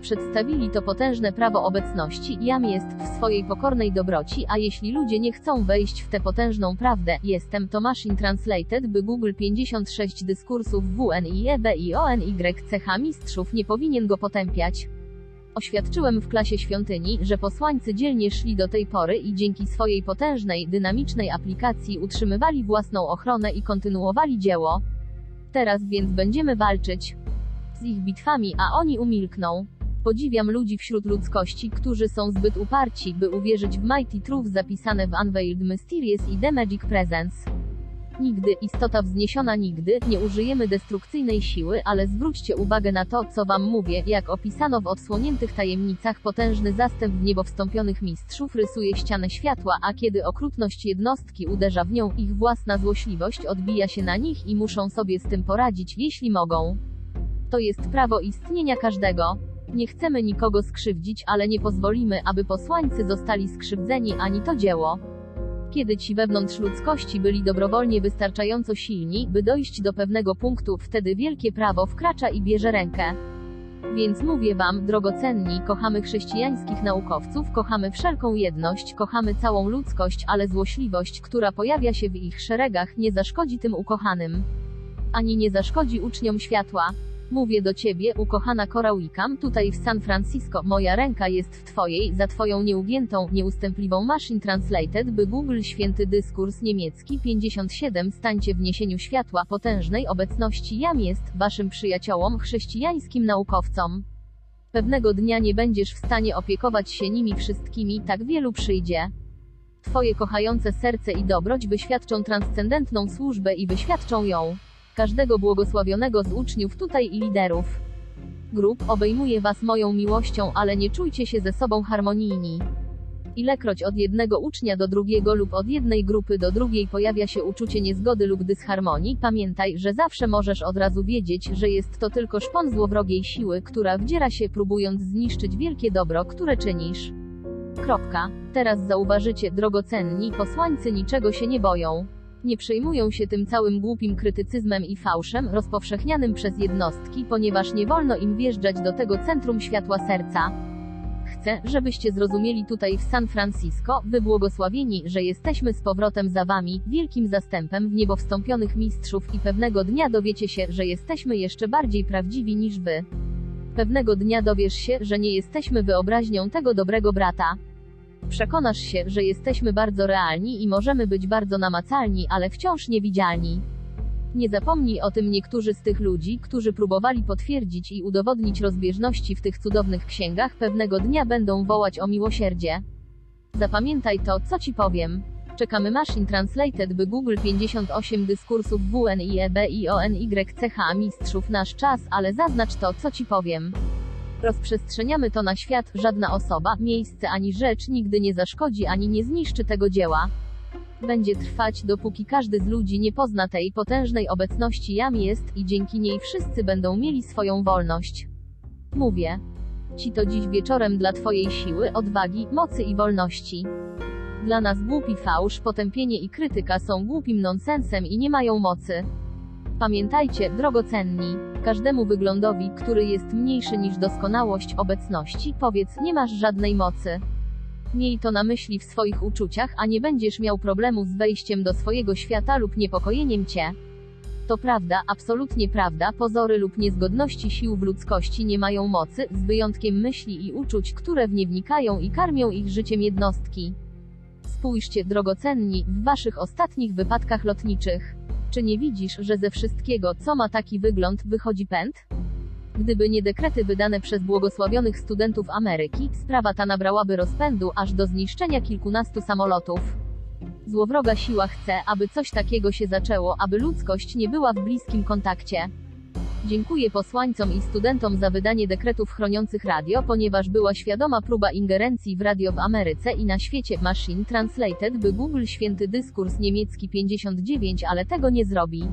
Przedstawili to potężne prawo obecności, jam jest w swojej pokornej dobroci, a jeśli ludzie nie chcą wejść w tę potężną prawdę, jestem to Machine Translated, by Google 56 dyskursów WNIE BIONYCH mistrzów nie powinien go potępiać. Oświadczyłem w klasie świątyni, że posłańcy dzielnie szli do tej pory i dzięki swojej potężnej, dynamicznej aplikacji utrzymywali własną ochronę i kontynuowali dzieło. Teraz więc będziemy walczyć z ich bitwami, a oni umilkną. Podziwiam ludzi wśród ludzkości, którzy są zbyt uparci, by uwierzyć w Mighty Truth zapisane w Unveiled Mysterious i The Magic Presence. Nigdy, istota wzniesiona nigdy, nie użyjemy destrukcyjnej siły, ale zwróćcie uwagę na to, co wam mówię, jak opisano w odsłoniętych tajemnicach potężny zastęp w niebo wstąpionych mistrzów rysuje ścianę światła, a kiedy okrutność jednostki uderza w nią, ich własna złośliwość odbija się na nich i muszą sobie z tym poradzić, jeśli mogą. To jest prawo istnienia każdego. Nie chcemy nikogo skrzywdzić, ale nie pozwolimy, aby posłańcy zostali skrzywdzeni ani to dzieło. Kiedy ci wewnątrz ludzkości byli dobrowolnie wystarczająco silni, by dojść do pewnego punktu, wtedy wielkie prawo wkracza i bierze rękę. Więc mówię wam, drogocenni, kochamy chrześcijańskich naukowców, kochamy wszelką jedność, kochamy całą ludzkość, ale złośliwość, która pojawia się w ich szeregach, nie zaszkodzi tym ukochanym. Ani nie zaszkodzi uczniom światła. Mówię do ciebie, ukochana Cora Wickham, tutaj w San Francisco, moja ręka jest w twojej, za twoją nieugiętą, nieustępliwą Machine Translated, by Google Święty Dyskurs Niemiecki 57 stańcie w niesieniu światła potężnej obecności jam jest, waszym przyjaciołom, chrześcijańskim naukowcom. Pewnego dnia nie będziesz w stanie opiekować się nimi wszystkimi, tak wielu przyjdzie. Twoje kochające serce i dobroć wyświadczą transcendentną służbę i wyświadczą ją każdego błogosławionego z uczniów tutaj i liderów. Grup obejmuje was moją miłością, ale nie czujcie się ze sobą harmonijni. Ilekroć od jednego ucznia do drugiego lub od jednej grupy do drugiej pojawia się uczucie niezgody lub dysharmonii, pamiętaj, że zawsze możesz od razu wiedzieć, że jest to tylko szpon złowrogiej siły, która wdziera się próbując zniszczyć wielkie dobro, które czynisz. Kropka. Teraz zauważycie, drogocenni, posłańcy niczego się nie boją. Nie przejmują się tym całym głupim krytycyzmem i fałszem, rozpowszechnianym przez jednostki, ponieważ nie wolno im wjeżdżać do tego centrum światła serca. Chcę, żebyście zrozumieli tutaj w San Francisco, wybłogosławieni, że jesteśmy z powrotem za wami, wielkim zastępem w niebo wstąpionych mistrzów i pewnego dnia dowiecie się, że jesteśmy jeszcze bardziej prawdziwi niż wy. Pewnego dnia dowiesz się, że nie jesteśmy wyobraźnią tego dobrego brata. Przekonasz się, że jesteśmy bardzo realni i możemy być bardzo namacalni, ale wciąż niewidzialni. Nie zapomnij o tym niektórzy z tych ludzi, którzy próbowali potwierdzić i udowodnić rozbieżności w tych cudownych księgach, pewnego dnia będą wołać o miłosierdzie. Zapamiętaj to, co ci powiem. Czekamy Machine Translated, by Google 58 dyskursów WNIEB i ONYCH mistrzów nasz czas, ale zaznacz to, co ci powiem. Rozprzestrzeniamy to na świat, żadna osoba, miejsce ani rzecz nigdy nie zaszkodzi ani nie zniszczy tego dzieła. Będzie trwać, dopóki każdy z ludzi nie pozna tej potężnej obecności jam jest i dzięki niej wszyscy będą mieli swoją wolność. Mówię ci to dziś wieczorem dla Twojej siły, odwagi, mocy i wolności. Dla nas głupi fałsz, potępienie i krytyka są głupim nonsensem i nie mają mocy. Pamiętajcie, drogocenni, każdemu wyglądowi, który jest mniejszy niż doskonałość obecności, powiedz, nie masz żadnej mocy. Miej to na myśli w swoich uczuciach, a nie będziesz miał problemu z wejściem do swojego świata lub niepokojeniem cię. To prawda, absolutnie prawda, pozory lub niezgodności sił w ludzkości nie mają mocy, z wyjątkiem myśli i uczuć, które w nie wnikają i karmią ich życiem jednostki. Spójrzcie, drogocenni, w waszych ostatnich wypadkach lotniczych. Czy nie widzisz, że ze wszystkiego, co ma taki wygląd, wychodzi pęd? Gdyby nie dekrety wydane przez błogosławionych studentów Ameryki, sprawa ta nabrałaby rozpędu aż do zniszczenia kilkunastu samolotów. Złowroga siła chce, aby coś takiego się zaczęło, aby ludzkość nie była w bliskim kontakcie. Dziękuję posłańcom i studentom za wydanie dekretów chroniących radio, ponieważ była świadoma próba ingerencji w radio w Ameryce i na świecie. Machine Translated by Google święty dyskurs niemiecki 59, ale tego nie zrobi.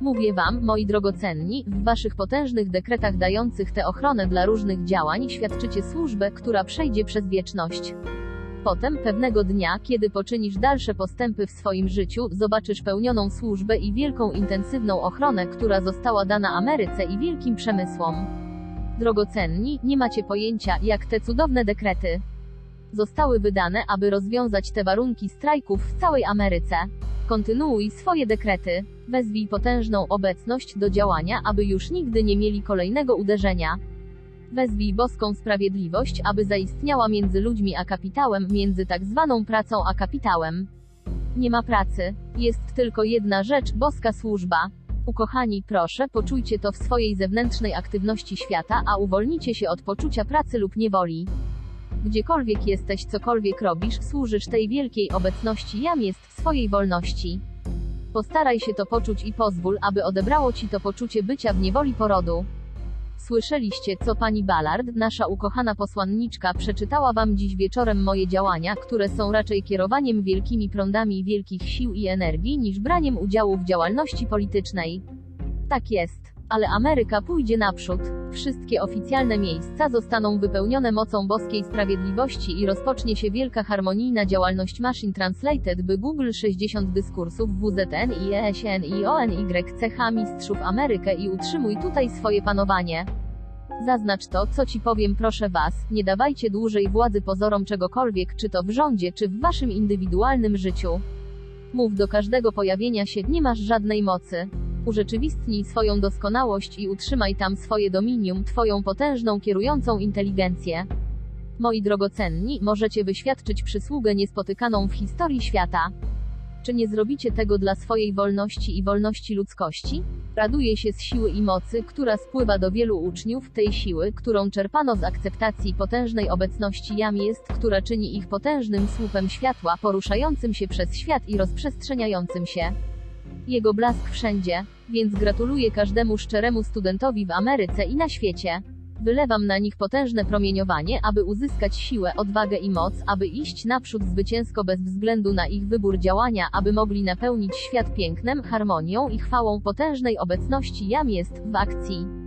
Mówię wam, moi drogocenni, w waszych potężnych dekretach dających tę ochronę dla różnych działań świadczycie służbę, która przejdzie przez wieczność. Potem, pewnego dnia, kiedy poczynisz dalsze postępy w swoim życiu, zobaczysz pełnioną służbę i wielką intensywną ochronę, która została dana Ameryce i wielkim przemysłom. Drogocenni, nie macie pojęcia, jak te cudowne dekrety zostały wydane, aby rozwiązać te warunki strajków w całej Ameryce. Kontynuuj swoje dekrety. Wezwij potężną obecność do działania, aby już nigdy nie mieli kolejnego uderzenia. Wezwij boską sprawiedliwość, aby zaistniała między ludźmi a kapitałem, między tak zwaną pracą a kapitałem. Nie ma pracy. Jest tylko jedna rzecz, boska służba. Ukochani, proszę, poczujcie to w swojej zewnętrznej aktywności świata, a uwolnicie się od poczucia pracy lub niewoli. Gdziekolwiek jesteś, cokolwiek robisz, służysz tej wielkiej obecności jam jest w swojej wolności. Postaraj się to poczuć i pozwól, aby odebrało ci to poczucie bycia w niewoli porodu. Słyszeliście, co pani Ballard, nasza ukochana posłanniczka, przeczytała wam dziś wieczorem moje działania, które są raczej kierowaniem wielkimi prądami wielkich sił i energii niż braniem udziału w działalności politycznej. Tak jest. Ale Ameryka pójdzie naprzód. Wszystkie oficjalne miejsca zostaną wypełnione mocą boskiej sprawiedliwości i rozpocznie się wielka harmonijna działalność Machine Translated, by Google 60 dyskursów WZN i ESN i ONYCH mistrzów Amerykę i utrzymuj tutaj swoje panowanie. Zaznacz to, co ci powiem proszę was, nie dawajcie dłużej władzy pozorom czegokolwiek, czy to w rządzie, czy w waszym indywidualnym życiu. Mów do każdego pojawienia się, nie masz żadnej mocy. Urzeczywistnij swoją doskonałość i utrzymaj tam swoje dominium, twoją potężną kierującą inteligencję. Moi drogocenni, możecie wyświadczyć przysługę niespotykaną w historii świata. Czy nie zrobicie tego dla swojej wolności i wolności ludzkości? Raduję się z siły i mocy, która spływa do wielu uczniów, tej siły, którą czerpano z akceptacji potężnej obecności Jam jest, która czyni ich potężnym słupem światła, poruszającym się przez świat i rozprzestrzeniającym się. Jego blask wszędzie, więc gratuluję każdemu szczeremu studentowi w Ameryce i na świecie. Wylewam na nich potężne promieniowanie, aby uzyskać siłę, odwagę i moc, aby iść naprzód zwycięsko bez względu na ich wybór działania, aby mogli napełnić świat pięknem, harmonią i chwałą potężnej obecności Jam jest w akcji.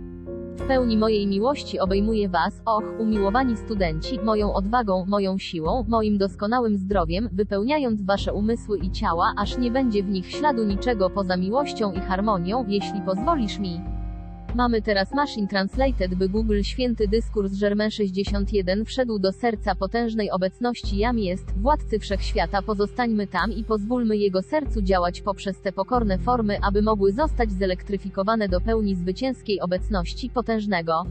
W pełni mojej miłości obejmuję Was, och, umiłowani studenci, moją odwagą, moją siłą, moim doskonałym zdrowiem, wypełniając Wasze umysły i ciała, aż nie będzie w nich śladu niczego poza miłością i harmonią, jeśli pozwolisz mi. Mamy teraz Machine Translated, by Google święty dyskurs Germain 61 wszedł do serca potężnej obecności Jam jest, władcy wszechświata pozostańmy tam i pozwólmy jego sercu działać poprzez te pokorne formy, aby mogły zostać zelektryfikowane do pełni zwycięskiej obecności potężnego.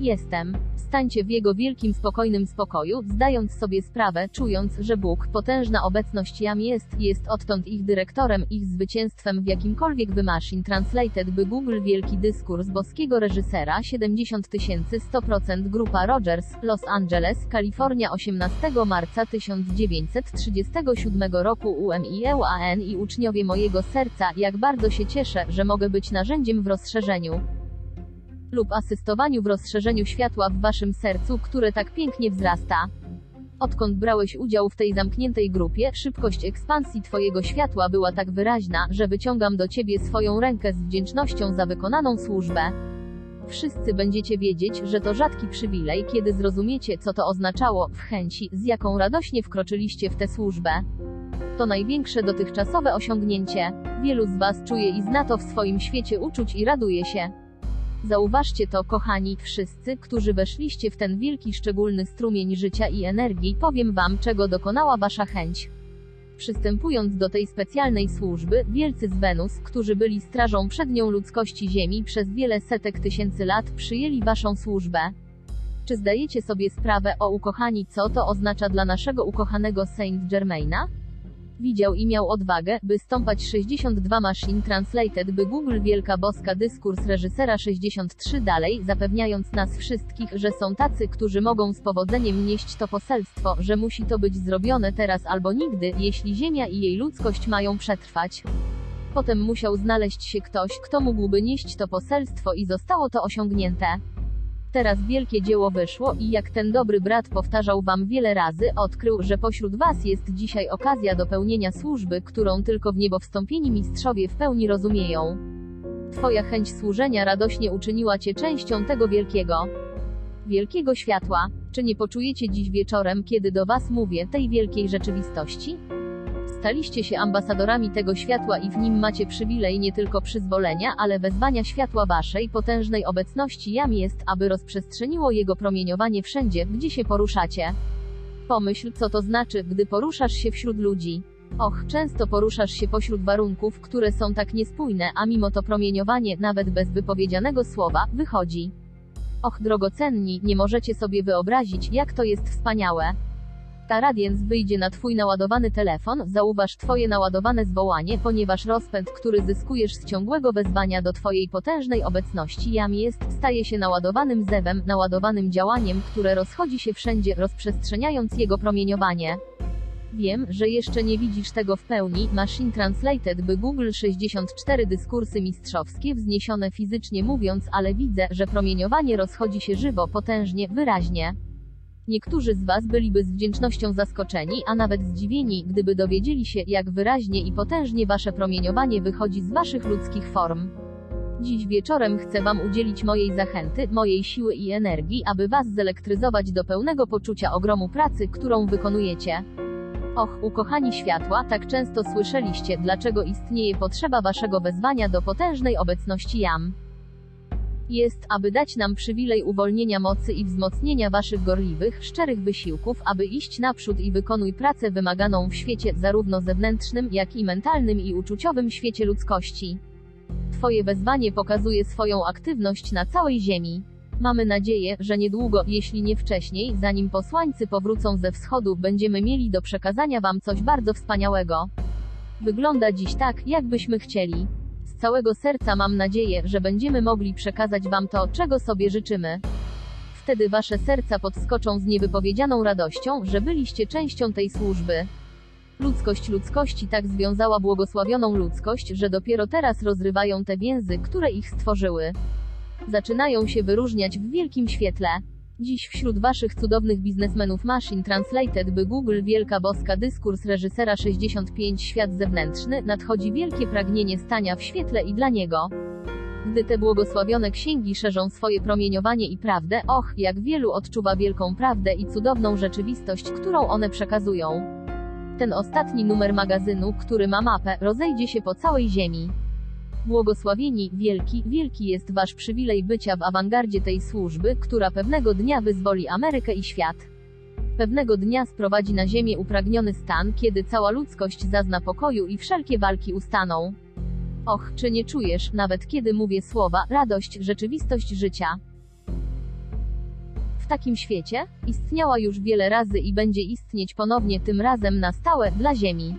Jestem. Stańcie w Jego wielkim spokojnym spokoju, zdając sobie sprawę, czując, że Bóg, potężna obecność Jam jest, jest odtąd ich dyrektorem, ich zwycięstwem w jakimkolwiek Machine Translated by Google Wielki Dyskurs boskiego reżysera 70 100% Grupa Rogers, Los Angeles, Kalifornia 18 marca 1937 roku UMIEUAN i uczniowie mojego serca, jak bardzo się cieszę, że mogę być narzędziem w rozszerzeniu lub asystowaniu w rozszerzeniu światła w waszym sercu, które tak pięknie wzrasta. Odkąd brałeś udział w tej zamkniętej grupie, szybkość ekspansji Twojego światła była tak wyraźna, że wyciągam do Ciebie swoją rękę z wdzięcznością za wykonaną służbę. Wszyscy będziecie wiedzieć, że to rzadki przywilej, kiedy zrozumiecie, co to oznaczało, w chęci, z jaką radośnie wkroczyliście w tę służbę. To największe dotychczasowe osiągnięcie. Wielu z Was czuje i zna to w swoim świecie uczuć i raduje się. Zauważcie to, kochani, wszyscy, którzy weszliście w ten wielki szczególny strumień życia i energii, powiem wam, czego dokonała wasza chęć. Przystępując do tej specjalnej służby, wielcy z Wenus, którzy byli strażą przednią ludzkości Ziemi przez wiele setek tysięcy lat, przyjęli waszą służbę. Czy zdajecie sobie sprawę, o ukochani, co to oznacza dla naszego ukochanego Saint Germaina? Widział i miał odwagę, by stąpać 62 Machine Translated, by Google Wielka Boska Dyskurs reżysera 63 dalej, zapewniając nas wszystkich, że są tacy, którzy mogą z powodzeniem nieść to poselstwo, że musi to być zrobione teraz albo nigdy, jeśli Ziemia i jej ludzkość mają przetrwać. Potem musiał znaleźć się ktoś, kto mógłby nieść to poselstwo i zostało to osiągnięte. Teraz wielkie dzieło wyszło i jak ten dobry brat powtarzał wam wiele razy, odkrył, że pośród was jest dzisiaj okazja do pełnienia służby, którą tylko w niebo wstąpieni mistrzowie w pełni rozumieją. Twoja chęć służenia radośnie uczyniła cię częścią tego wielkiego, wielkiego światła. Czy nie poczujecie dziś wieczorem, kiedy do Was mówię, tej wielkiej rzeczywistości? Staliście się ambasadorami tego światła i w nim macie przywilej nie tylko przyzwolenia, ale wezwania światła Waszej potężnej obecności jam jest, aby rozprzestrzeniło jego promieniowanie wszędzie, gdzie się poruszacie. Pomyśl, co to znaczy, gdy poruszasz się wśród ludzi. Och, często poruszasz się pośród warunków, które są tak niespójne, a mimo to promieniowanie, nawet bez wypowiedzianego słowa, wychodzi. Och, drogocenni, nie możecie sobie wyobrazić, jak to jest wspaniałe. Ta radians wyjdzie na Twój naładowany telefon, zauważ Twoje naładowane zwołanie, ponieważ rozpęd, który zyskujesz z ciągłego wezwania do Twojej potężnej obecności jam jest, staje się naładowanym zewem, naładowanym działaniem, które rozchodzi się wszędzie, rozprzestrzeniając jego promieniowanie. Wiem, że jeszcze nie widzisz tego w pełni. Machine Translated by Google 64 dyskursy mistrzowskie wzniesione fizycznie mówiąc, ale widzę, że promieniowanie rozchodzi się żywo, potężnie, wyraźnie. Niektórzy z Was byliby z wdzięcznością zaskoczeni, a nawet zdziwieni, gdyby dowiedzieli się, jak wyraźnie i potężnie Wasze promieniowanie wychodzi z Waszych ludzkich form. Dziś wieczorem chcę Wam udzielić mojej zachęty, mojej siły i energii, aby Was zelektryzować do pełnego poczucia ogromu pracy, którą wykonujecie. Och, ukochani światła, tak często słyszeliście, dlaczego istnieje potrzeba Waszego wezwania do potężnej obecności jam jest, aby dać nam przywilej uwolnienia mocy i wzmocnienia waszych gorliwych, szczerych wysiłków, aby iść naprzód i wykonuj pracę wymaganą w świecie, zarówno zewnętrznym, jak i mentalnym i uczuciowym świecie ludzkości. Twoje wezwanie pokazuje swoją aktywność na całej Ziemi. Mamy nadzieję, że niedługo, jeśli nie wcześniej, zanim posłańcy powrócą ze wschodu, będziemy mieli do przekazania Wam coś bardzo wspaniałego. Wygląda dziś tak, jakbyśmy chcieli całego serca mam nadzieję, że będziemy mogli przekazać Wam to, czego sobie życzymy. Wtedy Wasze serca podskoczą z niewypowiedzianą radością, że byliście częścią tej służby. Ludzkość ludzkości tak związała błogosławioną ludzkość, że dopiero teraz rozrywają te więzy, które ich stworzyły. Zaczynają się wyróżniać w wielkim świetle. Dziś wśród waszych cudownych biznesmenów Machine Translated by Google Wielka Boska Dyskurs reżysera 65 Świat zewnętrzny nadchodzi wielkie pragnienie stania w świetle i dla niego. Gdy te błogosławione księgi szerzą swoje promieniowanie i prawdę, och, jak wielu odczuwa wielką prawdę i cudowną rzeczywistość, którą one przekazują. Ten ostatni numer magazynu, który ma mapę, rozejdzie się po całej Ziemi. Błogosławieni, wielki, wielki jest wasz przywilej bycia w awangardzie tej służby, która pewnego dnia wyzwoli Amerykę i świat. Pewnego dnia sprowadzi na ziemię upragniony stan, kiedy cała ludzkość zazna pokoju i wszelkie walki ustaną. Och, czy nie czujesz, nawet kiedy mówię słowa, radość, rzeczywistość życia? W takim świecie istniała już wiele razy i będzie istnieć ponownie tym razem na stałe dla Ziemi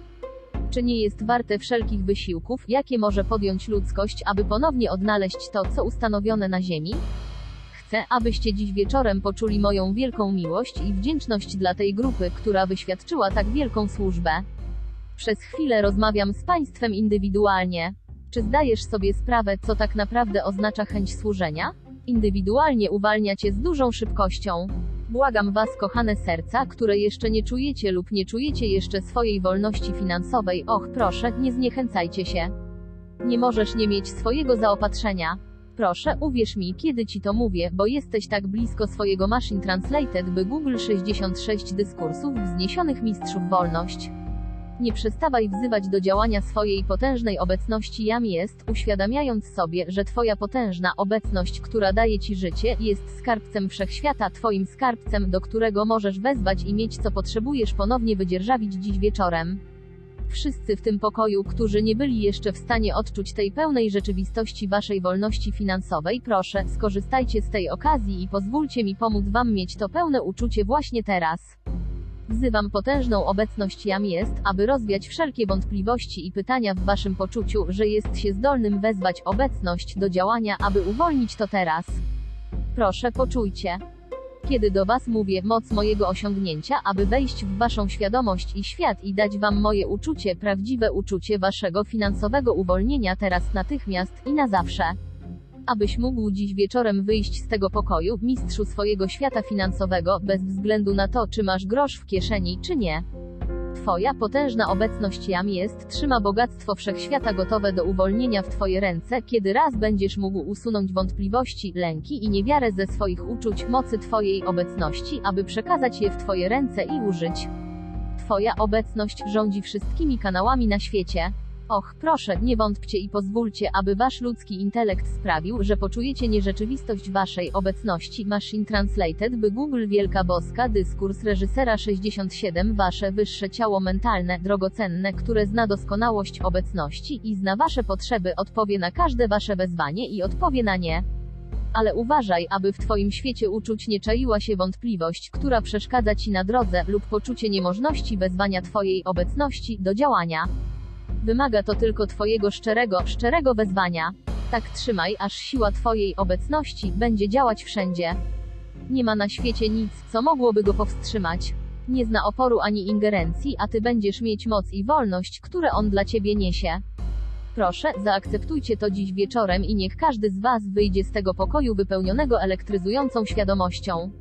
czy nie jest warte wszelkich wysiłków, jakie może podjąć ludzkość, aby ponownie odnaleźć to, co ustanowione na Ziemi? Chcę, abyście dziś wieczorem poczuli moją wielką miłość i wdzięczność dla tej grupy, która wyświadczyła tak wielką służbę. Przez chwilę rozmawiam z Państwem indywidualnie. Czy zdajesz sobie sprawę, co tak naprawdę oznacza chęć służenia? Indywidualnie uwalnia cię z dużą szybkością. Błagam Was, kochane serca, które jeszcze nie czujecie lub nie czujecie jeszcze swojej wolności finansowej, och proszę, nie zniechęcajcie się. Nie możesz nie mieć swojego zaopatrzenia. Proszę, uwierz mi, kiedy ci to mówię, bo jesteś tak blisko swojego Machine Translated, by Google 66 dyskursów wzniesionych mistrzów wolność. Nie przestawaj wzywać do działania swojej potężnej obecności jam jest, uświadamiając sobie, że Twoja potężna obecność, która daje Ci życie, jest skarbcem wszechświata, Twoim skarbcem, do którego możesz wezwać i mieć co potrzebujesz ponownie wydzierżawić dziś wieczorem. Wszyscy w tym pokoju, którzy nie byli jeszcze w stanie odczuć tej pełnej rzeczywistości Waszej wolności finansowej, proszę, skorzystajcie z tej okazji i pozwólcie mi pomóc Wam mieć to pełne uczucie właśnie teraz. Wzywam potężną obecność jam jest, aby rozwiać wszelkie wątpliwości i pytania w waszym poczuciu, że jest się zdolnym wezwać obecność do działania, aby uwolnić to teraz. Proszę poczujcie. Kiedy do was mówię moc mojego osiągnięcia, aby wejść w waszą świadomość i świat i dać wam moje uczucie, prawdziwe uczucie waszego finansowego uwolnienia teraz natychmiast i na zawsze abyś mógł dziś wieczorem wyjść z tego pokoju, mistrzu swojego świata finansowego, bez względu na to, czy masz grosz w kieszeni, czy nie. Twoja potężna obecność jam jest, trzyma bogactwo wszechświata gotowe do uwolnienia w Twoje ręce, kiedy raz będziesz mógł usunąć wątpliwości, lęki i niewiarę ze swoich uczuć, mocy Twojej obecności, aby przekazać je w Twoje ręce i użyć. Twoja obecność rządzi wszystkimi kanałami na świecie. Och, proszę, nie wątpcie i pozwólcie, aby wasz ludzki intelekt sprawił, że poczujecie nierzeczywistość waszej obecności. Machine Translated, by Google Wielka Boska, dyskurs reżysera 67, wasze wyższe ciało mentalne, drogocenne, które zna doskonałość obecności i zna wasze potrzeby, odpowie na każde wasze wezwanie i odpowie na nie. Ale uważaj, aby w Twoim świecie uczuć nie czaiła się wątpliwość, która przeszkadza Ci na drodze, lub poczucie niemożności wezwania Twojej obecności do działania. Wymaga to tylko Twojego szczerego, szczerego wezwania. Tak trzymaj, aż siła Twojej obecności będzie działać wszędzie. Nie ma na świecie nic, co mogłoby go powstrzymać. Nie zna oporu ani ingerencji, a Ty będziesz mieć moc i wolność, które on dla Ciebie niesie. Proszę, zaakceptujcie to dziś wieczorem i niech każdy z Was wyjdzie z tego pokoju wypełnionego elektryzującą świadomością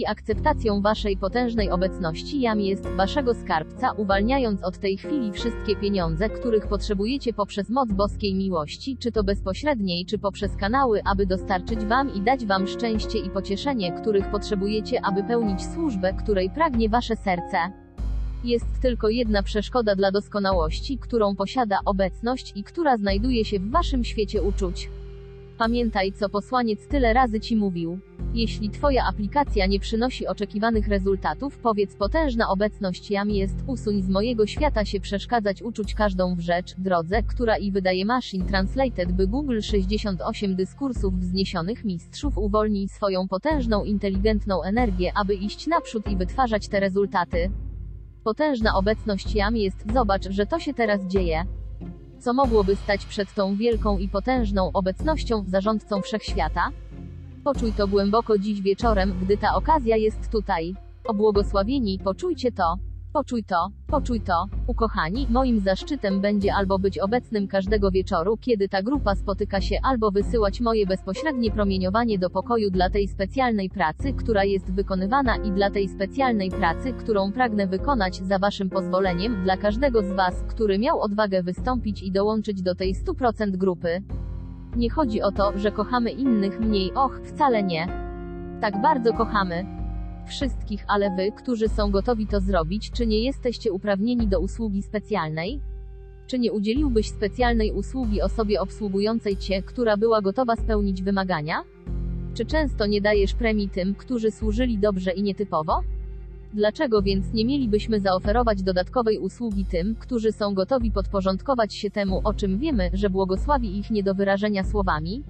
i akceptacją Waszej potężnej obecności jam jest Waszego skarbca, uwalniając od tej chwili wszystkie pieniądze, których potrzebujecie poprzez moc boskiej miłości, czy to bezpośredniej, czy poprzez kanały, aby dostarczyć Wam i dać Wam szczęście i pocieszenie, których potrzebujecie, aby pełnić służbę, której pragnie Wasze serce. Jest tylko jedna przeszkoda dla doskonałości, którą posiada obecność i która znajduje się w Waszym świecie uczuć. Pamiętaj, co posłaniec tyle razy ci mówił. Jeśli Twoja aplikacja nie przynosi oczekiwanych rezultatów, powiedz potężna obecność jam jest, usuń z mojego świata się przeszkadzać uczuć każdą w rzecz, drodze, która i wydaje Machine Translated, by Google 68 dyskursów wzniesionych mistrzów uwolnij swoją potężną inteligentną energię, aby iść naprzód i wytwarzać te rezultaty. Potężna obecność jam jest, zobacz, że to się teraz dzieje co mogłoby stać przed tą wielką i potężną obecnością, zarządcą wszechświata? Poczuj to głęboko dziś wieczorem, gdy ta okazja jest tutaj. Obłogosławieni, poczujcie to. Poczuj to, poczuj to, ukochani, moim zaszczytem będzie albo być obecnym każdego wieczoru, kiedy ta grupa spotyka się, albo wysyłać moje bezpośrednie promieniowanie do pokoju dla tej specjalnej pracy, która jest wykonywana i dla tej specjalnej pracy, którą pragnę wykonać za waszym pozwoleniem, dla każdego z was, który miał odwagę wystąpić i dołączyć do tej 100% grupy. Nie chodzi o to, że kochamy innych mniej, och, wcale nie. Tak bardzo kochamy, wszystkich, ale wy, którzy są gotowi to zrobić, czy nie jesteście uprawnieni do usługi specjalnej? Czy nie udzieliłbyś specjalnej usługi osobie obsługującej cię, która była gotowa spełnić wymagania? Czy często nie dajesz premii tym, którzy służyli dobrze i nietypowo? Dlaczego więc nie mielibyśmy zaoferować dodatkowej usługi tym, którzy są gotowi podporządkować się temu, o czym wiemy, że błogosławi ich nie do wyrażenia słowami?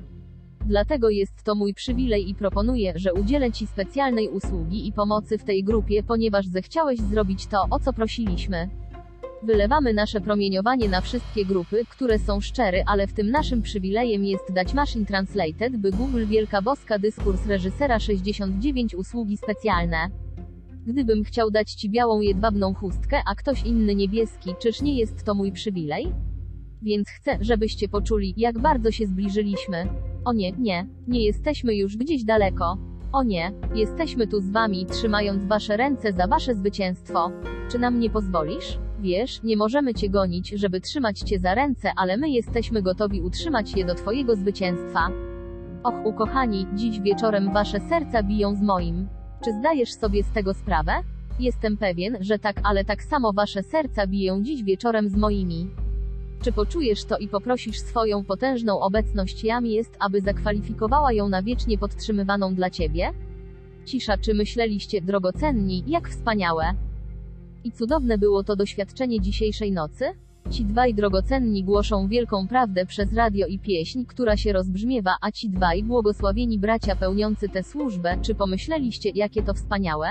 Dlatego jest to mój przywilej i proponuję, że udzielę Ci specjalnej usługi i pomocy w tej grupie, ponieważ zechciałeś zrobić to, o co prosiliśmy. Wylewamy nasze promieniowanie na wszystkie grupy, które są szczere, ale w tym naszym przywilejem jest dać Machine Translated, by Google Wielka Boska Dyskurs Reżysera 69 usługi specjalne. Gdybym chciał dać Ci białą jedwabną chustkę, a ktoś inny niebieski, czyż nie jest to mój przywilej? Więc chcę, żebyście poczuli, jak bardzo się zbliżyliśmy. O nie, nie, nie jesteśmy już gdzieś daleko. O nie, jesteśmy tu z wami, trzymając wasze ręce za wasze zwycięstwo. Czy nam nie pozwolisz? Wiesz, nie możemy cię gonić, żeby trzymać cię za ręce, ale my jesteśmy gotowi utrzymać je do twojego zwycięstwa. Och, ukochani, dziś wieczorem wasze serca biją z moim. Czy zdajesz sobie z tego sprawę? Jestem pewien, że tak, ale tak samo wasze serca biją dziś wieczorem z moimi. Czy poczujesz to i poprosisz swoją potężną obecność jam jest, aby zakwalifikowała ją na wiecznie podtrzymywaną dla ciebie? Cisza, czy myśleliście, drogocenni, jak wspaniałe? I cudowne było to doświadczenie dzisiejszej nocy? Ci dwaj drogocenni głoszą wielką prawdę przez radio i pieśń, która się rozbrzmiewa, a ci dwaj błogosławieni bracia pełniący tę służbę, czy pomyśleliście, jakie to wspaniałe?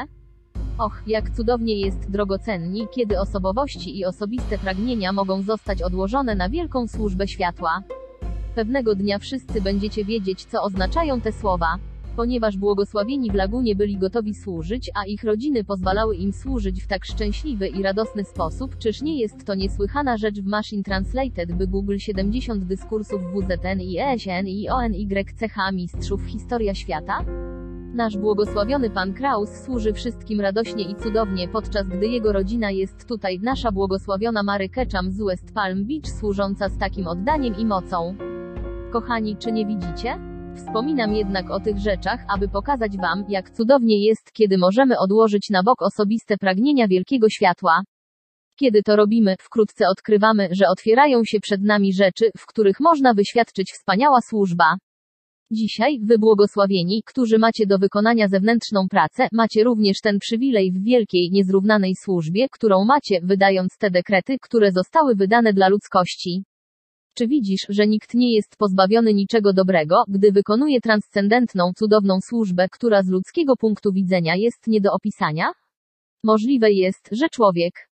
Och, jak cudownie jest drogocenni, kiedy osobowości i osobiste pragnienia mogą zostać odłożone na wielką służbę światła. Pewnego dnia wszyscy będziecie wiedzieć, co oznaczają te słowa. Ponieważ błogosławieni w lagunie byli gotowi służyć, a ich rodziny pozwalały im służyć w tak szczęśliwy i radosny sposób, czyż nie jest to niesłychana rzecz w Machine Translated, by Google 70 dyskursów WZN i ESN i ONYCH mistrzów historia świata? Nasz błogosławiony Pan Kraus służy wszystkim radośnie i cudownie, podczas gdy jego rodzina jest tutaj, nasza błogosławiona Mary Ketchum z West Palm Beach służąca z takim oddaniem i mocą. Kochani, czy nie widzicie? Wspominam jednak o tych rzeczach, aby pokazać Wam, jak cudownie jest, kiedy możemy odłożyć na bok osobiste pragnienia wielkiego światła. Kiedy to robimy, wkrótce odkrywamy, że otwierają się przed nami rzeczy, w których można wyświadczyć wspaniała służba. Dzisiaj, wy błogosławieni, którzy macie do wykonania zewnętrzną pracę, macie również ten przywilej w wielkiej, niezrównanej służbie, którą macie, wydając te dekrety, które zostały wydane dla ludzkości. Czy widzisz, że nikt nie jest pozbawiony niczego dobrego, gdy wykonuje transcendentną, cudowną służbę, która z ludzkiego punktu widzenia jest nie do opisania? Możliwe jest, że człowiek,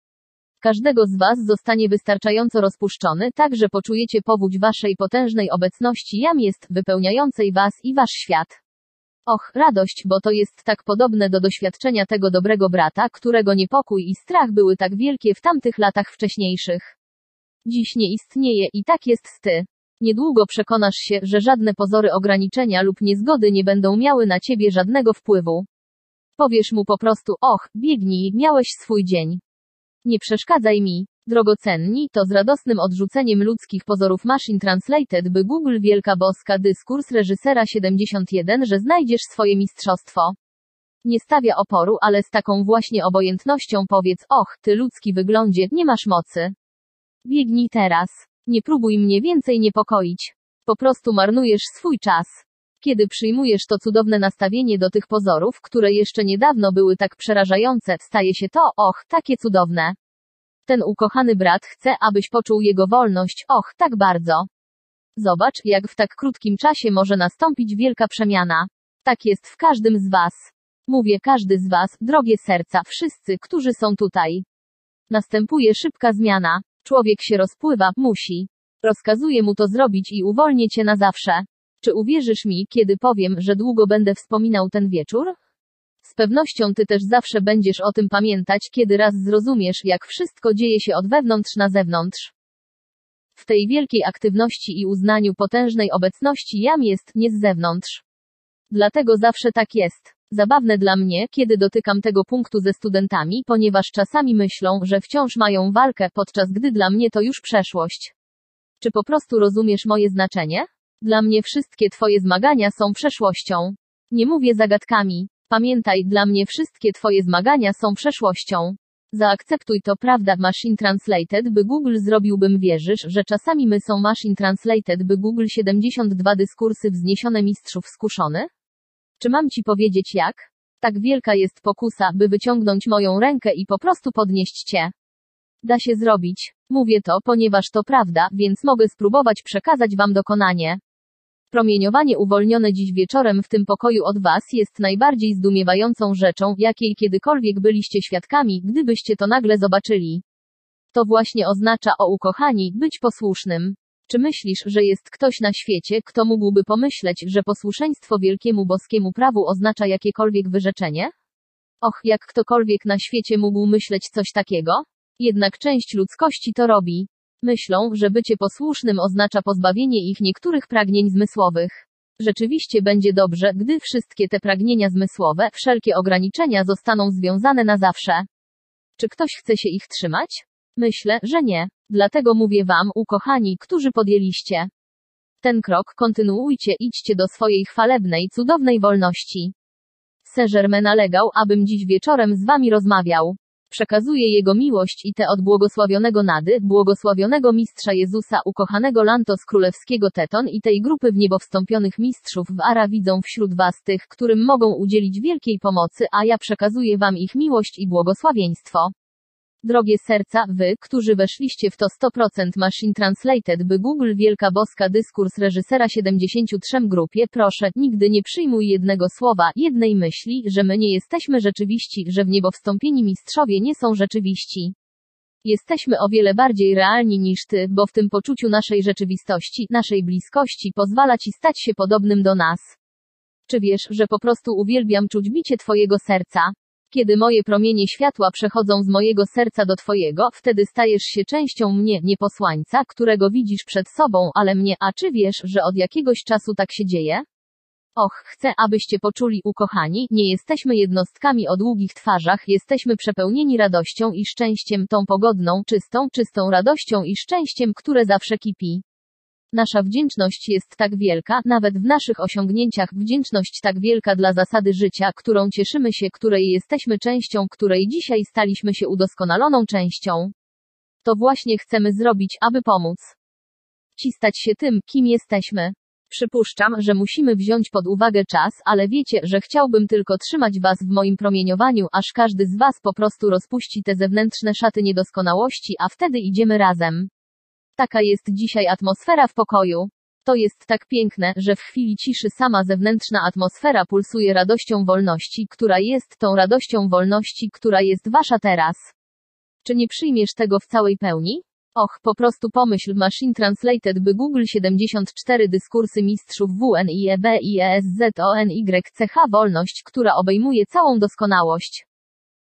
każdego z Was zostanie wystarczająco rozpuszczony, tak że poczujecie powódź Waszej potężnej obecności jam jest, wypełniającej Was i Wasz świat. Och, radość, bo to jest tak podobne do doświadczenia tego dobrego brata, którego niepokój i strach były tak wielkie w tamtych latach wcześniejszych. Dziś nie istnieje i tak jest z ty. Niedługo przekonasz się, że żadne pozory ograniczenia lub niezgody nie będą miały na ciebie żadnego wpływu. Powiesz mu po prostu, och, biegnij, miałeś swój dzień. Nie przeszkadzaj mi. Drogocenni, to z radosnym odrzuceniem ludzkich pozorów Machine Translated by Google Wielka Boska dyskurs reżysera 71, że znajdziesz swoje mistrzostwo. Nie stawia oporu, ale z taką właśnie obojętnością powiedz, och, ty ludzki wyglądzie, nie masz mocy. Biegnij teraz. Nie próbuj mnie więcej niepokoić. Po prostu marnujesz swój czas. Kiedy przyjmujesz to cudowne nastawienie do tych pozorów, które jeszcze niedawno były tak przerażające, staje się to, och, takie cudowne. Ten ukochany brat chce, abyś poczuł jego wolność, och, tak bardzo. Zobacz, jak w tak krótkim czasie może nastąpić wielka przemiana. Tak jest w każdym z was. Mówię każdy z was, drogie serca, wszyscy, którzy są tutaj. Następuje szybka zmiana. Człowiek się rozpływa, musi. Rozkazuję mu to zrobić i uwolnię cię na zawsze. Czy uwierzysz mi, kiedy powiem, że długo będę wspominał ten wieczór? Z pewnością ty też zawsze będziesz o tym pamiętać, kiedy raz zrozumiesz, jak wszystko dzieje się od wewnątrz na zewnątrz. W tej wielkiej aktywności i uznaniu potężnej obecności jam jest nie z zewnątrz. Dlatego zawsze tak jest. Zabawne dla mnie, kiedy dotykam tego punktu ze studentami, ponieważ czasami myślą, że wciąż mają walkę, podczas gdy dla mnie to już przeszłość. Czy po prostu rozumiesz moje znaczenie? Dla mnie wszystkie Twoje zmagania są przeszłością. Nie mówię zagadkami. Pamiętaj, dla mnie wszystkie Twoje zmagania są przeszłością. Zaakceptuj to, prawda, Machine Translated, by Google zrobiłbym wierzysz, że czasami my są Machine Translated, by Google 72 dyskursy wzniesione mistrzów skuszony? Czy mam Ci powiedzieć jak? Tak wielka jest pokusa, by wyciągnąć moją rękę i po prostu podnieść Cię. Da się zrobić. Mówię to, ponieważ to prawda, więc mogę spróbować przekazać Wam dokonanie. Promieniowanie uwolnione dziś wieczorem w tym pokoju od Was jest najbardziej zdumiewającą rzeczą, jakiej kiedykolwiek byliście świadkami, gdybyście to nagle zobaczyli. To właśnie oznacza, o ukochani, być posłusznym. Czy myślisz, że jest ktoś na świecie, kto mógłby pomyśleć, że posłuszeństwo wielkiemu boskiemu prawu oznacza jakiekolwiek wyrzeczenie? Och, jak ktokolwiek na świecie mógł myśleć coś takiego? Jednak część ludzkości to robi. Myślą, że bycie posłusznym oznacza pozbawienie ich niektórych pragnień zmysłowych. Rzeczywiście będzie dobrze, gdy wszystkie te pragnienia zmysłowe, wszelkie ograniczenia zostaną związane na zawsze. Czy ktoś chce się ich trzymać? Myślę, że nie. Dlatego mówię wam, ukochani, którzy podjęliście ten krok, kontynuujcie, idźcie do swojej chwalebnej, cudownej wolności. Saint-Germain nalegał, abym dziś wieczorem z wami rozmawiał. Przekazuję Jego miłość i te od błogosławionego Nady, błogosławionego Mistrza Jezusa, ukochanego Lantos Królewskiego Teton i tej grupy w niebo wstąpionych mistrzów w Ara widzą wśród Was tych, którym mogą udzielić wielkiej pomocy, a ja przekazuję Wam ich miłość i błogosławieństwo. Drogie serca, wy, którzy weszliście w to 100% Machine Translated by Google Wielka Boska Dyskurs reżysera 73 grupie, proszę, nigdy nie przyjmuj jednego słowa, jednej myśli, że my nie jesteśmy rzeczywiści, że w niebo wstąpieni mistrzowie nie są rzeczywiści. Jesteśmy o wiele bardziej realni niż ty, bo w tym poczuciu naszej rzeczywistości, naszej bliskości pozwala ci stać się podobnym do nas. Czy wiesz, że po prostu uwielbiam czuć bicie twojego serca? Kiedy moje promienie światła przechodzą z mojego serca do Twojego, wtedy stajesz się częścią mnie, nie posłańca, którego widzisz przed sobą, ale mnie, a czy wiesz, że od jakiegoś czasu tak się dzieje? Och, chcę, abyście poczuli, ukochani, nie jesteśmy jednostkami o długich twarzach, jesteśmy przepełnieni radością i szczęściem, tą pogodną, czystą, czystą radością i szczęściem, które zawsze kipi. Nasza wdzięczność jest tak wielka, nawet w naszych osiągnięciach wdzięczność tak wielka dla zasady życia, którą cieszymy się, której jesteśmy częścią, której dzisiaj staliśmy się udoskonaloną częścią. To właśnie chcemy zrobić, aby pomóc. Ci stać się tym, kim jesteśmy. Przypuszczam, że musimy wziąć pod uwagę czas, ale wiecie, że chciałbym tylko trzymać was w moim promieniowaniu, aż każdy z was po prostu rozpuści te zewnętrzne szaty niedoskonałości, a wtedy idziemy razem. Taka jest dzisiaj atmosfera w pokoju. To jest tak piękne, że w chwili ciszy sama zewnętrzna atmosfera pulsuje radością wolności, która jest tą radością wolności, która jest wasza teraz. Czy nie przyjmiesz tego w całej pełni? Och, po prostu pomyśl Machine Translated by Google 74 dyskursy mistrzów WN i EB i E ESZONYCH wolność, która obejmuje całą doskonałość.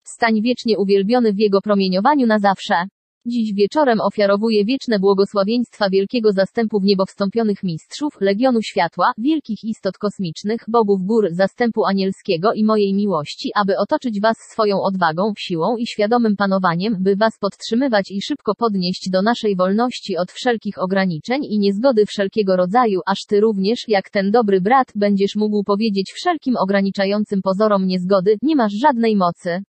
Stań wiecznie uwielbiony w jego promieniowaniu na zawsze. Dziś wieczorem ofiarowuję wieczne błogosławieństwa wielkiego zastępu w niebo wstąpionych mistrzów, Legionu Światła, wielkich istot kosmicznych, bogów gór, zastępu anielskiego i mojej miłości, aby otoczyć was swoją odwagą, siłą i świadomym panowaniem, by was podtrzymywać i szybko podnieść do naszej wolności od wszelkich ograniczeń i niezgody wszelkiego rodzaju, aż ty również, jak ten dobry brat, będziesz mógł powiedzieć wszelkim ograniczającym pozorom niezgody, nie masz żadnej mocy.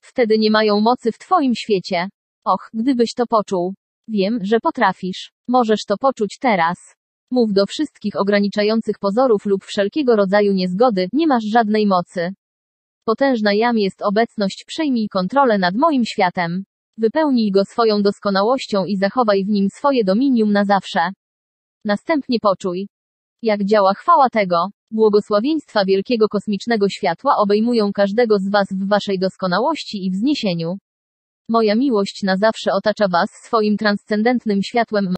Wtedy nie mają mocy w twoim świecie. Och, gdybyś to poczuł. Wiem, że potrafisz. Możesz to poczuć teraz. Mów do wszystkich ograniczających pozorów lub wszelkiego rodzaju niezgody, nie masz żadnej mocy. Potężna jam jest obecność, przejmij kontrolę nad moim światem. Wypełnij go swoją doskonałością i zachowaj w nim swoje dominium na zawsze. Następnie poczuj, jak działa chwała tego. Błogosławieństwa wielkiego kosmicznego światła obejmują każdego z Was w Waszej doskonałości i wzniesieniu. Moja miłość na zawsze otacza Was swoim transcendentnym światłem